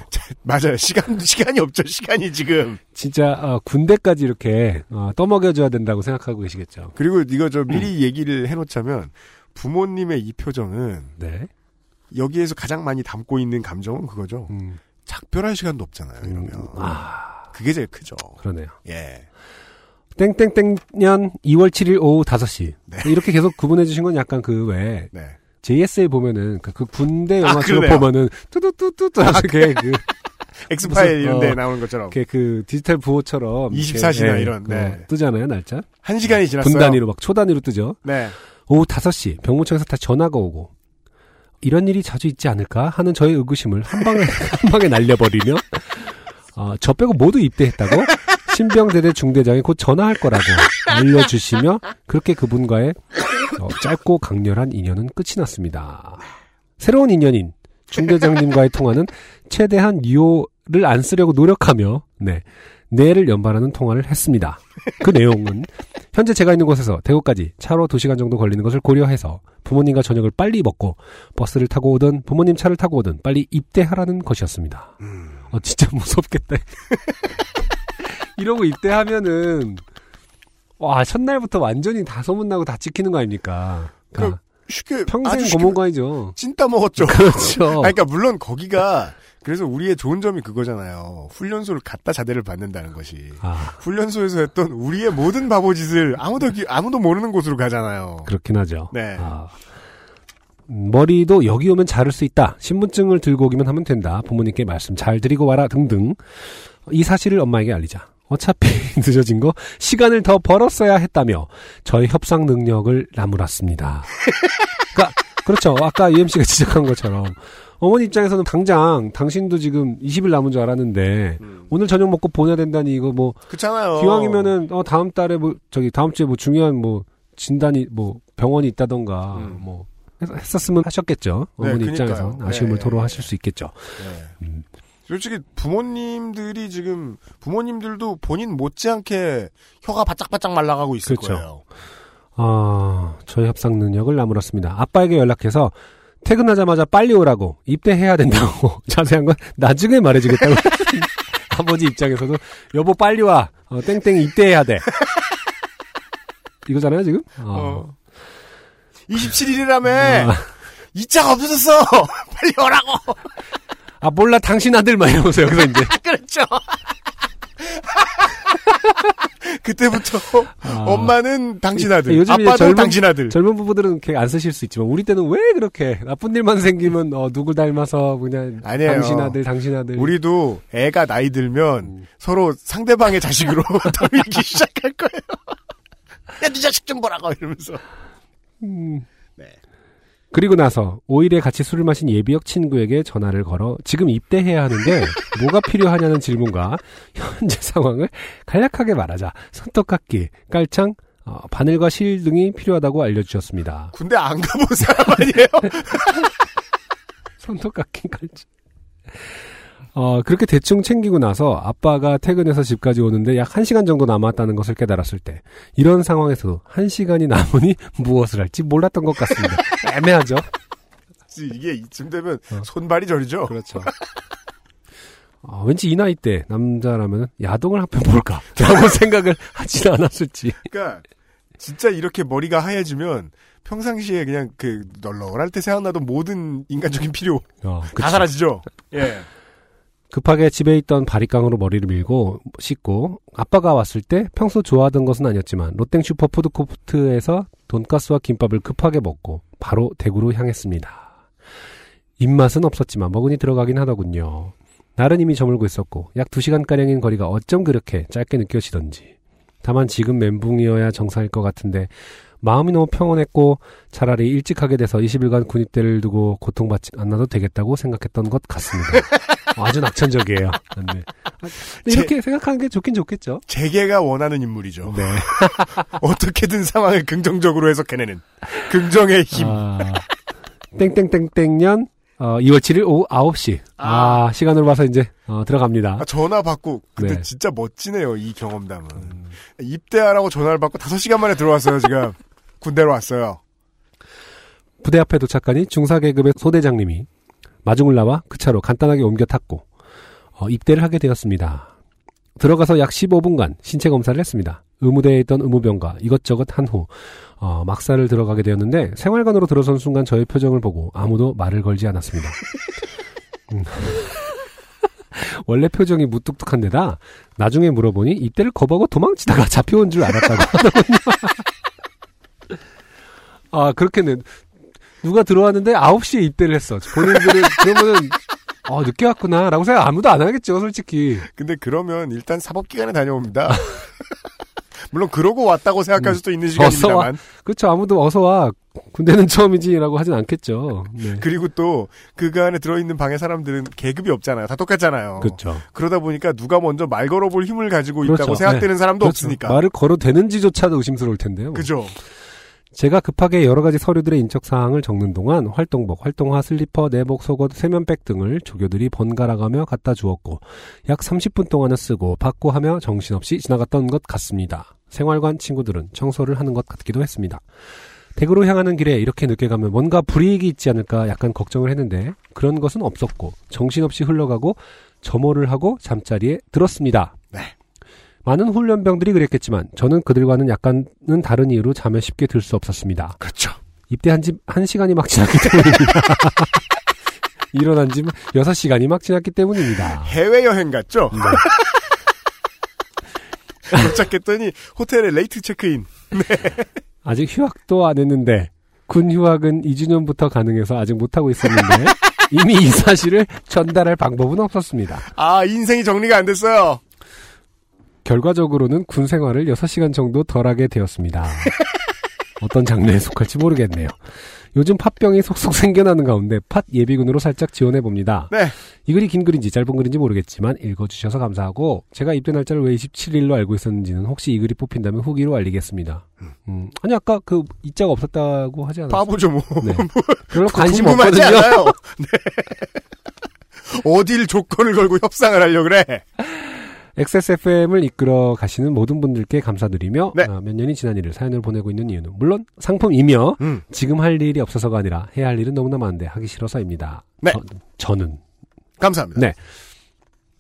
맞아요. 시간, 시간이 없죠. 시간이 지금. 진짜 어, 군대까지 이렇게 어, 떠먹여줘야 된다고 생각하고 계시겠죠. 그리고 이거 저 음. 미리 얘기를 해놓자면 부모님의 이 표정은 네. 여기에서 가장 많이 담고 있는 감정은 그거죠. 음, 작별할 시간도 없잖아요. 이러면. 아, 그게 제일 크죠. 그러네요. 예. 땡땡땡년 2월 7일 오후 5시. 이렇게 계속 구분해 주신 건 약간 그 왜. 네. JSA 보면은 그, 그 군대 아, 영화처럼 그러네요. 보면은 뚜두뚜뚜뚜 이렇게 그 엑스파일 이런 데 어, 나오는 것처럼. 이렇게 그 디지털 부호처럼 24 시나 이렇게, 예, 이런, 그거 네. 뜨잖아요 날짜. 한 시간이 지났어요. 분 단위로 막 초 단위로 뜨죠. 네. 오후 5시 병무청에서 다 전화가 오고 이런 일이 자주 있지 않을까 하는 저의 의구심을 한 방에 한 방에 날려버리며 어, 저 빼고 모두 입대했다고 신병대대 중대장이 곧 전화할 거라고 알려주시며 그렇게 그분과의 어, 짧고 강렬한 인연은 끝이 났습니다. 새로운 인연인 중대장님과의 통화는 최대한 유효를 안 쓰려고 노력하며 네 내를 연발하는 통화를 했습니다. 그 내용은 현재 제가 있는 곳에서 대구까지 차로 2시간 정도 걸리는 것을 고려해서 부모님과 저녁을 빨리 먹고 버스를 타고 오든 부모님 차를 타고 오든 빨리 입대하라는 것이었습니다. 어, 진짜 무섭겠다. 이러고 입대하면은 와 첫날부터 완전히 다 소문나고 다 찍히는 거 아닙니까? 그러니까 쉽게 평생 고문관이죠. 찐따 먹었죠. 그렇죠. 아니, 그러니까 물론 거기가 그래서 우리의 좋은 점이 그거잖아요. 훈련소를 갖다 자대를 받는다는 것이. 아. 훈련소에서 했던 우리의 모든 바보짓을 아무도 기- 아무도 모르는 곳으로 가잖아요. 그렇긴 하죠. 네. 아, 음, 머리도 여기 오면 자를 수 있다. 신분증을 들고 오기만 하면 된다. 부모님께 말씀 잘 드리고 와라 등등. 이 사실을 엄마에게 알리자. 어차피 늦어진 거 시간을 더 벌었어야 했다며 저의 협상 능력을 나무랐습니다. 그러니까 그렇죠. 아까 UMC가 지적한 것처럼 어머니 입장에서는 당장 당신도 지금 20일 남은 줄 알았는데 오늘 저녁 먹고 보내야 된다니 이거 뭐 그렇잖아요. 기왕이면은 어 다음 달에 뭐 저기 다음 주에 뭐 중요한 뭐 진단이 뭐 병원이 있다던가 뭐 했- 했었으면 하셨겠죠. 네, 어머니 그러니까요. 입장에서 아쉬움을 네. 토로하실 수 있겠죠. 네. 솔직히 부모님들이 지금 부모님들도 본인 못지않게 혀가 바짝바짝 말라가고 있을 그렇죠. 거예요. 아, 저희 협상 능력을 나무랐습니다. 아빠에게 연락해서 퇴근하자마자 빨리 오라고 입대해야 된다고 자세한 건 나중에 말해주겠다고 아버지 입장에서도 여보 빨리 와 어, 땡땡 입대해야 돼 이거잖아요 지금 어. 27일이라며 아. 이 차가 없어졌어. 빨리 오라고. 아 몰라 당신 아들 막 이러면서 여기서 이제 그렇죠. 그때부터 아. 엄마는 당신 아들, 아빠도 젊은, 당신 아들. 젊은 부부들은 그렇게 안 쓰실 수 있지만 우리 때는 왜 그렇게 나쁜 일만 생기면 어, 누구 닮아서 그냥 아니에요. 당신 아들 당신 아들 우리도 애가 나이 들면 음. 서로 상대방의 자식으로 돌리기 시작할 거예요. 야, 네 자식 좀 보라고 이러면서. 음. 네. 그리고 나서 5일에 같이 술을 마신 예비역 친구에게 전화를 걸어 지금 입대해야 하는데 뭐가 필요하냐는 질문과 현재 상황을 간략하게 말하자 손톱깎이, 깔창, 어, 바늘과 실 등이 필요하다고 알려주셨습니다. 군대 안 가본 사람 아니에요? 손톱깎이, 깔창. 어, 그렇게 대충 챙기고 나서 아빠가 퇴근해서 집까지 오는데 약 1시간 정도 남았다는 것을 깨달았을 때 이런 상황에서도 1시간이 남으니 무엇을 할지 몰랐던 것 같습니다. 애매하죠? 이게 이쯤 되면 손발이 저리죠. 그렇죠. 어, 왠지 이 나이 때 남자라면 야동을 한 편 볼까? 라고 생각을 하진 않았을지. 그러니까 진짜 이렇게 머리가 하얘지면 평상시에 그냥 그 널널할 때 생각나던 모든 인간적인 필요 어, 다. 사라지죠. 예. 급하게 집에 있던 바리깡으로 머리를 밀고 씻고 아빠가 왔을 때 평소 좋아하던 것은 아니었지만 롯땡 슈퍼 푸드코트에서 돈가스와 김밥을 급하게 먹고 바로 대구로 향했습니다. 입맛은 없었지만 먹으니 들어가긴 하더군요. 날은 이미 저물고 있었고 약 2시간가량인 거리가 어쩜 그렇게 짧게 느껴지던지. 다만 지금 멘붕이어야 정상일 것 같은데 마음이 너무 평온했고 차라리 일찍 하게 돼서 20일간 군입대를 두고 고통받지 않아도 되겠다고 생각했던 것 같습니다. 아주 낙천적이에요. 네. 이렇게 생각하는 게 좋긴 좋겠죠. 재계가 원하는 인물이죠. 네. 어떻게든 상황을 긍정적으로 해석해내는 긍정의 힘. 아, 땡땡땡땡년 어, 2월 7일 오후 9시. 아, 시간을 봐서 이제 어, 들어갑니다. 아, 전화 받고 근데 네. 진짜 멋지네요 이 경험담은 입대하라고 전화를 받고 5시간 만에 들어왔어요 지금 군대로 왔어요 부대 앞에 도착하니 중사 계급의 소대장님이 마중을 나와 그 차로 간단하게 옮겨 탔고 어, 입대를 하게 되었습니다. 들어가서 약 15분간 신체 검사를 했습니다. 의무대에 있던 의무병과 이것저것 한 후 어, 막사를 들어가게 되었는데 생활관으로 들어선 순간 저의 표정을 보고 아무도 말을 걸지 않았습니다. 음. 원래 표정이 무뚝뚝한 데다 나중에 물어보니 입대를 거부하고 도망치다가 잡혀온 줄 알았다고 하더군요. 아, 그렇겠네. 누가 들어왔는데 9시에 입대를 했어. 본인들은 그러면은 어, 늦게 왔구나. 라고 생각 아무도 안 하겠죠, 솔직히. 근데 그러면 일단 사법기관에 다녀옵니다. 물론 그러고 왔다고 생각할 수도 있는 시간입니다만. 그렇죠. 아무도 어서 와. 군대는 처음이지라고 하진 않겠죠. 네. 그리고 또 그 안에 들어있는 방의 사람들은 계급이 없잖아요. 다 똑같잖아요. 그렇죠. 그러다 보니까 누가 먼저 말 걸어볼 힘을 가지고 그렇죠. 있다고 생각되는 네. 사람도 그렇죠. 없으니까. 말을 걸어 되는지조차도 의심스러울 텐데요. 그죠. 제가 급하게 여러 가지 서류들의 인적 사항을 적는 동안 활동복, 활동화, 슬리퍼, 내복, 속옷, 세면백 등을 조교들이 번갈아가며 갖다 주었고 약 30분 동안은 쓰고 받고 하며 정신없이 지나갔던 것 같습니다. 생활관 친구들은 청소를 하는 것 같기도 했습니다. 댁으로 향하는 길에 이렇게 늦게 가면 뭔가 불이익이 있지 않을까 약간 걱정을 했는데 그런 것은 없었고 정신없이 흘러가고 점호를 하고 잠자리에 들었습니다. 네. 많은 훈련병들이 그랬겠지만 저는 그들과는 약간은 다른 이유로 잠에 쉽게 들 수 없었습니다. 그렇죠. 입대한 지 한 시간이 막 지났기 때문입니다. 일어난 지 6시간이 막 지났기 때문입니다. 해외여행 갔죠? 네. 도착했더니 호텔에 late 체크인. 아직 휴학도 안 했는데 군 휴학은 2주 전부터 가능해서 아직 못하고 있었는데 이미 이 사실을 전달할 방법은 없었습니다. 아, 인생이 정리가 안 됐어요. 결과적으로는 군 생활을 6시간 정도 덜 하게 되었습니다. 어떤 장르에 속할지 모르겠네요. 요즘 팟병이 속속 생겨나는 가운데 팟 예비군으로 살짝 지원해 봅니다. 네. 이 글이 긴 글인지 짧은 글인지 모르겠지만 읽어주셔서 감사하고 제가 입대 날짜를 왜 27일로 알고 있었는지는 혹시 이 글이 뽑힌다면 후기로 알리겠습니다. 음, 아니 아까 그 이자가 없었다고 하지 않았어요? 바보죠, 뭐. 네. 별로 관심 없거든요. 않아요. 네. 어딜 조건을 걸고 협상을 하려고 그래. XSFM을 이끌어 가시는 모든 분들께 감사드리며 네. 아, 몇 년이 지난 일을 사연을 보내고 있는 이유는 물론 상품이며 음. 지금 할 일이 없어서가 아니라 해야 할 일은 너무나 많은데 하기 싫어서입니다. 네. 저, 는 감사합니다. 네.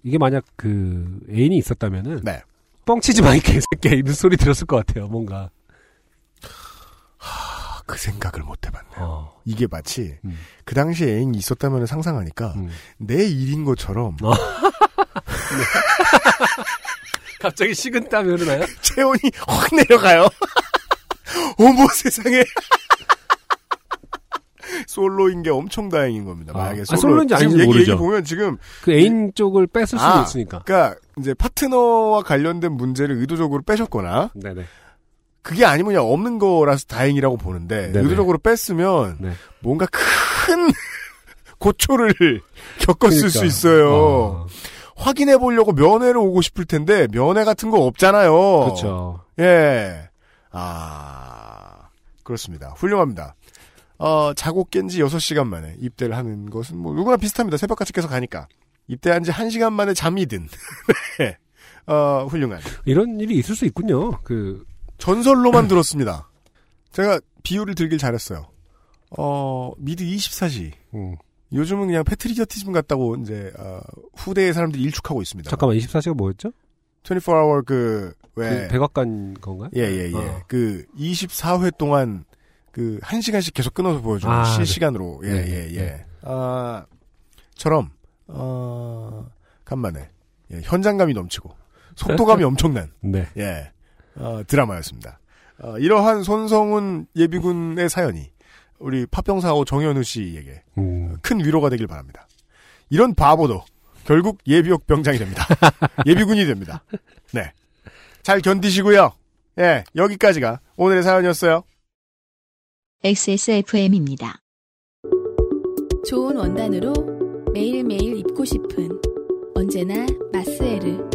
이게 만약 그 애인이 있었다면은 네. 뻥치지 마, 이 개새끼야. 이런 소리 들었을 것 같아요, 뭔가. 아, 그 생각을 못 해봤네요. 어. 이게 마치 음. 그 당시에 애인이 있었다면 상상하니까 음. 내 일인 것처럼 어. 갑자기 식은 땀이 흐르나요? 체온이 확 내려가요. 어머 세상에. 솔로인 게 엄청 다행인 겁니다. 아. 만약에 아, 솔로, 솔로인지 지금 아닌지 얘기, 모르죠. 얘기 보면 지금 그 애인 쪽을 뺐을 수도 아, 있으니까. 그러니까 이제 파트너와 관련된 문제를 의도적으로 빼셨거나 네네. 그게 아니면 그냥 없는 거라서 다행이라고 보는데 네네. 의도적으로 뺐으면 네. 뭔가 큰 고초를 겪었을 그러니까. 수 있어요. 어. 확인해 보려고 면회를 오고 싶을 텐데 면회 같은 거 없잖아요. 그렇죠. 예. 아, 그렇습니다. 훌륭합니다. 어, 자고 깬 지 6시간 만에 입대를 하는 것은 뭐 누구나 비슷합니다. 새벽같이 계속 가니까. 입대한 지 1시간 만에 잠이 든. 네. 어, 훌륭한. 이런 일이 있을 수 있군요. 그 전설로만 들었습니다. 제가 비유를 들길 잘했어요. 어, 미드 24시. 음. 요즘은 그냥 패트리어티즘 같다고 이제 어, 후대의 사람들이 일축하고 있습니다. 잠깐만 24시가 뭐였죠? 24hour 그, 왜. 그 백악관 건가요? 예, 예, 예. 어. 그 24회 동안 그 1시간씩 계속 끊어서 보여주는 아, 실시간으로. 예, 네. 예, 예. 네. 아, 처럼 어, 간만에 예, 현장감이 넘치고 속도감이 엄청난 네. 예. 어, 드라마였습니다. 어, 이러한 손성훈 예비군의 사연이 우리 파병사호 정현우 씨에게 음. 큰 위로가 되길 바랍니다. 이런 바보도 결국 예비역 병장이 됩니다. 예비군이 됩니다. 네. 잘 견디시고요. 예, 여기까지가 오늘의 사연이었어요. XSFM입니다. 좋은 원단으로 매일매일 입고 싶은 언제나 마스에르.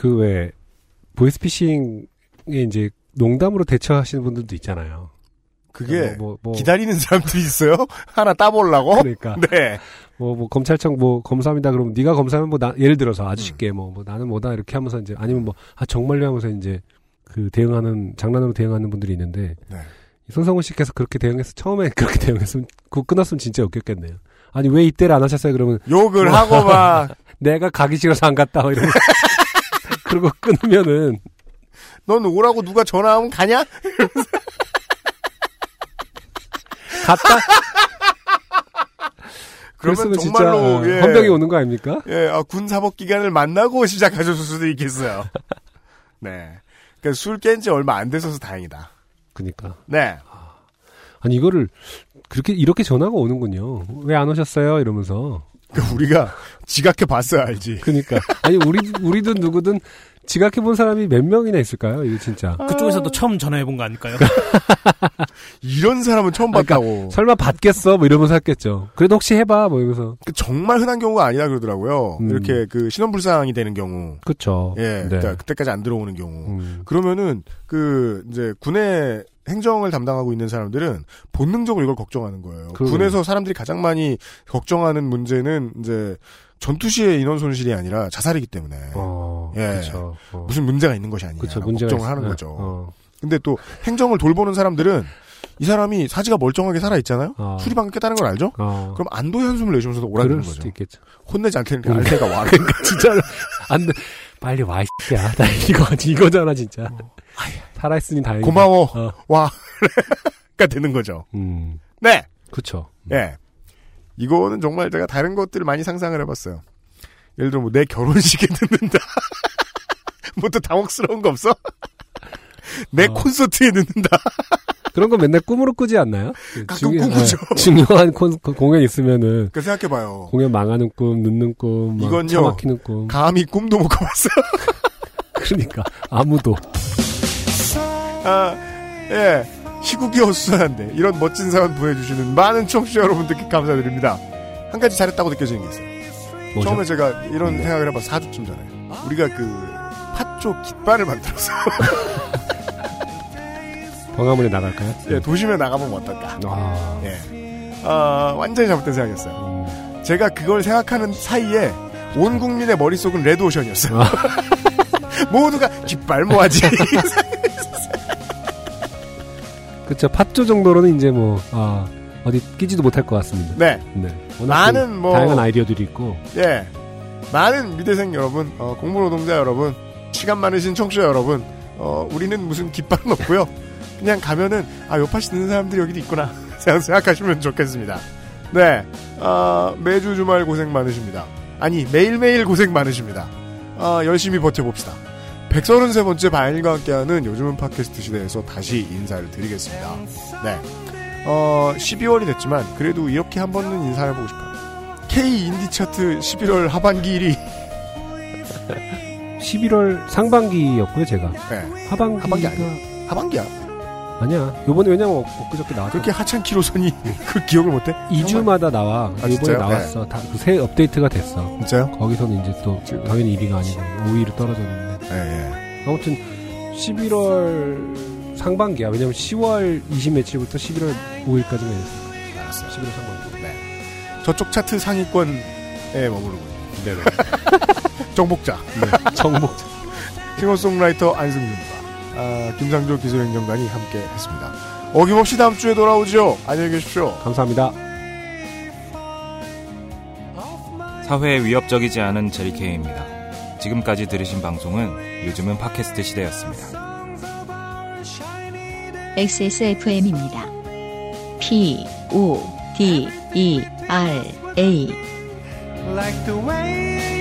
그 왜 보이스피싱에 이제 농담으로 대처하시는 분들도 있잖아요. 그게 뭐, 뭐, 기다리는 사람들이 있어요. 하나 따보려고. 그러니까. 네. 뭐, 뭐, 검찰청 뭐, 검사합니다. 그러면 네가 검사하면 뭐, 나, 예를 들어서 음. 아주 쉽게 뭐, 뭐, 나는 뭐다 이렇게 하면서 이제, 아니면 뭐, 아, 정말요 하면서 이제, 그 대응하는, 장난으로 대응하는 분들이 있는데, 네. 손성훈 씨께서 그렇게 대응해서, 처음에 그렇게 대응했으면, 그거 끊었으면 진짜 웃겼겠네요. 아니, 왜 이때를 안 하셨어요? 그러면, 욕을 뭐, 하고 막 내가 가기 싫어서 안 갔다, 뭐 이러면서. 그러고 끊으면은, 넌 오라고 누가 전화하면 가냐? 갔다? 그러면 정말로 진짜, 예. 헌병이 오는 거 아닙니까? 예, 아, 군 사법 기간을 만나고 시작하셨을 수도 있겠어요. 네. 그러니까 술 깬 지 얼마 안 돼서 다행이다. 그니까. 네. 아니, 이거를, 그렇게, 이렇게 전화가 오는군요. 왜 안 오셨어요? 이러면서. 그러니까 우리가 지각해 봤어야 알지. 그니까. 아니, 우리, 우리든 누구든 지각해 본 사람이 몇 명이나 있을까요? 이거 진짜. 그쪽에서도 처음 전화해 본 거 아닐까요? 이런 사람은 처음 그러니까 봤다고. 설마 받겠어? 뭐 이러면서 했겠죠. 그래도 혹시 해봐? 뭐 이러면서. 그 정말 흔한 경우가 아니라 그러더라고요. 음. 이렇게 그 신원불상이 되는 경우. 그쵸. 예. 네. 그러니까 그때까지 안 들어오는 경우. 음. 그러면은 그 이제 군의 행정을 담당하고 있는 사람들은 본능적으로 이걸 걱정하는 거예요. 그러게요. 군에서 사람들이 가장 많이 걱정하는 문제는 이제 전투 시의 인원 손실이 아니라 자살이기 때문에 어, 예. 어. 무슨 문제가 있는 것이 아니냐 그쵸, 걱정을 있- 하는 네. 거죠. 어. 근데 또 행정을 돌보는 사람들은 이 사람이 사지가 멀쩡하게 살아 있잖아요. 어. 수리방을 깼다는 걸 알죠? 어. 그럼 안도의 한숨을 내쉬면서도 오라는 거죠. 수도 있겠죠. 혼내지 않을 테니까 알 테가 와. 그러니까 진짜로 안 돼. 빨리 와, 이야. 나 이거, 이거잖아, 진짜. 살아있으니 다행이다. 고마워. 어. 와. 가 되는 거죠. 음. 네. 그쵸. 예. 이거는 정말 제가 다른 것들을 많이 상상을 해봤어요. 예를 들어 뭐 내 결혼식에 듣는다. 뭐 또 당혹스러운 거 없어? 내 어. 콘서트에 듣는다. 그런 거 맨날 꿈으로 꾸지 않나요? 가끔 꿈꾸죠. 아, 중요한 콘, 공연 있으면은. 그 생각해봐요. 공연 망하는 꿈, 늦는 꿈, 막 이건요. 차 막히는 꿈. 감히 꿈도 못 꿔봤어요. 그러니까 아무도. 아, 예. 시국이 어수선한데 이런 멋진 사연 보내주시는 많은 청취자 여러분들께 감사드립니다. 한 가지 잘했다고 느껴지는 게 있어요. 뭐죠? 처음에 제가 이런 생각을 해봐서 4주쯤 전에 우리가 그 팥쪽 깃발을 만들어서 광화문에 나갈까요? 예, 도심에 나가면 어떨까? 아, 예. 아, 완전히 잘못된 생각이었어요. 제가 그걸 생각하는 사이에 온 국민의 머릿속은 레드오션이었어요. 모두가 깃발 모아지. 그쵸. 팥조 정도로는 이제 뭐, 아, 어디 끼지도 못할 것 같습니다. 네. 네. 많은 그 뭐- 다양한 아이디어들이 있고. 예. 많은 미대생 여러분, 어, 공무노동자 여러분, 시간 많으신 청취자 여러분, 어, 우리는 무슨 깃발은 없고요. 그냥 가면은, 아, 요파시 듣는 사람들이 여기도 있구나. 생각- 생각하시면 좋겠습니다. 네. 아, 매주 주말 고생 많으십니다. 아니, 매일매일 고생 많으십니다. 아, 열심히 버텨봅시다. 133번째 바인과 함께하는 요즘은 팟캐스트 시대에서 다시 인사를 드리겠습니다. 네. 어, 12월이 됐지만, 그래도 이렇게 한 번은 인사를 해보고 싶어요. K 인디 차트 11월 하반기 1위. 11월 상반기였고요, 제가. 네. 하반기가 하반기 아니야. 하반기야. 아니야. 요번에 왜냐면 엊그저께 나왔어. 그렇게 하찮기로선이 그 기억을 못해? 2주마다 나와. 아, 이번에 진짜요? 나왔어. 다그새 업데이트가 됐어. 진짜요? 거기서는 이제 또 당연히 1위가 아니고 5위로 떨어졌는데. 예, 예. 아무튼 11월 상반기야. 왜냐면 10월 20 며칠부터 11월 5일까지가 있어. 알았어요. 11월 상반기. 네. 저쪽 차트 상위권에 머무르고 있는. 네네. 정복자. 네. 정복. 싱어송라이터 안승준과 아, 김상조 기술행정관이 함께 했습니다. 어김없이 다음 주에 돌아오죠. 안녕히 계십시오. 감사합니다. 사회에 위협적이지 않은 제리케이입니다. 지금까지 들으신 방송은 요즘은 팟캐스트 시대였습니다. XSFM입니다. P, O, D, E, R, A. Like the way